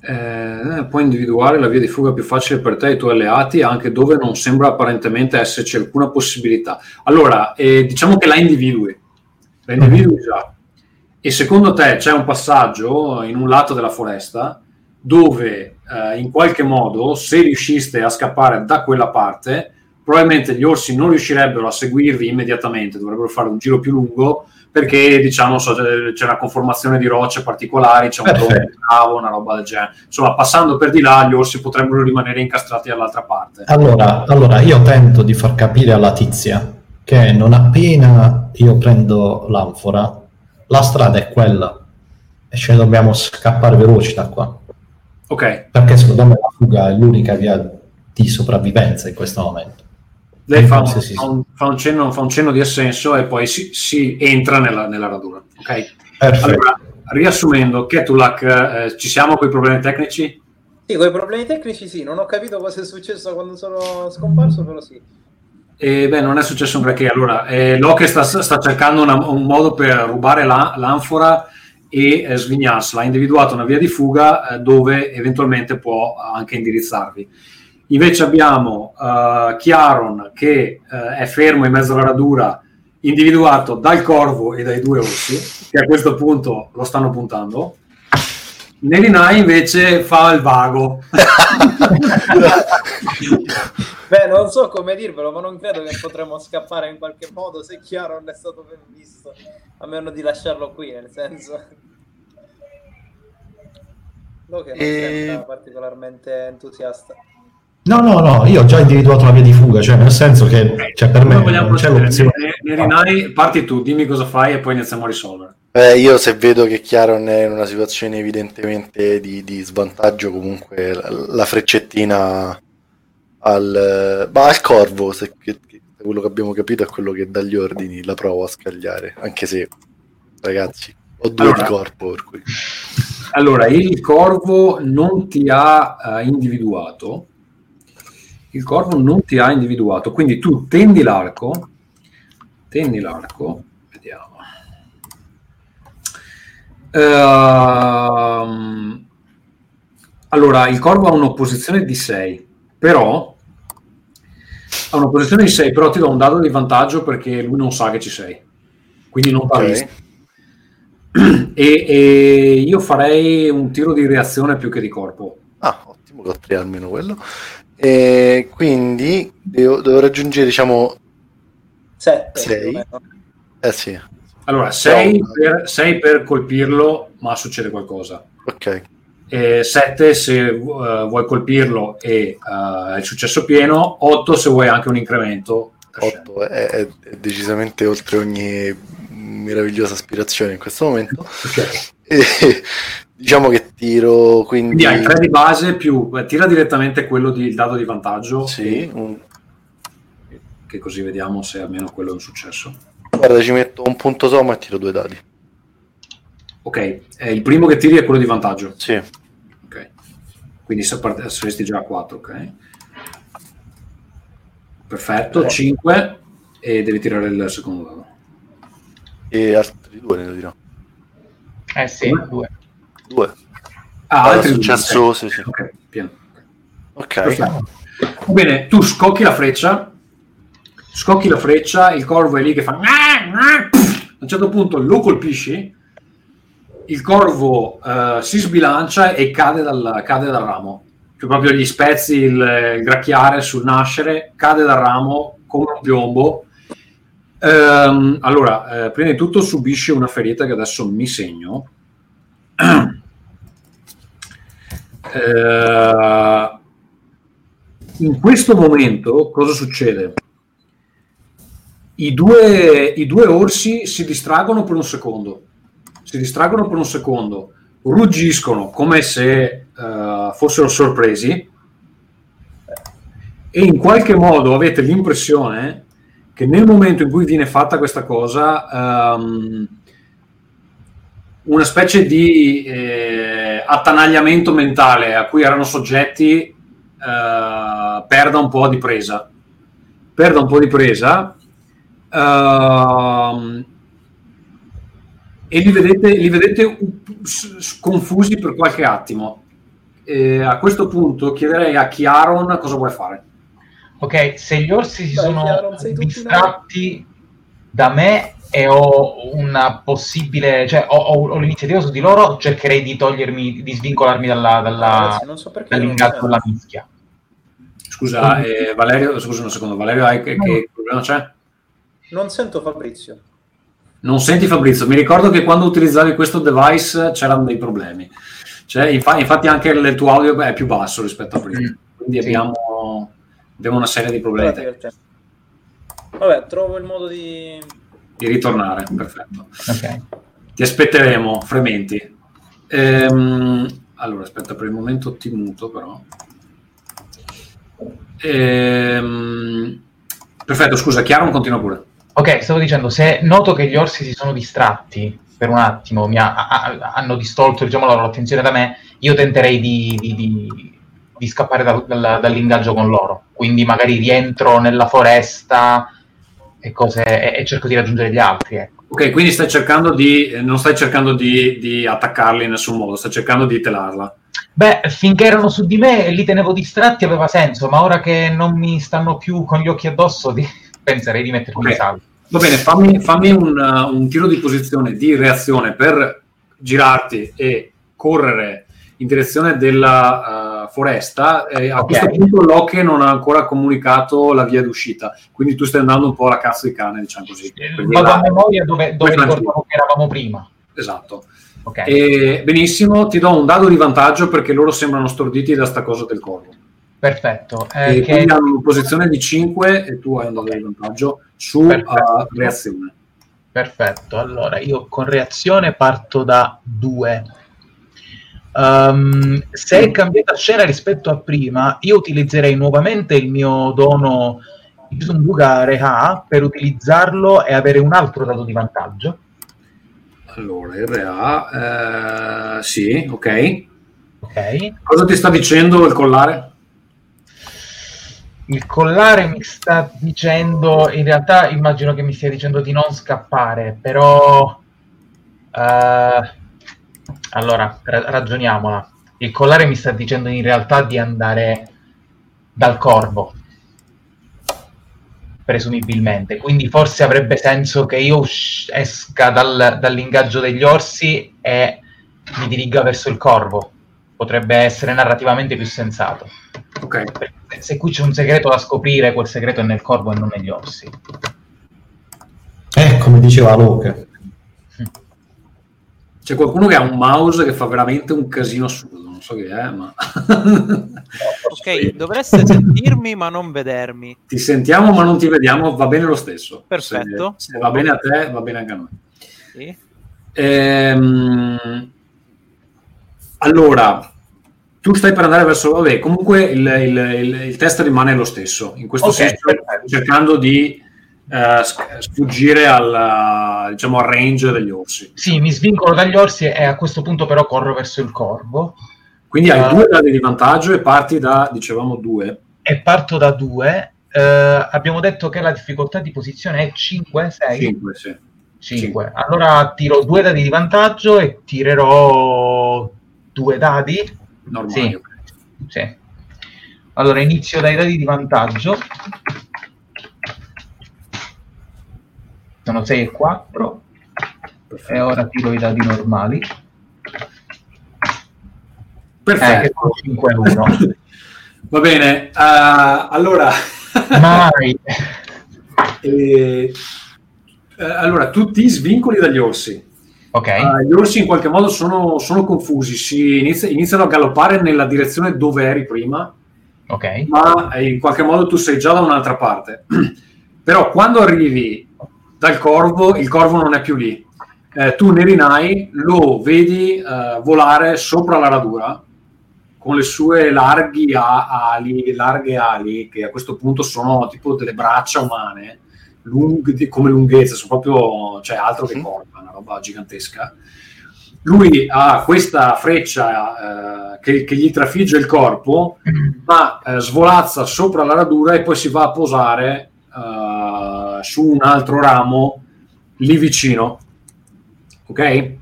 Eh, puoi individuare la via di fuga più facile per te e i tuoi alleati anche dove non sembra apparentemente esserci alcuna possibilità. Allora, eh, diciamo che la individui, la individui già. E secondo te c'è un passaggio in un lato della foresta dove eh, in qualche modo, se riusciste a scappare da quella parte, probabilmente gli orsi non riuscirebbero a seguirvi immediatamente, dovrebbero fare un giro più lungo perché diciamo so, c'è una conformazione di rocce particolari, c'è un tronco cavo, una roba del genere. Insomma, passando per di là, gli orsi potrebbero rimanere incastrati dall'altra parte. Allora, allora, io tento di far capire alla tizia che non appena io prendo l'anfora, la strada è quella e ce ne dobbiamo scappare veloci da qua. Ok, Perché secondo me la fuga è l'unica via di sopravvivenza in questo momento. Lei fa un, Sì, sì, sì. fa un- fa un cenno, fa un cenno di assenso e poi si, si entra nella, nella radura. Ok, Perfetto. allora riassumendo, Ketulak, eh, ci siamo con i problemi tecnici? Sì, con i problemi tecnici sì, non ho capito cosa è successo quando sono scomparso, però sì. E beh, non è successo un granché. Allora, eh, Locke sta, sta cercando una- un modo per rubare la- l'anfora e eh, svignarsela. Ha individuato una via di fuga eh, dove eventualmente può anche indirizzarvi. Invece abbiamo eh, Chiaron che eh, è fermo in mezzo alla radura, individuato dal corvo e dai due orsi, che a questo punto lo stanno puntando. Nerinai invece fa il vago. Beh, non so come dirvelo, ma non credo che potremmo scappare in qualche modo se chiaro non è stato ben visto, a meno di lasciarlo qui, nel senso... No, che non E- sembra particolarmente entusiasta. No, no, no, io ho già individuato la via di fuga, cioè nel senso che cioè, per me non c'è procedere? l'opzione. Ne- Nerinai, parti tu, dimmi cosa fai e poi iniziamo a risolvere. Eh, io se vedo che Chiaron è in una situazione evidentemente di, di svantaggio, comunque la, la freccettina al, ma al corvo, se, che, che- quello che abbiamo capito è quello che dà gli ordini, la provo a scagliare, anche se ragazzi ho due Allora. di corpo, per cui Allora, il corvo non ti ha eh, individuato. Il corvo non ti ha individuato, quindi tu tendi l'arco, tendi l'arco, vediamo. Ehm, allora, il corvo ha un'opposizione di 6, però ha un'opposizione di 6, però ti do un dado di vantaggio perché lui non sa che ci sei. Quindi non t'ha Ok. visto. E, e io farei un tiro di reazione più che di corpo. Ah, ottimo, tre almeno quello. E quindi devo, devo raggiungere, diciamo, Sette, Sei. più o meno. eh sì, Allora, 6 No. per, sei per colpirlo, ma succede qualcosa. ok. 7 se eh, vuoi colpirlo e eh, è il successo pieno, 8 se vuoi anche un incremento. 8 è, è- decisamente oltre ogni meravigliosa aspirazione in questo momento. Ok. E, diciamo che tiro quindi, Quindi hai 3 di base più eh, tira direttamente quello di il dado di vantaggio. sì, un- Che, così vediamo se almeno quello è un successo. guarda ci metto un punto somma e tiro due dadi. Ok, eh, il primo che tiri è quello di vantaggio. Sì, Ok. Quindi se part- saresti già a 4, ok? Perfetto, 5 e devi tirare il secondo dado. E altri due ne devo dire. Eh sì, due. Due. Ah, è altri due, sì, sì. Ok, pieno. Ok. Perfetto. Va bene, tu scocchi la freccia, scocchi la freccia, il corvo è lì che fa... A un certo punto lo colpisci, il corvo eh, si sbilancia e cade dal, cade dal ramo. Cioè proprio gli spezzi, il, il gracchiare sul nascere, cade dal ramo come un piombo. Ehm, allora, eh, prima di tutto subisce una ferita che adesso mi segno. Eh, in questo momento cosa succede? I due, I due orsi si distraggono per un secondo, si distraggono per un secondo, ruggiscono come se eh, fossero sorpresi e in qualche modo avete l'impressione che nel momento in cui viene fatta questa cosa ehm, una specie di eh, attanagliamento mentale a cui erano soggetti eh, perda un po' di presa. Perda un po' di presa ehm, e li vedete, li vedete confusi per qualche attimo. E a questo punto chiederei a Chiaron cosa vuole fare. Ok, se gli orsi si Dai, sono distratti da me e ho una possibile, cioè ho, ho- ho l'iniziativa su di loro, cercherei di togliermi, di svincolarmi dalla, dalla, Ragazzi, non so dall'ingaggio della mischia. scusa eh, Valerio scusa un secondo Valerio hai- che, che problema c'è? Non sento Fabrizio. Non senti Fabrizio, mi ricordo che quando utilizzavi questo device c'erano dei problemi. Cioè, infa- infatti anche il tuo audio è più basso rispetto a prima. Mm. Quindi Sì. abbiamo, abbiamo una serie di problemi. Vabbè, trovo il modo di... di ritornare. Perfetto. Ok. Ti aspetteremo, frementi. Ehm, allora, aspetta, per il momento ti muto però. Ehm, perfetto, scusa, Chiaro, continua pure. Ok, stavo dicendo, se noto che gli orsi si sono distratti per un attimo, mi ha- ha- hanno distolto diciamo, la loro attenzione da me, io tenterei di, di- di- di scappare dal- dal- dall'ingaggio con loro. Quindi magari rientro nella foresta e, cose, e, e cerco di raggiungere gli altri. ecco. Ok, quindi stai cercando di, non stai cercando di, di attaccarli in nessun modo, stai cercando di telarla. Beh, finché erano su di me e li tenevo distratti aveva senso, ma ora che non mi stanno più con gli occhi addosso, di- penserei di mettermi Ok. in salvo. Va bene, fammi, fammi un, uh, un tiro di posizione di reazione per girarti e correre in direzione della uh, foresta. E a Ok. questo punto Locke non ha ancora comunicato la via d'uscita, quindi tu stai andando un po' alla cazzo di cane, diciamo così. Vado a memoria dove, dove ricordavo che eravamo prima. Esatto. Ok. E, benissimo, ti do un dado di vantaggio perché loro sembrano storditi da sta cosa del corvo. Perfetto. eh, E che- quindi hanno una posizione di 5 e tu hai un dado di vantaggio su uh, reazione. Perfetto, allora io con reazione parto da 2. Se è cambiata scena rispetto a prima, io utilizzerei nuovamente il mio dono Bugare A per utilizzarlo e avere un altro dato di vantaggio. Allora, RA, eh, sì, ok. Ok. Cosa ti sta dicendo il collare? Il collare mi sta dicendo, in realtà immagino che mi stia dicendo di non scappare, però... eh, allora, ra- ragioniamola. Il collare mi sta dicendo in realtà di andare dal corvo, presumibilmente. Quindi forse avrebbe senso che io usc- esca dal- dall'ingaggio degli orsi e mi diriga verso il corvo. Potrebbe essere narrativamente più sensato. Ok, Perché Se qui c'è un segreto da scoprire, quel segreto è nel corvo e non negli orsi. Eh, come diceva Locke. C'è qualcuno che ha un mouse che fa veramente un casino assurdo, non so che è, ma... Ok, dovreste sentirmi ma non vedermi. ti sentiamo ma non ti vediamo, va bene lo stesso. Perfetto. Se, se va bene a te, va bene anche a noi. Sì. Ehm, allora, tu stai per andare verso... Vabbè, comunque il, il- il- il test rimane lo stesso. In questo Ok, senso, perfetto. cercando di eh, sfuggire al, diciamo, al range degli orsi. Sì, mi svincolo dagli orsi e a questo punto però corro verso il corvo Quindi hai Ah. due dadi di vantaggio e parti da, dicevamo, due. e parto da due. eh, abbiamo detto che la difficoltà di posizione è 5, 6? 5, sì. 5. Allora tiro due dadi di vantaggio e tirerò due dadi. Normali. Sì. Sì. Allora inizio dai dadi di vantaggio. Sono 6 e 4. E ora tiro i dadi normali. Eh, Perfetto. sono 5 e 1. Va bene, eh, allora... Mai. eh, eh, allora, tu ti svincoli dagli orsi. Ok. Eh, gli orsi in qualche modo sono, sono confusi, si inizia- iniziano a galoppare nella direzione dove eri prima, Ok. ma eh, in qualche modo tu sei già da un'altra parte. Però quando arrivi dal corvo, il corvo non è più lì. Eh, tu Nerinai lo vedi eh, volare sopra la radura con le sue larghi a- ali, larghe ali, che a questo punto sono tipo delle braccia umane, lunghe come lunghezza, sono proprio cioè, altro che corpo, è una roba gigantesca. Lui ha questa freccia eh, che, che gli trafigge il corpo, ma eh, svolazza sopra la radura e poi si va a posare su un altro ramo lì vicino. Ok?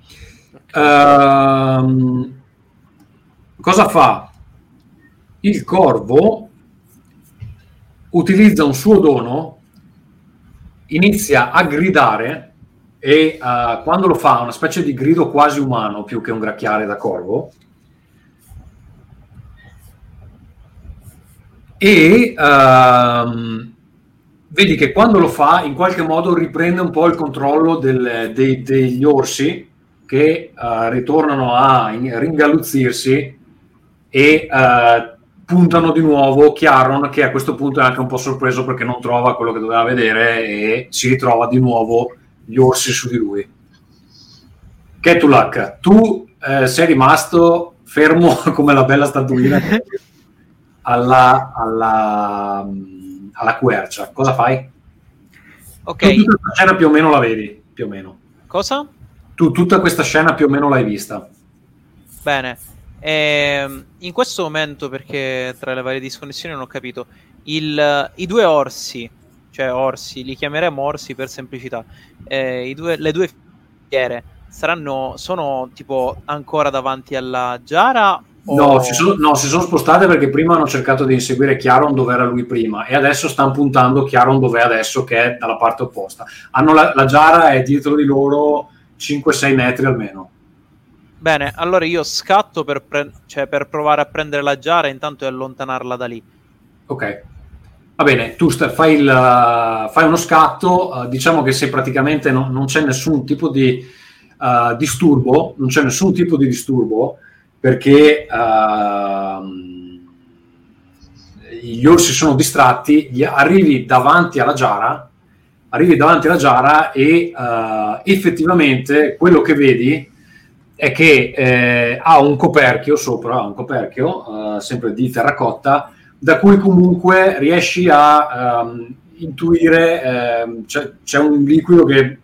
Ehm, cosa fa? Il corvo utilizza un suo dono, inizia a gridare e eh, quando lo fa una specie di grido quasi umano più che un gracchiare da corvo e ehm, vedi che quando lo fa in qualche modo riprende un po' il controllo del- dei- degli orsi che eh, ritornano a in- ringalluzzirsi e eh, puntano di nuovo Chiaron che a questo punto è anche un po' sorpreso perché non trova quello che doveva vedere e si ritrova di nuovo gli orsi su di lui. Ketulak, tu eh, sei rimasto fermo come la bella statuina alla, alla, alla quercia. Cosa fai? Ok, Tu tutta questa scena più o meno la vedi, più o meno. cosa? Tu tutta questa scena più o meno l'hai vista. Bene. Ehm, in questo momento, perché tra le varie disconnessioni non ho capito, il- i due orsi, cioè orsi, li chiameremo orsi per semplicità, eh, i due- le due fiere saranno, sono tipo ancora davanti alla Giara? O- No, si sono, no, si sono spostate perché prima hanno cercato di inseguire Chiaron dove era lui prima e adesso stanno puntando Chiaron dove è adesso che è dalla parte opposta. Hanno la, la Giara è dietro di loro 5-6 metri almeno. Bene, allora io scatto per, pre- cioè, per provare a prendere la Giara intanto e allontanarla da lì. Ok. Va bene, tu sta- fai, il, uh, fai uno scatto, uh, diciamo che se praticamente non, non c'è nessun tipo di uh, disturbo, non c'è nessun tipo di disturbo perché ehm, gli orsi sono distratti, gli arrivi davanti alla Giara, arrivi davanti alla Giara e eh, effettivamente quello che vedi è che eh, ha un coperchio sopra, un coperchio eh, sempre di terracotta, da cui comunque riesci a ehm, intuire, ehm, c'è, c'è un liquido che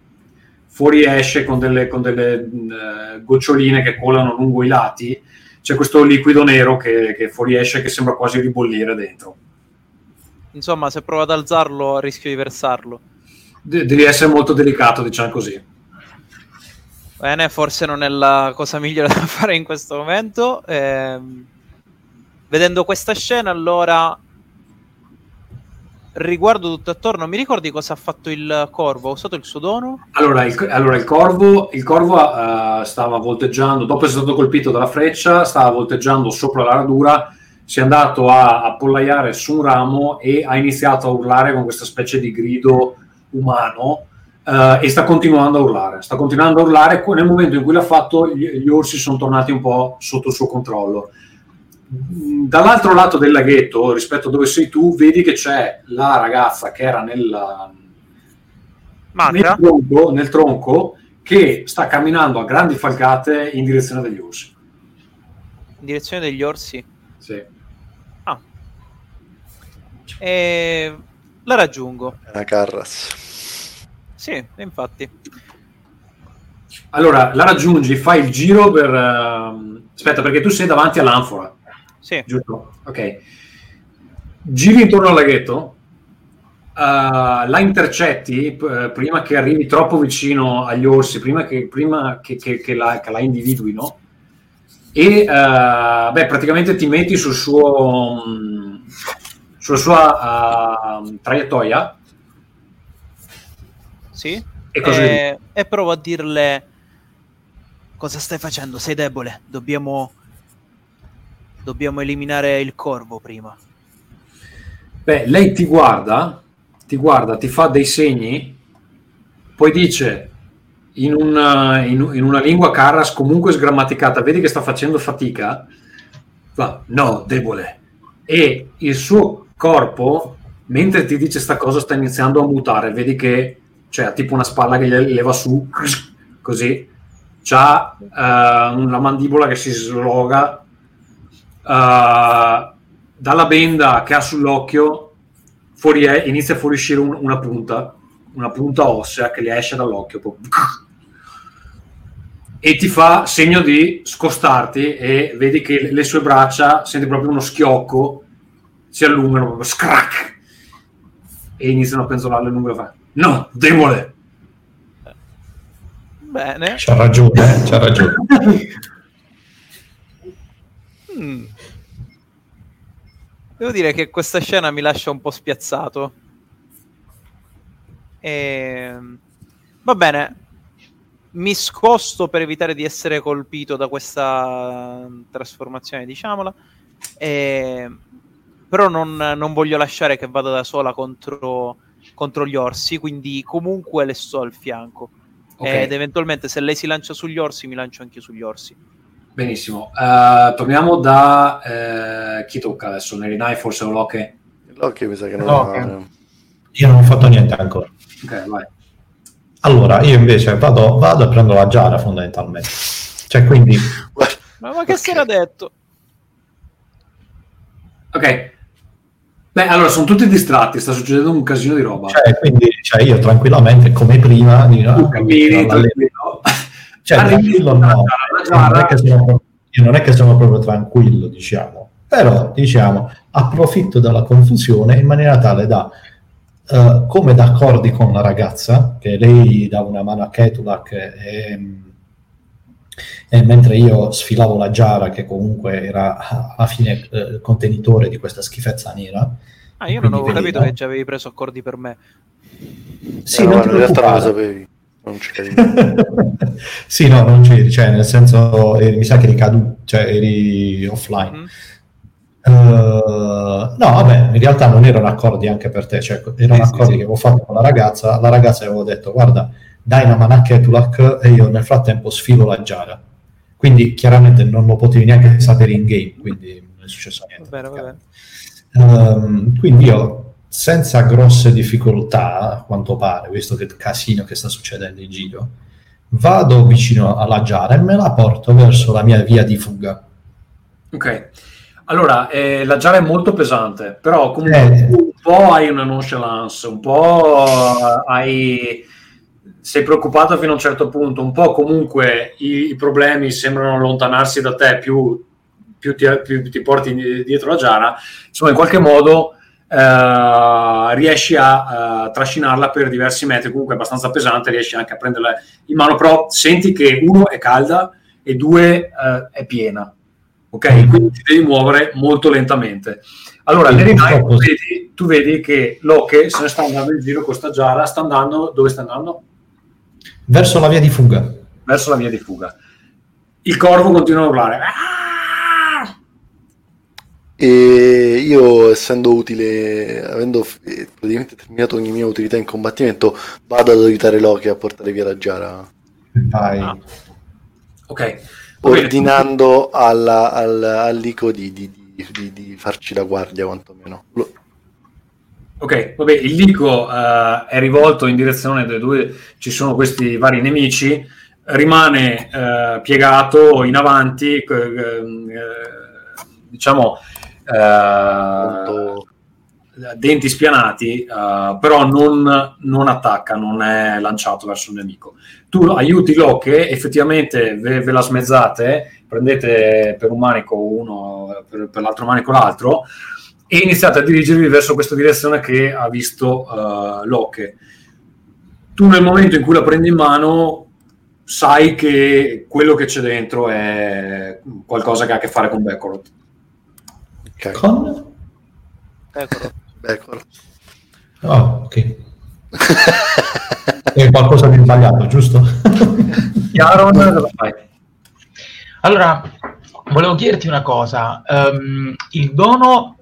fuoriesce con delle, con delle eh, goccioline che colano lungo i lati, c'è questo liquido nero che, che fuoriesce che sembra quasi ribollire dentro. Insomma, se provo ad alzarlo rischio di versarlo. De- devi essere molto delicato, diciamo così. Bene, forse non è la cosa migliore da fare in questo momento. Ehm, vedendo questa scena, allora riguardo tutto attorno, mi ricordi cosa ha fatto il corvo? Ha usato il suo dono? Allora, il, allora, il corvo, il corvo eh, stava volteggiando, dopo essere stato colpito dalla freccia, stava volteggiando sopra la radura, si è andato a appollaiare su un ramo e ha iniziato a urlare con questa specie di grido umano eh, e sta continuando a urlare. Sta continuando a urlare, nel momento in cui l'ha fatto gli, gli orsi sono tornati un po' sotto il suo controllo. Dall'altro lato del laghetto, rispetto a dove sei tu, vedi che c'è la ragazza che era nel, nel, tronco, nel tronco che sta camminando a grandi falcate in direzione degli orsi. In direzione degli orsi? Sì. Ah. E la raggiungo. Una Carras. Sì, infatti. Allora, la raggiungi, fai il giro per... ehm, aspetta, perché tu sei davanti all'anfora, Sì, giusto? Ok. Giri intorno al laghetto la intercetti p- prima che arrivi troppo vicino agli orsi, prima che, prima che, che, che la, la individuino, e uh, beh, praticamente ti metti sul suo, mh, sulla sua uh, traiettoria. Sì. E, e, e provo a dirle cosa stai facendo? Sei debole. Dobbiamo dobbiamo eliminare il corvo prima. Beh, lei ti guarda, ti guarda, ti fa dei segni, poi dice in una, in, in una lingua Carras comunque sgrammaticata, vedi che sta facendo fatica, fa no, debole. E il suo corpo, mentre ti dice sta cosa, sta iniziando a mutare, vedi che cioè, ha tipo una spalla che gli leva su, così, c'ha uh, una mandibola che si sloga, uh, dalla benda che ha sull'occhio fuori è, inizia a fuoriuscire un, una punta, una punta ossea che gli esce dall'occhio. Proprio. E ti fa segno di scostarti e vedi che le sue braccia, senti proprio uno schiocco, si allungano proprio, scrack, e iniziano a penzolare lungo la fa. No, debole! Bene. C'ha ragione, eh? c'ha ragione. Mm. Devo dire che questa scena mi lascia un po' spiazzato. E... Va bene, mi scosto per evitare di essere colpito da questa trasformazione, diciamola. E... Però non, non, voglio lasciare che vada da sola contro, contro gli orsi, quindi comunque le sto al fianco. Okay. Ed eventualmente se lei si lancia sugli orsi, mi lancio anche sugli orsi. Benissimo. Uh, torniamo da uh, chi tocca adesso? Nerinai forse o Loki? Loki mi sa che non no, ha... Io non ho fatto niente ancora. Ok, vai. Allora, io invece vado, vado e prendo la Giara fondamentalmente. Cioè, quindi... ma, ma che okay. si era detto? Ok. Beh, allora sono tutti distratti, sta succedendo un casino di roba. Cioè, quindi cioè, io tranquillamente, come prima, di, no, cammini, cioè, tranquillo no, non è, sono, io non è che sono proprio tranquillo, diciamo, però diciamo approfitto della confusione in maniera tale da uh, come d'accordi con la ragazza, che lei dà una mano a Ketulak e, e mentre io sfilavo la Giara, che comunque era alla fine eh, contenitore di questa schifezza nera. Ah, io non avevo capito che già avevi preso accordi per me. Sì, eh, non in realtà non lo sapevi. Non c'eri. sì, no, non c'eri, cioè, nel senso, eri, mi sa che eri caduto, cioè eri offline. Mm. Uh, no, vabbè, in realtà non erano accordi anche per te, cioè erano sì, accordi sì, che avevo fatto con la ragazza. La ragazza avevo detto, guarda, dai una manacca a Tulak e io nel frattempo sfilo la Giara. Quindi chiaramente non lo potevi neanche sapere in game, quindi non è successo niente. Va bene, va bene. Um, quindi io senza grosse difficoltà, a quanto pare, visto che casino che sta succedendo in giro, vado vicino alla Giara e me la porto verso la mia via di fuga. Ok, allora eh, la Giara è molto pesante, però comunque eh. un po' hai una nonchalance, un po' hai sei preoccupato fino a un certo punto, un po' comunque i, i problemi sembrano allontanarsi da te, più, più, ti, più ti porti dietro la Giara, insomma in qualche modo Uh, riesci a uh, trascinarla per diversi metri, comunque è abbastanza pesante, riesci anche a prenderla in mano, però senti che uno è calda e due uh, è piena, ok? Mm. Quindi ti devi muovere molto lentamente. Allora, Night, tu vedi, tu vedi che Locke se ne sta andando in giro con sta giara, sta andando, dove sta andando? Verso la via di fuga. Verso la via di fuga. Il corvo continua a urlare. Ah! E io, essendo utile, avendo eh, praticamente terminato ogni mia utilità in combattimento, vado ad aiutare Loki a portare via la Giara. Vai. Ah. Ok. Ordinando alla, alla, all'Ico di, di, di, di, farci la guardia, quantomeno. Ok, vabbè, il Lico uh, è rivolto in direzione dove ci sono questi vari nemici, rimane uh, piegato in avanti, uh, diciamo eh, denti spianati, uh, però non, non, attacca, non è lanciato verso il nemico. Tu aiuti Locke, effettivamente ve, ve, la smezzate, prendete per un manico uno, per, per l'altro manico l'altro, e iniziate a dirigervi verso questa direzione che ha visto uh, Locke. Tu nel momento in cui la prendi in mano sai che quello che c'è dentro è qualcosa che ha a che fare con Baccarat. Ok. Con? Ecco. Baccarat. Oh, ok. È qualcosa di sbagliato, giusto? Fai? Allora, volevo chiederti una cosa. Ehm, il dono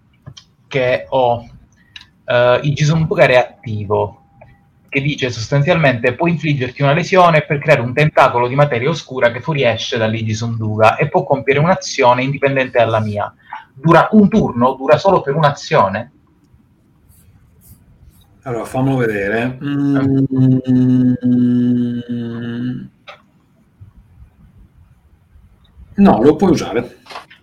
che ho, eh, il Jisumbuga reattivo, che dice sostanzialmente può infliggerti una lesione per creare un tentacolo di materia oscura che fuoriesce dall'Igisunduga e può compiere un'azione indipendente dalla mia. Dura un turno, dura solo per un'azione. Allora, fammelo vedere. Mm. No, lo puoi usare.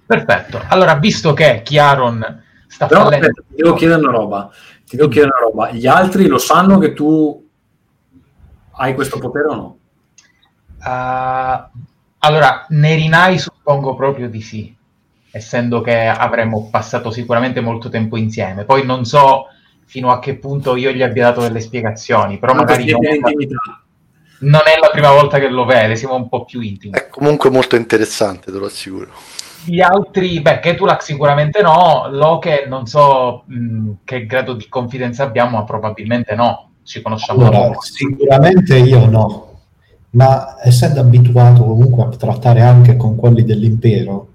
Perfetto. Allora, visto che Chiaron sta Però fallendo... aspetta, devo chiedere una roba. Ti devo chiedere una roba. Gli altri lo sanno che tu hai questo potere o no? Uh, allora, Nerinai suppongo proprio di sì, essendo che avremmo passato sicuramente molto tempo insieme. Poi non so fino a che punto io gli abbia dato delle spiegazioni, però magari non è, la, intimità. non è la prima volta che lo vede, siamo un po' più intimi. È comunque molto interessante, te lo assicuro. Gli altri, beh, Ketulak sicuramente no, Loke non so mh, che grado di confidenza abbiamo, ma probabilmente no, ci conosciamo Allora, sicuramente io no, ma essendo abituato comunque a trattare anche con quelli dell'impero,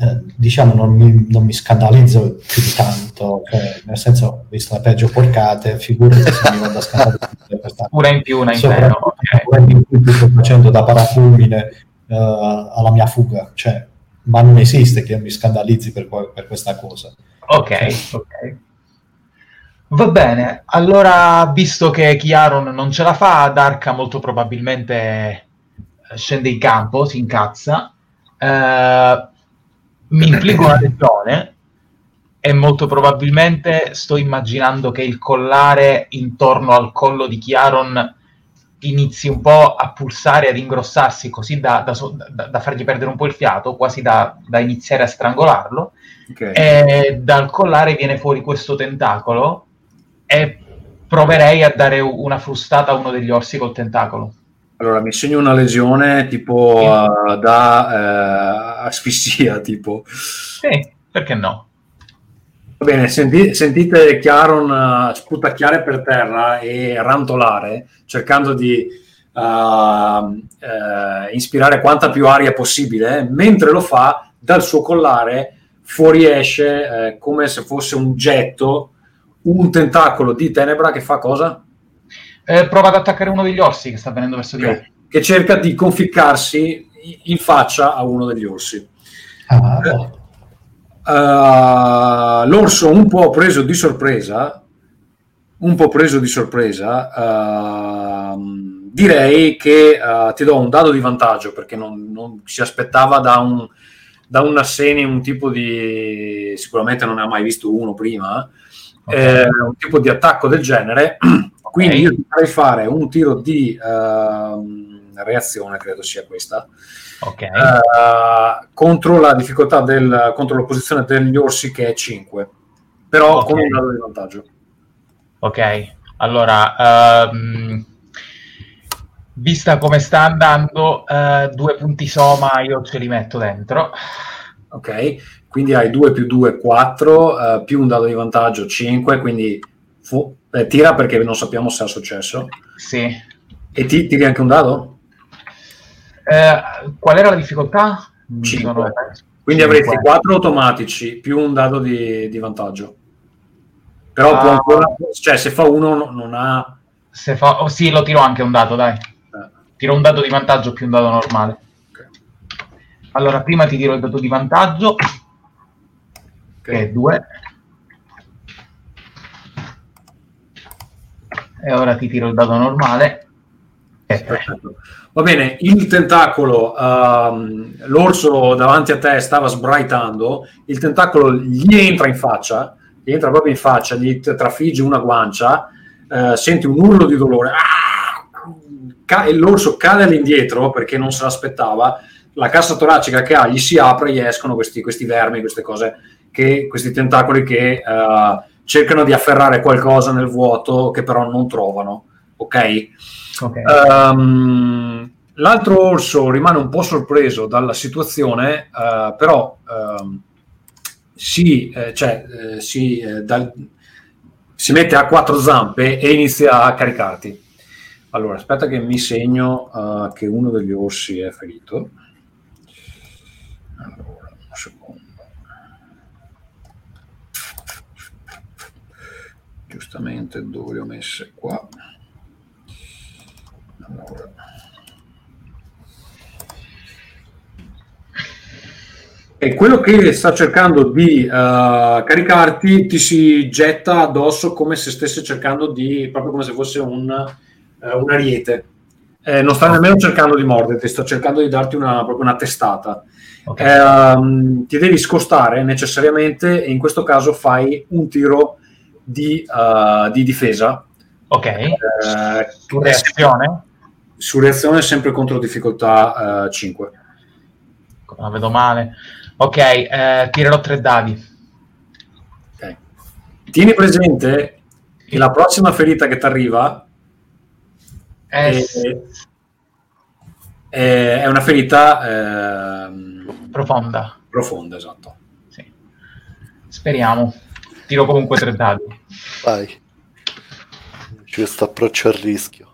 eh, diciamo non mi, non mi scandalizzo più di tanto, cioè, nel senso ho visto le peggio porcate, figurati se mi vado a scandalizzare Una in più, una in meno, soprattutto ok. nel momento in cui sto facendo da parafulmine eh, alla mia fuga, cioè, ma non esiste che mi scandalizzi per, per questa cosa. Ok, ok. Va bene, allora visto che Chiaron non ce la fa, Darka molto probabilmente eh, scende in campo, si incazza, eh, mi infliggo una lesione e molto probabilmente sto immaginando che il collare intorno al collo di Chiaron inizi un po' a pulsare, ad ingrossarsi così da, da da- da fargli perdere un po' il fiato, quasi da, da iniziare a strangolarlo Ok. e dal collare viene fuori questo tentacolo e proverei a dare una frustata a uno degli orsi col tentacolo. Allora, mi segno una lesione tipo eh, da eh, asfissia, tipo. Sì, perché no? Va bene, senti- sentite Chiaron eh, sputacchiare per terra e rantolare, cercando di eh, eh, ispirare quanta più aria possibile. Mentre lo fa, dal suo collare fuoriesce eh, come se fosse un getto, un tentacolo di tenebra che fa cosa? Eh, prova ad attaccare uno degli orsi che sta venendo verso di me. Che cerca di conficcarsi in faccia a uno degli orsi. Ah, no. Uh, l'orso un po' preso di sorpresa, un po' preso di sorpresa, uh, direi che uh, ti do un dado di vantaggio perché non, non si aspettava da un, da un Nasseni un tipo di sicuramente non ne ha mai visto uno prima Ok. eh, un tipo di attacco del genere. Quindi io ti farei fare un tiro di ehm, reazione credo sia questa Ok. eh, contro la difficoltà del, contro l'opposizione degli orsi che è 5 però Ok. con un dado di vantaggio Ok, allora, ehm, vista come sta andando, eh, due punti soma io ce li metto dentro. ok quindi hai 2 più 2 4 più un dado di vantaggio 5 quindi fu- eh, tira perché non sappiamo se ha successo Sì. e ti tiri anche un dado? Eh, qual era la difficoltà? Mi Cinque. sono- Quindi avresti 4 automatici più un dado di, di vantaggio. Però Ah. ancora, cioè se fa uno no- non ha... Se fa... oh, sì, lo tiro anche un dato, dai. eh, Tiro un dato di vantaggio più un dato normale. ok. Allora, prima ti tiro il dato di vantaggio, che è 2. E ora ti tiro il dato normale, che è 3. Va bene, il tentacolo, ehm, l'orso davanti a te stava sbraitando, il tentacolo gli entra in faccia, gli entra proprio in faccia, gli trafigge una guancia, eh, senti un urlo di dolore, ah! E l'orso cade all'indietro perché non se l'aspettava, la cassa toracica che ha gli si apre gli escono questi, questi vermi, queste cose, che, questi tentacoli che eh, cercano di afferrare qualcosa nel vuoto che però non trovano. Ok? Ok. Ehm, l'altro orso rimane un po' sorpreso dalla situazione, eh, però ehm, si, eh, cioè, eh, si, eh, dal- si mette a quattro zampe e inizia a caricarti. Allora, aspetta che mi segno eh, che uno degli orsi è ferito. Allora, un secondo. Giustamente dove le ho messe qua? E quello che sta cercando di eh, caricarti ti si getta addosso come se stesse cercando di, proprio come se fosse un, eh, un ariete. Eh, non sta nemmeno cercando di morderti, sta cercando di darti una, proprio una testata. ok. Ehm, ti devi scostare necessariamente e in questo caso fai un tiro di, eh, di difesa. Ok. Eh, reazione? Su reazione sempre contro difficoltà eh, 5. La vedo male. Ok, eh, tirerò tre dadi. Ok. Tieni presente che la prossima ferita che ti arriva Eh, è, è- è una ferita ehm, profonda. profonda, esatto. Sì. Speriamo. Tiro comunque tre dadi. Vai. Questo approccio al rischio.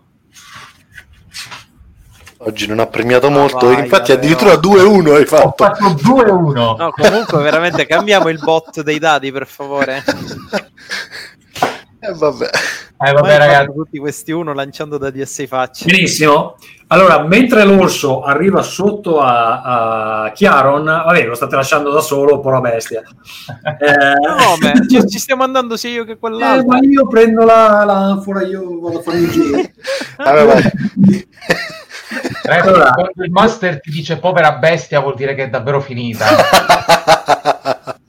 Oggi non ha premiato Ma molto, vai, infatti vabbè, addirittura no. 2-1 hai Ho fatto. fatto 2-1. No, comunque veramente cambiamo il bot dei dadi, per favore. E vabbè. Eh, Vabbè, vabbè, ragazzi. tutti questi uno lanciando dadi a sei facce. Benissimo. Allora, mentre l'orso arriva sotto a, a Chiaron, vabbè, lo state lasciando da solo, povera bestia. Eh, No, ma ci, ci stiamo andando sia io che eh, quell'altro. ma io prendo la, l'anfora, io vado a fare un giro. Vabbè, Ragazzi, Allora. quando il master ti dice povera bestia vuol dire che è davvero finita.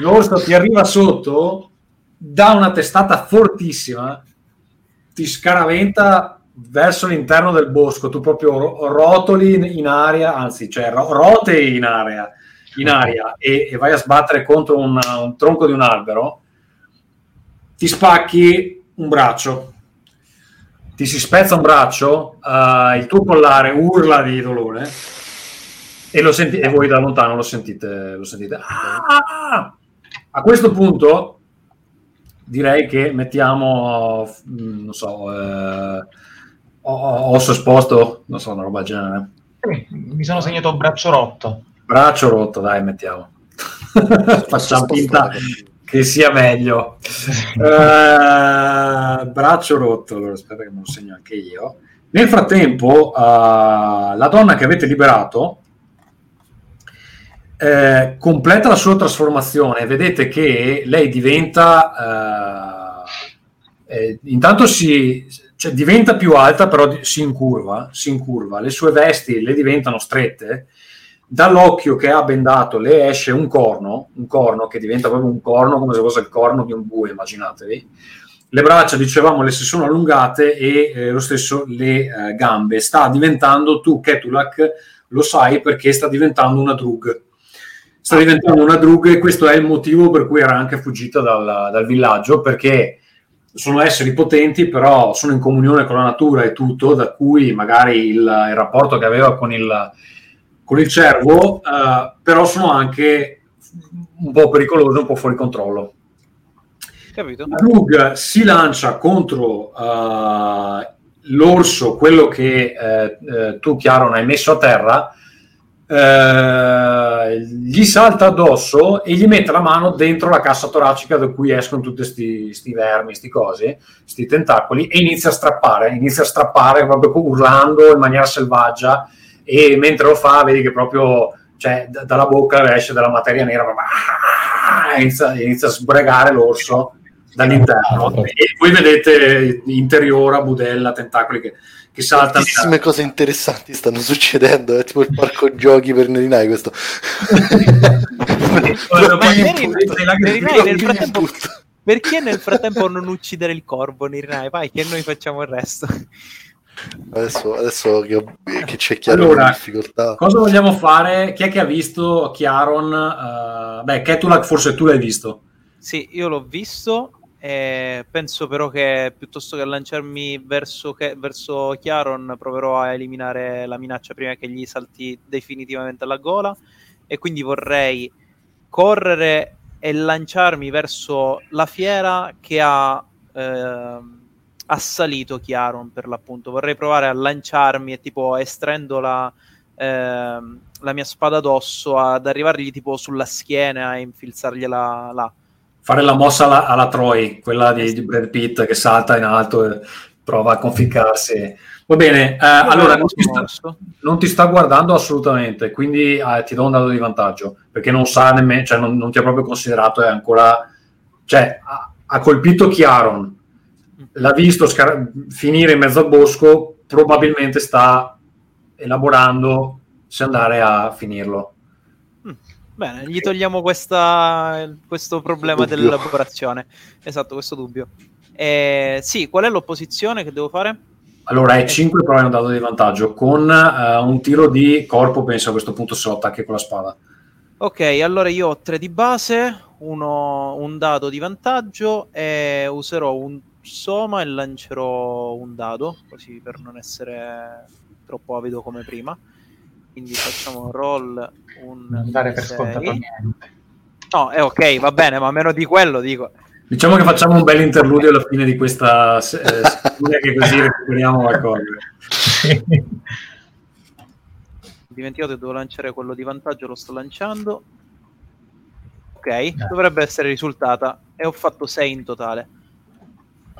L'orso ti arriva sotto, dà una testata fortissima, ti scaraventa verso l'interno del bosco, tu proprio ro- rotoli in, aria, anzi, cioè ro- rotei in aria, in aria e, e vai a sbattere contro un, un tronco di un albero, ti spacchi un braccio, ti si spezza un braccio, eh, il tuo collare urla di dolore e, lo senti- e voi da lontano lo sentite. Lo sentite. Ah! A questo punto direi che mettiamo, mm, non so, eh, osso esposto, non so, una roba del genere. Mi sono segnato braccio rotto. Braccio rotto, dai, mettiamo. Facciamo finta che sia meglio. Eh, braccio rotto, allora aspetta che me lo segno anche io. Nel frattempo, eh, la donna che avete liberato eh, completa la sua trasformazione. Vedete che lei diventa, eh, intanto si cioè, diventa più alta, però si incurva, si incurva. Le sue vesti le diventano strette. Dall'occhio che ha bendato le esce un corno, un corno che diventa proprio un corno come se fosse il corno di un bue, immaginatevi. Le braccia, dicevamo, le si sono allungate e eh, lo stesso le eh, gambe. Sta diventando, tu Ketulak lo sai perché sta diventando una drug. Sta diventando una drug e questo è il motivo per cui era anche fuggita dal, dal villaggio perché sono esseri potenti, però sono in comunione con la natura e tutto, da cui magari il, il rapporto che aveva con il, con il cervo, eh, però sono anche un po' pericolose, un po' fuori controllo. Capito? La Drug si lancia contro eh, l'orso, quello che eh, tu, Chiaro, hai messo a terra, eh, gli salta addosso e gli mette la mano dentro la cassa toracica da cui escono tutti questi vermi, questi cosi, questi tentacoli, e inizia a strappare, inizia a strappare proprio urlando in maniera selvaggia e mentre lo fa vedi che proprio cioè, d- dalla bocca esce della materia nera, proprio, ah, inizia, inizia a sbregare l'orso dall'interno e voi vedete interiora, budella, tentacoli che, che saltano. Tantissime cose interessanti stanno succedendo, è tipo il parco giochi per Nerinai questo. Nel frattempo, perché nel frattempo non uccidere il corvo, Nirinai? Vai, che noi facciamo il resto. Adesso, adesso che, che c'è chiaro Allora, in difficoltà. Cosa vogliamo fare? Chi è che ha visto Chiaron? Eh, beh, Ketulak forse tu l'hai visto. Sì, io l'ho visto. E penso però che piuttosto che lanciarmi verso, che- verso Chiaron, proverò a eliminare la minaccia prima che gli salti definitivamente alla gola. E quindi vorrei correre e lanciarmi verso la fiera che ha ehm, assalito Chiaron per l'appunto. Vorrei provare a lanciarmi e tipo estraendo la, ehm, la mia spada d'osso ad arrivargli tipo sulla schiena e infilzargliela là. Fare la mossa alla, alla Troy, quella di, di Brad Pitt che salta in alto e prova a conficcarsi. Va bene, eh, allora non ti, sta, non ti sta guardando assolutamente, quindi eh, ti do un dato di vantaggio, perché non sa nemmeno, cioè non, non ti ha proprio considerato, è ancora... Cioè, ha, ha colpito Chiaron, l'ha visto scar- finire in mezzo al bosco, probabilmente sta elaborando se andare a finirlo. Bene, gli togliamo questa- questo problema Dubbio. dell'elaborazione. Esatto, questo dubbio. Eh, sì, qual è l'opposizione che devo fare? Allora è 5 però è un dato di vantaggio con eh, un tiro di corpo penso a questo punto se lo attacchi con la spada Ok, allora io ho 3 di base, uno- un dado di vantaggio e userò un soma e lancerò un dado, così per non essere troppo avido come prima. Quindi facciamo roll un Non dare per scontato niente. No, è ok, va bene, ma meno di quello dico. diciamo che facciamo un bel interludio alla fine di questa eh, che così recuperiamo Ho dimenticato che devo lanciare quello di vantaggio, lo sto lanciando. Ok, dovrebbe essere risultata e ho fatto 6 in totale.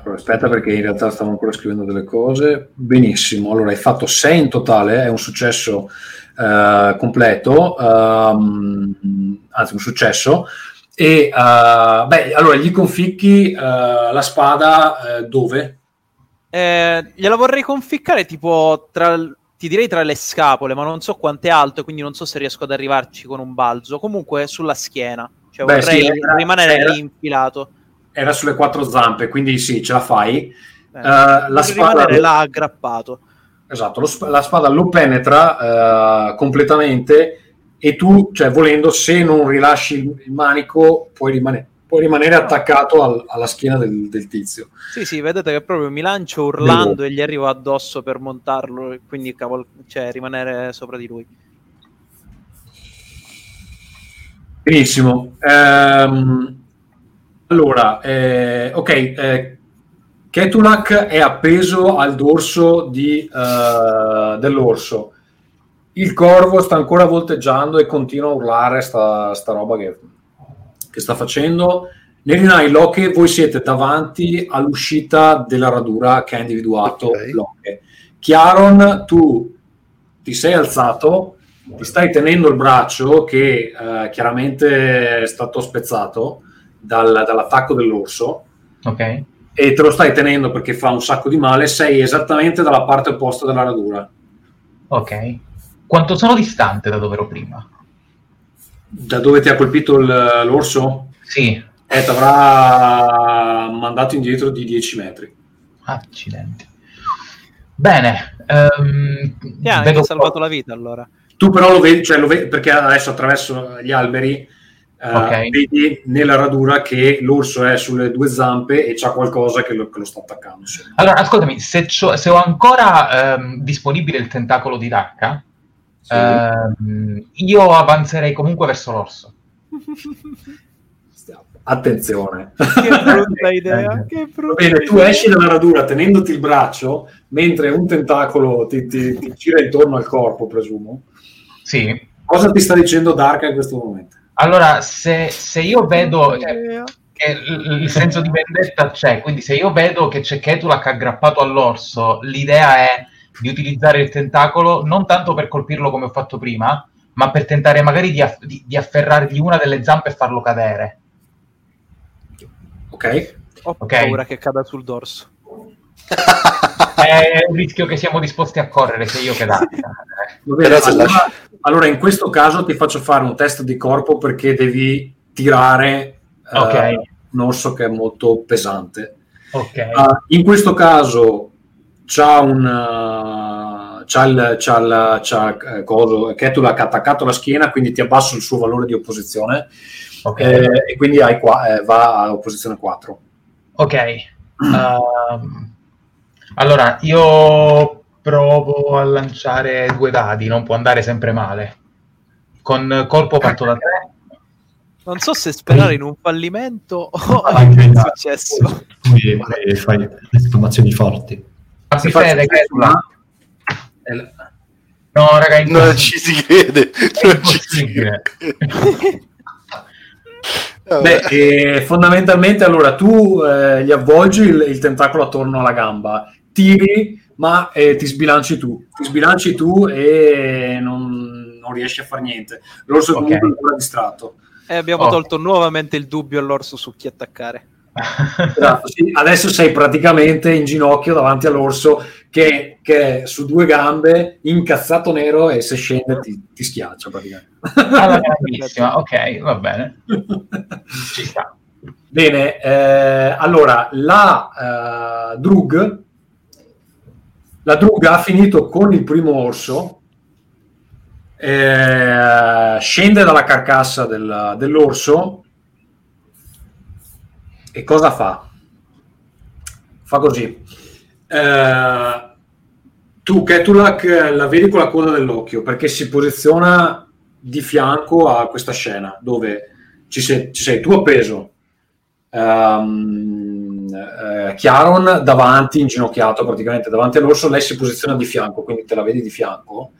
Allora, aspetta perché in realtà stavo ancora scrivendo delle cose benissimo allora hai fatto 6 in totale è un successo eh, completo ehm, anzi un successo e eh, beh allora gli conficchi eh, la spada eh, dove? Eh, gliela vorrei conficcare tipo tra, ti direi tra le scapole, ma non so quanto è alto, quindi non so se riesco ad arrivarci con un balzo. Comunque sulla schiena, cioè Beh, vorrei sì, era- rimanere era- lì infilato. Era sulle quattro zampe, quindi sì, ce la fai. Eh, Eh, la spada, rimanere là aggrappato. esatto, lo la spada lo penetra eh, completamente e tu, cioè volendo, se non rilasci il, manico, puoi, rimane- puoi rimanere attaccato al- alla schiena del, del tizio. Sì, sì, vedete che proprio mi lancio urlando e gli arrivo addosso per montarlo, e quindi cavol- cioè rimanere sopra di lui. Benissimo. Ehm, allora, eh, ok, eh, Ketulak è appeso al dorso di, eh, dell'orso. Il corvo sta ancora volteggiando e continua a urlare sta, sta roba che, che sta facendo. Nerinai, Loche, voi siete davanti all'uscita della radura che ha individuato Ok. Loche. Chiaron, tu ti sei alzato, ti stai tenendo il braccio che eh, chiaramente è stato spezzato dal- dall'attacco dell'orso Ok. e te lo stai tenendo perché fa un sacco di male, sei esattamente dalla parte opposta della radura. Ok. Quanto sono distante da dove ero prima? Da dove ti ha colpito il- l'orso? Sì. Eh, ti avrà mandato indietro di 10 metri. Accidenti. Bene. ehm, Ti ha salvato la vita allora. Tu però lo vedi, cioè lo vedi perché adesso attraverso gli alberi eh, Ok. vedi nella radura che l'orso è sulle due zampe e c'ha qualcosa che lo, che lo sta attaccando. insomma. Allora, ascoltami, se, c'ho- se ho ancora ehm, disponibile il tentacolo di Racca, Sì. ehm, io avanzerei comunque verso l'orso. Attenzione. Che brutta idea, che Va brutta bene, tu idea. esci dalla radura tenendoti il braccio mentre un tentacolo ti, ti- ti gira intorno al corpo, presumo. Sì. Cosa ti sta dicendo Darka in questo momento? Allora, se, se io vedo cioè, il, il senso di vendetta c'è, quindi se io vedo che c'è Ketulak aggrappato all'orso, l'idea è di utilizzare il tentacolo non tanto per colpirlo come ho fatto prima, ma per tentare magari di, aff- di- di afferrargli una delle zampe e farlo cadere. Ok? Ho Ok. paura che cada sul dorso. È un rischio che siamo disposti a correre sia io che se allora, allora in questo caso ti faccio fare un test di corpo perché devi tirare eh, Ok. un orso che è molto pesante. Ok. Ah, in questo caso c'ha un uh, c'ha il, c'ha il c'ha, eh, coso, Ketulak attaccato alla schiena, quindi ti abbasso il suo valore di opposizione Ok. eh, e quindi hai qua, eh, va a opposizione 4. Ok. Ehm, allora, io provo a lanciare due dadi, non può andare sempre male. Con colpo fatto da tre. Non so se sperare in un fallimento o Anche in un in- successo. Quindi fai, fai esclamazioni forti. Se faccio fede, che- questo, eh, No, raga, è Non ci si crede. Non ci si crede. Beh, eh, fondamentalmente allora tu eh, gli avvolgi il, il tentacolo attorno alla gamba, tiri, ma eh, ti sbilanci tu. Ti sbilanci tu e non, non riesci a fare niente. L'orso è Ok. comunque ancora distratto. E abbiamo Oh. tolto nuovamente il dubbio all'orso su chi attaccare. Esatto, sì. Adesso sei praticamente in ginocchio davanti all'orso che, che è su due gambe, incazzato nero e se scende ti, ti schiaccia praticamente. Alla grandissima, ok, va bene. Ci sta. Bene, eh, allora la eh, Drug la Drug ha finito con il primo orso eh, scende dalla carcassa del- dell'orso e cosa fa? Fa così. Eh, tu, Ketulak, la vedi con la coda dell'occhio perché si posiziona di fianco a questa scena dove ci sei, ci sei tu appeso, ehm, eh, Chiaron davanti, inginocchiato praticamente davanti all'orso, lei si posiziona di fianco, quindi te la vedi di fianco.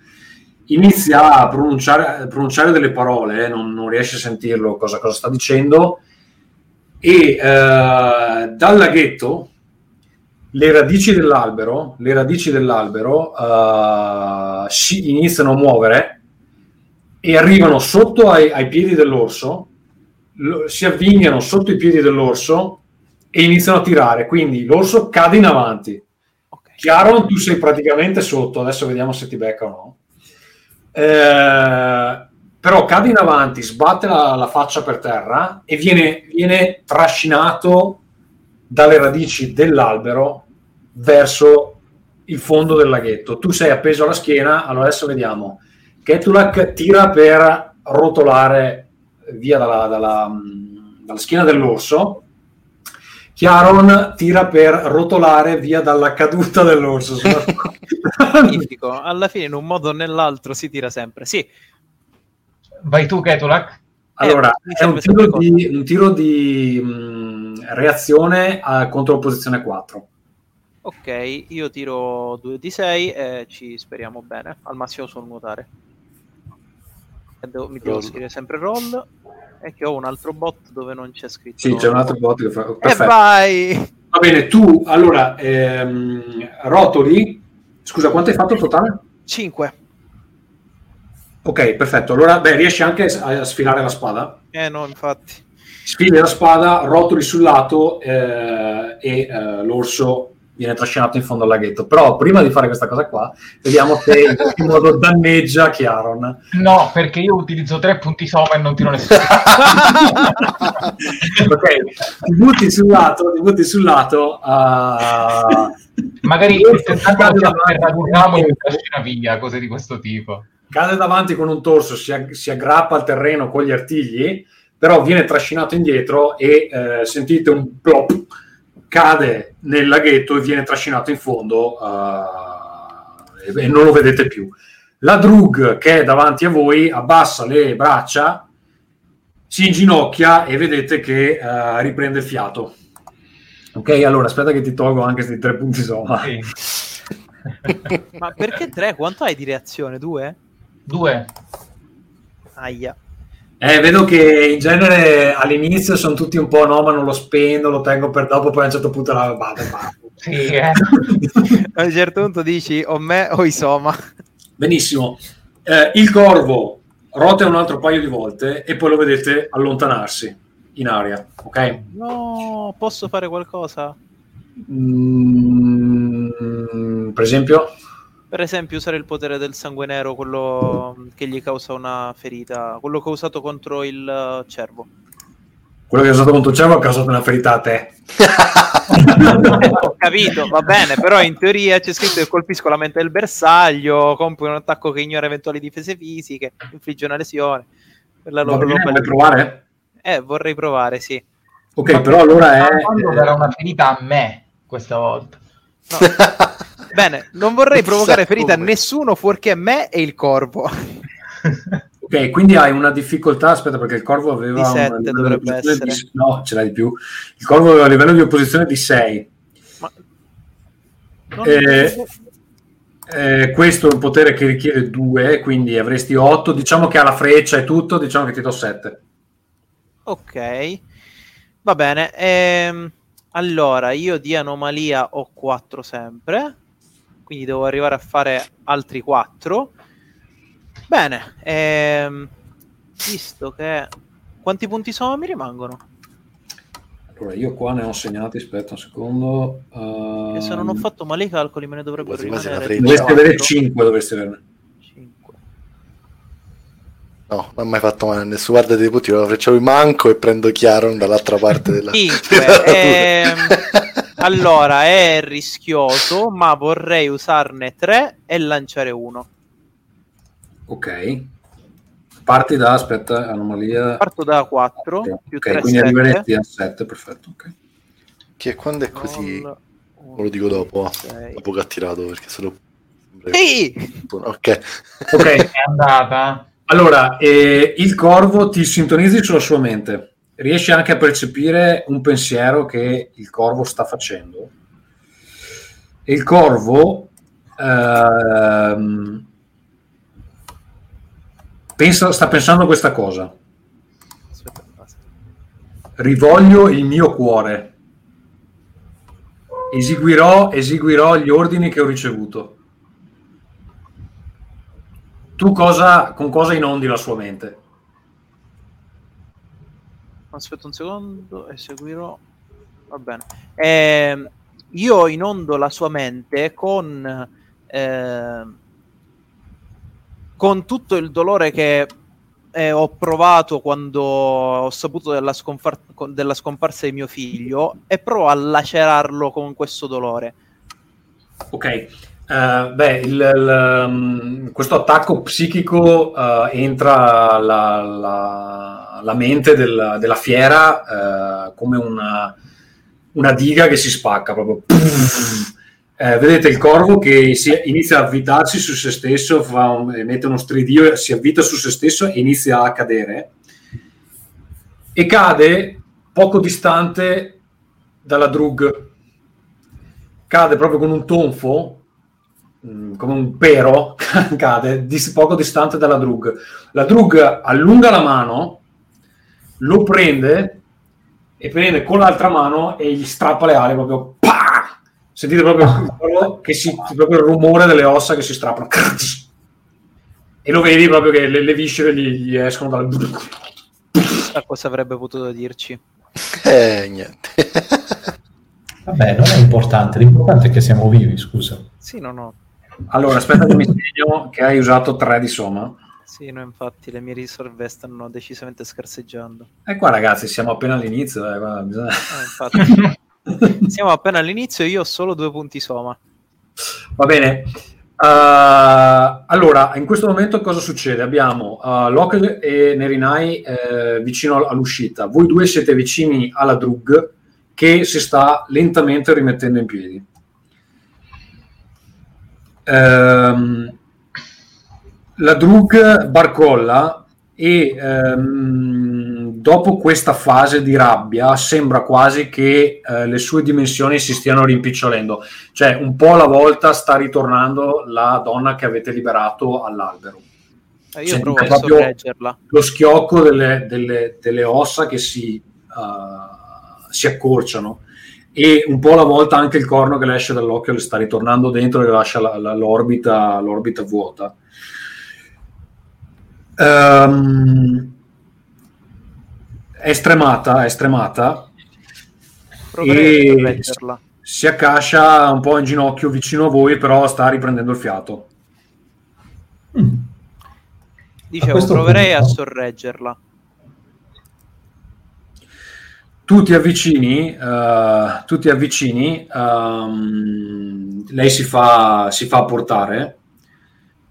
Inizia a pronunciare, pronunciare delle parole, eh, non, non riesce a sentirlo cosa, cosa sta dicendo, e eh, dal laghetto le radici dell'albero, le radici dell'albero eh, si iniziano a muovere e arrivano sotto ai, ai piedi dell'orso, lo- si avvinghiano sotto i piedi dell'orso e iniziano a tirare. Quindi l'orso cade in avanti. Ok. Chiaro, tu sei praticamente sotto, adesso vediamo se ti becca o no. Eh, però cade in avanti, sbatte la, la faccia per terra e viene, viene trascinato dalle radici dell'albero verso il fondo del laghetto. Tu sei appeso alla schiena, allora adesso vediamo. Ketulak tira per rotolare via dalla, dalla, mh, dalla schiena dell'orso. Chiaron tira per rotolare via dalla caduta dell'orso. Magnifico. Alla fine, in un modo o nell'altro, si tira sempre. Sì, Vai tu, Ketulak. Allora, mi è un tiro di, un tiro di mh, reazione a, contro posizione 4. ok. Io tiro 2 di 6 e ci speriamo bene. Al massimo sul nuotare. Devo- mi devo Roll. scrivere sempre roll. E che ho un altro bot dove non c'è scritto. Sì, c'è un altro bot che fa... E Perfetto. vai! Va bene, tu allora ehm, rotoli. Scusa, quanto hai fatto in totale? 5. Ok, perfetto. Allora, beh, riesci anche a sfilare la spada? Eh no, infatti. Sfili la spada, rotoli sul lato eh, e eh, l'orso viene trascinato in fondo al laghetto. Però prima di fare questa cosa qua, vediamo se in qualche modo danneggia Chiaron. No, perché io utilizzo tre punti soma e non tiro nessuno. ok, ti butti sul lato, ti butti sul lato. ah, Magari ad un ramo e trascina via, cose di questo tipo. cade davanti con un torso, si, ag- si aggrappa al terreno con gli artigli, però viene trascinato indietro e eh, sentite un plop, cade nel laghetto e viene trascinato in fondo eh, e, e non lo vedete più. La Drug che è davanti a voi abbassa le braccia, si inginocchia e vedete che eh, riprende il fiato. Ok, allora aspetta che ti tolgo anche questi tre punti soma. Sì. Ma perché 3? Quanto hai di reazione? 2? Due. Aia. Eh, vedo che in genere all'inizio sono tutti un po' no, ma non lo spendo, lo tengo per dopo, poi a un certo punto la vado basta. Sì, eh. A un certo punto dici o me o Isoma. Benissimo. Eh, il corvo rotea un altro paio di volte e poi lo vedete allontanarsi in aria, ok? No, posso fare qualcosa? Mm, per esempio, Per esempio usare il potere del sangue nero, quello che gli causa una ferita, quello che ho usato contro il eh, cervo. Quello che è usato contro Cervo ha causato una ferita a te. Ho capito, va bene, però in teoria c'è scritto che colpisco la mente del bersaglio, compio un attacco che ignora eventuali difese fisiche, infligge una lesione. Quella Va loro bene, vuoi provare? Eh, vorrei provare, sì. Ok, però allora è... Quando eh, darà una ferita a me questa volta. Bene, non vorrei provocare ferita a nessuno fuorché me e il corvo. Ok, quindi hai una difficoltà, aspetta perché il corvo aveva Di un sette livello dovrebbe di opposizione essere. di- no, ce l'hai di più. Il corvo aveva un livello di opposizione di 6. Ma... Eh, Eh, questo è un potere che richiede 2, quindi avresti 8. Diciamo che ha la freccia e tutto, diciamo che ti do 7. Ok, va bene. ehm, allora, io di anomalia ho 4 sempre, quindi devo arrivare a fare altri 4. Bene, ehm, visto che... Quanti punti sono mi rimangono? Allora, io qua ne ho segnati, aspetta un secondo. E se non ho Ehm, fatto male i calcoli me ne dovrebbero rimanere. Dovresti avere quattro. 5, dovresti averne. Cinque. No, non ha mai fatto male a nessuno. Guarda dei punti, la freccia lui manco e prendo Chiaron dall'altra parte della... Cinque, della ehm, natura. Allora, è rischioso, ma vorrei usarne 3 e lanciare uno. Ok. Parti da, aspetta, anomalia. Parto da 4 più ok, 3 quindi 7. arriveresti a 7, perfetto. ok. Che quando è così... Ve lo dico dopo, dopo che ha tirato, perché se lo... Sì! Ok. Ok, È andata. allora, eh, il corvo ti sintonizzi sulla sua mente. Riesci anche a percepire un pensiero che il corvo sta facendo. E il corvo ehm, pensa- sta pensando a questa cosa. Rivoglio il mio cuore. Eseguirò, eseguirò gli ordini che ho ricevuto. Tu cosa, con cosa inondi la sua mente? Aspetta un secondo e seguirò. Va bene. Ehm, io inondo la sua mente con, ehm, con tutto il dolore che eh, ho provato quando ho saputo della, con- della scomparsa di mio figlio e provo a lacerarlo con questo dolore. Ok, eh, beh, il- il, um, questo attacco psichico eh, entra la, la- la mente del- della fiera eh, come una, una diga che si spacca proprio. Eh, vedete il corvo che inizia a avvitarsi su se stesso, un- emette uno stridio, si avvita su se stesso e inizia a cadere. E cade poco distante dalla drug. Cade proprio con un tonfo, mm, come un pero, cade poco distante dalla drug. La drug allunga la mano, lo prende e prende con l'altra mano e gli strappa le ali proprio. pa! Sentite proprio, si, proprio il rumore delle ossa che si strappano. E lo vedi proprio che le, le viscere gli, gli escono dal... Chissà cosa avrebbe potuto dirci. Eh, niente. Vabbè, non è importante, l'importante è che siamo vivi, scusa. Sì, no, no. Allora, aspetta che mi segno che hai usato 3 di somma. Sì, no, infatti le mie riserve stanno decisamente scarseggiando. E qua ragazzi, siamo appena all'inizio. eh, guarda, bisogna- Eh. Siamo appena all'inizio e io ho solo due punti soma. Va bene. Uh, allora, in questo momento cosa succede? Abbiamo uh, Locke e Nerinai eh, vicino all'uscita. Voi due siete vicini alla Drug che si sta lentamente rimettendo in piedi. Ehm, la Drug barcolla e ehm, dopo questa fase di rabbia sembra quasi che eh, le sue dimensioni si stiano rimpicciolendo cioè un po' alla volta sta ritornando la donna che avete liberato all'albero. Eh, io Sentite provo a proprio sorreggerla. Lo schiocco delle, delle- delle ossa che si, uh, si accorciano e un po' alla volta anche il corno che le esce dall'occhio le sta ritornando dentro e lascia la- la- l'orbita, l'orbita vuota. Ehm, è stremata, è stremata a E- si accascia un po' in ginocchio vicino a voi, però sta riprendendo il fiato. Mm. Dicevo, proverei a punto- sorreggerla. tu ti avvicini, eh, tu ti avvicini ehm, lei si fa, si fa portare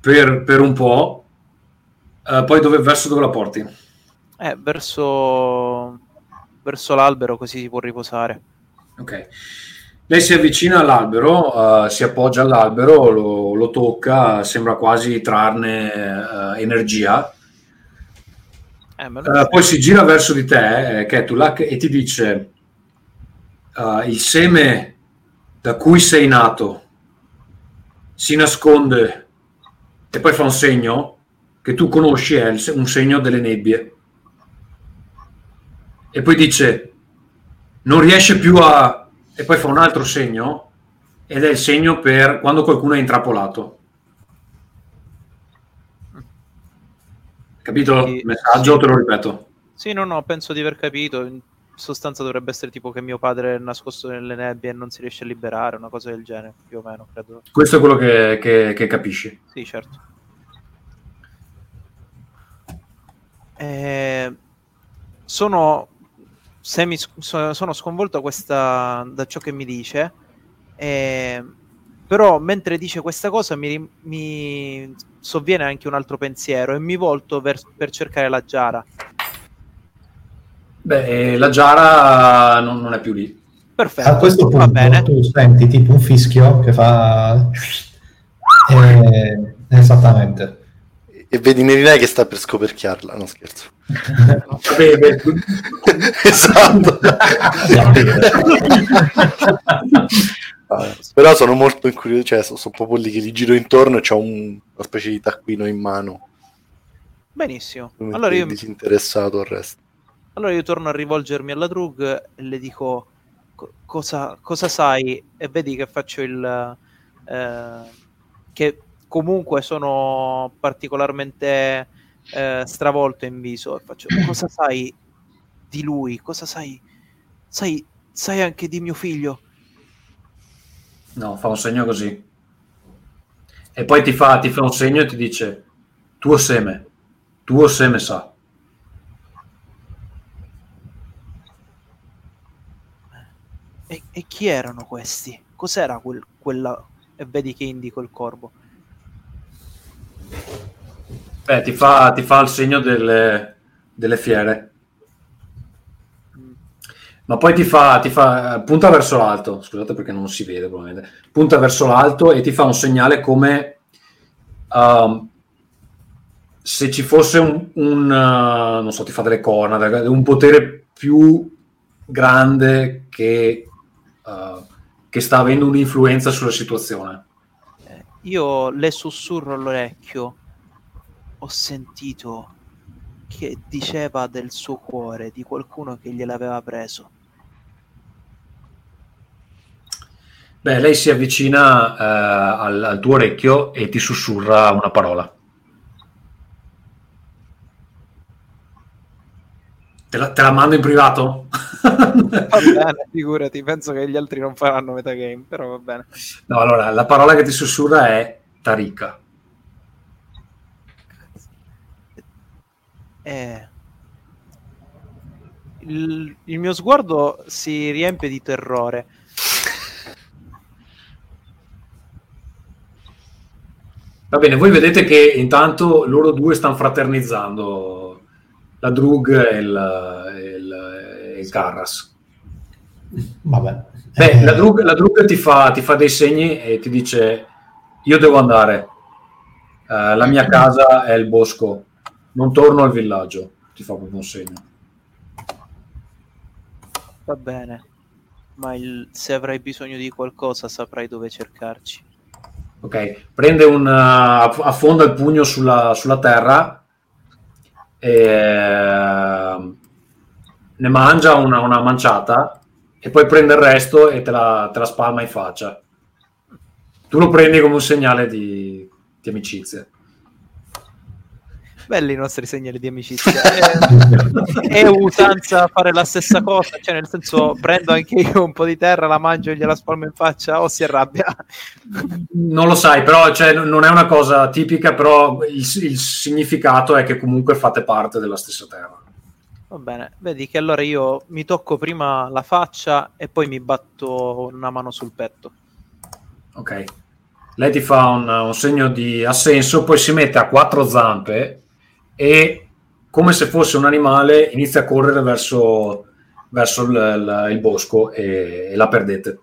per, per un po', eh, poi dove, verso dove la porti? Eh, verso, verso l'albero così si può riposare. Ok. Lei si avvicina all'albero, eh, si appoggia all'albero, lo, lo tocca, sembra quasi trarne eh, energia. Eh, Eh, poi si gira verso di te, eh, Ketulak, e ti dice: Il seme da cui sei nato si nasconde, e poi fa un segno che tu conosci, è un segno delle nebbie. E poi dice: Non riesce più a. E poi fa un altro segno, ed è il segno per quando qualcuno è intrappolato. Capito il messaggio? sì. Te lo ripeto. Sì, no, no, penso di aver capito. In sostanza dovrebbe essere tipo che mio padre è nascosto nelle nebbie e non si riesce a liberare, una cosa del genere, più o meno, credo. Questo è quello che, che- che capisci. Sì, certo. Eh, sono, semi, so- sono sconvolto questa- da ciò che mi dice, eh, però mentre dice questa cosa mi, mi sovviene anche un altro pensiero e mi volto ver- per cercare la Giara. Beh, eh, la Giara non, non è più lì. Perfetto, A questo va punto bene. tu senti tipo un fischio che fa... Eh, esattamente. E vedi Nerinai che sta per scoperchiarla, no scherzo. Tu- esatto. Ah, Però sono molto incuriosito, cioè sono, sono proprio lì che li giro intorno e c'ho un- una specie di taccuino in mano. Benissimo. come Allora io, disinteressato al resto. allora io torno a rivolgermi alla Drug e le dico "Co- cosa, cosa sai e vedi che faccio il... eh, che comunque sono particolarmente eh, stravolto in viso e faccio cosa sai di lui? Cosa sai? Sai, sai anche di mio figlio? No, fa un segno così. E poi ti fa, ti fa un segno e ti dice: Tuo seme, tuo seme sa. E, e chi erano questi? Cos'era quel, quella... E vedi che indico il corvo. Beh, ti fa, ti fa il segno delle, delle fiere. Ma poi ti fa, ti fa, punta verso l'alto, scusate perché non si vede probabilmente, punta verso l'alto e ti fa un segnale come um, se ci fosse un, un, uh, non so, ti fa delle corna, un potere più grande che, uh, che sta avendo un'influenza sulla situazione. Io le sussurro all'orecchio. Ho sentito che diceva del suo cuore, di qualcuno che gliel'aveva preso. Beh, lei si avvicina eh, al, al tuo orecchio e ti sussurra una parola. Te la, te la mando in privato? Va bene, figurati, penso che gli altri non faranno metagame, però va bene. No, allora, la parola che ti sussurra è Tarika. Eh, il, il mio sguardo si riempie di terrore. Va bene, voi vedete che intanto loro due stanno fraternizzando, la Drug e il, il, il Carras. Vabbè. Beh, Eh, la Drug, la Drug ti, fa, ti fa dei segni e ti dice: Io devo andare. Eh, la mia casa è il bosco, non torno al villaggio. Ti fa proprio un segno. Va bene, ma il- se avrai bisogno di qualcosa saprai dove cercarci. Ok, prende un. uh, affonda il pugno sulla, sulla terra uh, ne mangia una, una manciata e poi prende il resto e te la, te la spalma in faccia. Tu lo prendi come un segnale di, di amicizia. Belli i nostri segnali di amicizia. È, è usanza fare la stessa cosa, cioè nel senso prendo anche io un po' di terra, la mangio e gliela spalmo in faccia o si arrabbia. Non lo sai, però cioè, non è una cosa tipica, però il, il significato è che comunque fate parte della stessa terra. Va bene, vedi che allora io mi tocco prima la faccia e poi mi batto una mano sul petto. Ok. Lei ti fa un, un segno di assenso, poi si mette a quattro zampe e come se fosse un animale inizia a correre verso, verso il, il- bosco e, e la perdete.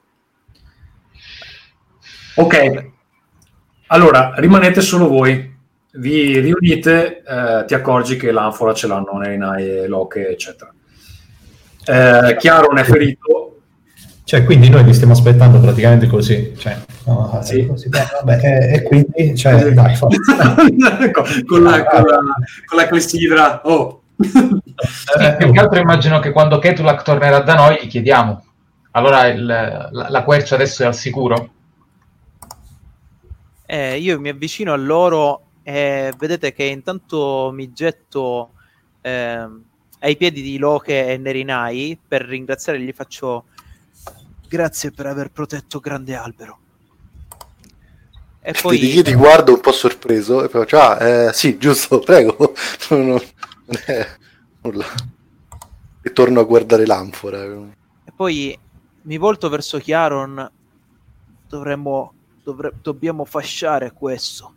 Ok, allora rimanete solo voi. Vi riunite, eh, ti accorgi che l'anfora ce l'hanno Nerinai e Locke, eccetera. Eh, Chiaro è ferito, Cioè, quindi noi li stiamo aspettando praticamente così. Cioè, no, Sì. così, beh, vabbè, e, e quindi, cioè, dai, forza. con, la, con, la, con la clessidra. Oh. Sì, più che altro immagino che quando Ketulak tornerà da noi gli chiediamo. Allora il- la, la quercia adesso è al sicuro? Eh, io mi avvicino a loro e vedete che intanto mi getto ehm, ai piedi di Loche e Nerinai per ringraziare gli faccio grazie per aver protetto grande albero. E Poi... Io ti guardo un po' sorpreso e poi faccio, ah, eh, sì, giusto, prego. Non, è nulla. E torno a guardare l'anfora. E poi mi volto verso Chiaron. Dovremmo. dovre- dobbiamo fasciare questo.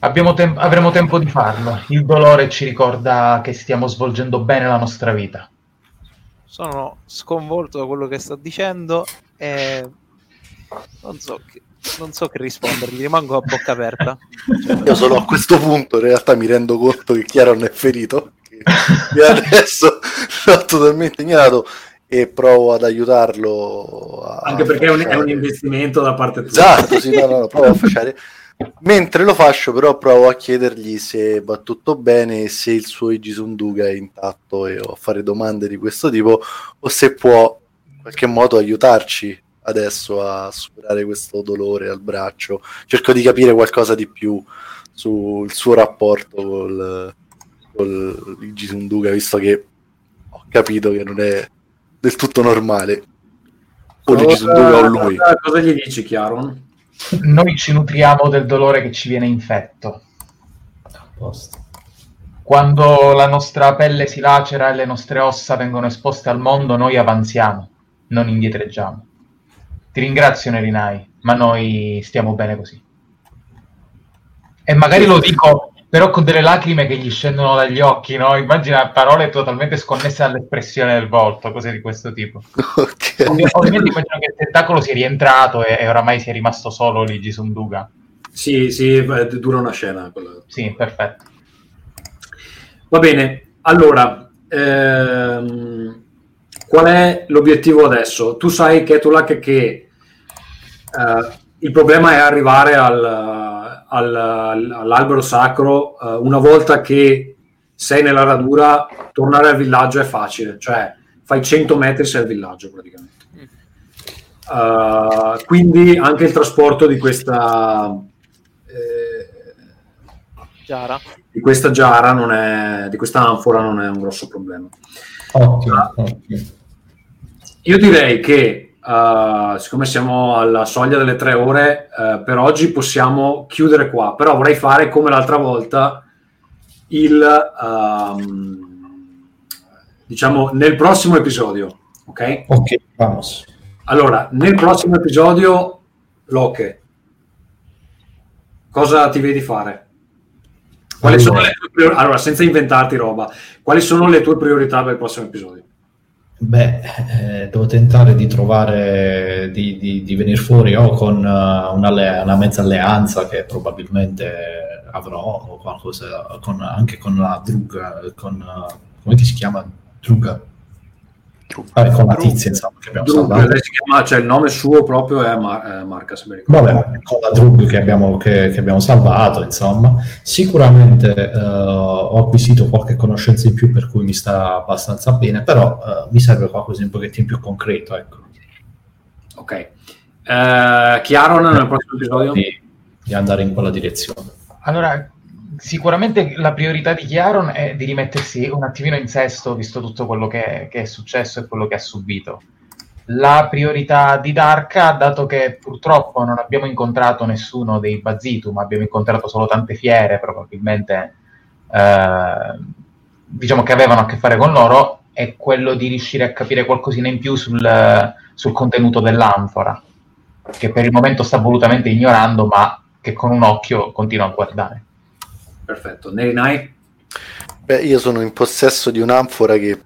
Abbiamo tem- avremo tempo di farlo. Il dolore ci ricorda che stiamo svolgendo bene la nostra vita. Sono sconvolto da quello che sta dicendo e non so che, non so che rispondergli, rimango a bocca aperta. Io solo a questo punto in realtà mi rendo conto che Chiaro non è ferito. E adesso l'ho totalmente ignorato e provo ad aiutarlo. A Anche perché è un, è un investimento da parte tua. Esatto, sì, no, no, no, provo a fasciare. Mentre lo faccio, però, provo a chiedergli se va tutto bene se il suo Igisunduga è intatto e a fare domande di questo tipo o se può in qualche modo aiutarci adesso a superare questo dolore al braccio. Cerco di capire qualcosa di più sul suo rapporto col, col Igisunduga, visto che ho capito che non è del tutto normale. O l'Igisunduga o lui. Cosa, cosa gli dici, Chiaron? Noi ci nutriamo del dolore che ci viene infetto. A posto. Quando la nostra pelle si lacera e le nostre ossa vengono esposte al mondo, noi avanziamo, non indietreggiamo. Ti ringrazio, Nerinai, ma noi stiamo bene così. E magari lo dico, però con delle lacrime che gli scendono dagli occhi, no? Immagina parole totalmente sconnesse dall'espressione del volto, cose di questo tipo. Ok. Ovvi- ovviamente immagino che il tentacolo sia rientrato e, e oramai sia rimasto solo Ligi Sunduga. Sì, sì, dura una scena. quella. Sì, perfetto. Va bene, allora, ehm, qual è l'obiettivo adesso? Tu sai, Ketulak, che eh, il problema è arrivare al, al- all'albero sacro eh, una volta che sei nella radura, tornare al villaggio è facile, cioè fai 100 metri sei al villaggio praticamente. Uh, quindi anche il trasporto di questa eh, Chiara? di questa giara non è di questa anfora non è un grosso problema Ottimo, ottimo. io direi che uh, siccome siamo alla soglia delle tre ore uh, per oggi possiamo chiudere qua però vorrei fare come l'altra volta il um, diciamo nel prossimo episodio ok Ok, vamos. allora nel prossimo episodio Locke cosa ti vedi fare quali Allora. sono le tue prior- allora senza inventarti roba quali sono le tue priorità per il prossimo episodio Beh, eh, devo tentare di trovare, di, di, di venire fuori o con eh, una, una mezza alleanza che probabilmente avrò, o qualcosa, con- anche con la Drug, con, eh, come si chiama? Drug? Vabbè, con la tizia, insomma, che abbiamo Drug, salvato. chiama, cioè il nome suo proprio è Mar- eh, Marca se mi ricordo. Vabbè, con la Drug che abbiamo, che, che abbiamo salvato, insomma, sicuramente eh, ho acquisito qualche conoscenza in più per cui mi sta abbastanza bene, però eh, mi serve qualcosa un pochettino più concreto, ecco, ok eh, Chiaron nel prossimo episodio di, di andare in quella direzione. Allora, sicuramente la priorità di Chiaron è di rimettersi un attimino in sesto, visto tutto quello che, che è successo e quello che ha subito. La priorità di Darka, dato che purtroppo non abbiamo incontrato nessuno dei Bazitu, ma abbiamo incontrato solo tante fiere, probabilmente eh, diciamo che avevano a che fare con loro è quello di riuscire a capire qualcosina in più sul, sul contenuto dell'anfora, che per il momento sta volutamente ignorando, ma che con un occhio continua a guardare. Perfetto. Nerinai? Beh, io sono in possesso di un'anfora che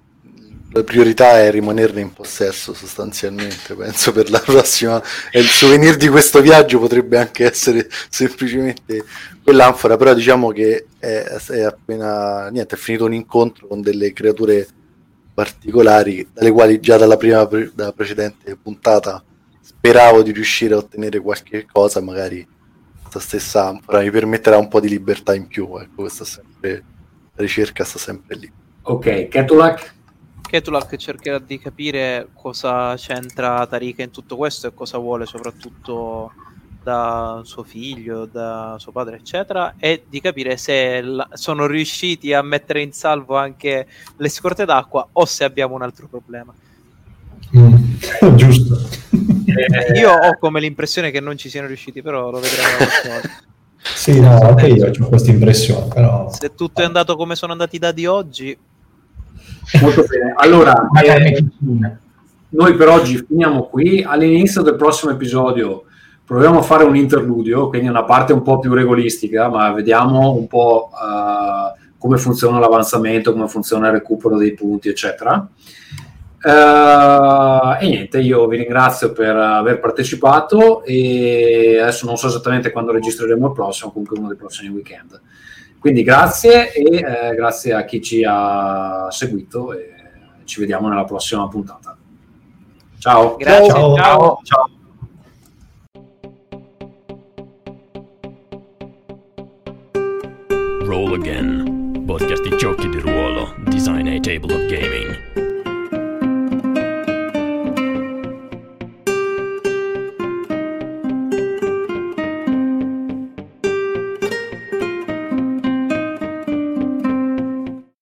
la priorità è rimanerne in possesso sostanzialmente, penso per la prossima. E il souvenir di questo viaggio potrebbe anche essere semplicemente quell'anfora, però diciamo che è, è appena niente, è finito un incontro con delle creature particolari dalle quali già dalla prima dalla precedente puntata speravo di riuscire a ottenere qualche cosa, magari questa stessa anfora mi permetterà un po' di libertà in più, ecco, questa sempre la ricerca sta sempre lì. Ok, Ketulak? Ketulak cercherà di capire cosa c'entra Tarika in tutto questo e cosa vuole soprattutto da suo figlio, da suo padre, eccetera, e di capire se la- sono riusciti a mettere in salvo anche le scorte d'acqua o se abbiamo un altro problema. Mm, giusto. Eh, Io ho come l'impressione che non ci siano riusciti, però lo vedremo la prossima volta. Sì, no, anche io ho questa impressione, però... Se tutto è andato come sono andati i dadi oggi, Molto bene. Allora, eh, noi per oggi finiamo qui. All'inizio del prossimo episodio proviamo a fare un interludio, quindi una parte un po' più regolistica, ma vediamo un po' eh, come funziona l'avanzamento, come funziona il recupero dei punti, eccetera. Eh, e niente, io vi ringrazio per aver partecipato e adesso non so esattamente quando registreremo il prossimo, comunque uno dei prossimi weekend. Quindi grazie e eh, grazie a chi ci ha seguito e ci vediamo nella prossima puntata. Ciao. grazie, Ciao. ciao. Ciao. Roll Again, podcast di giochi di ruolo, Design a Table of Gaming.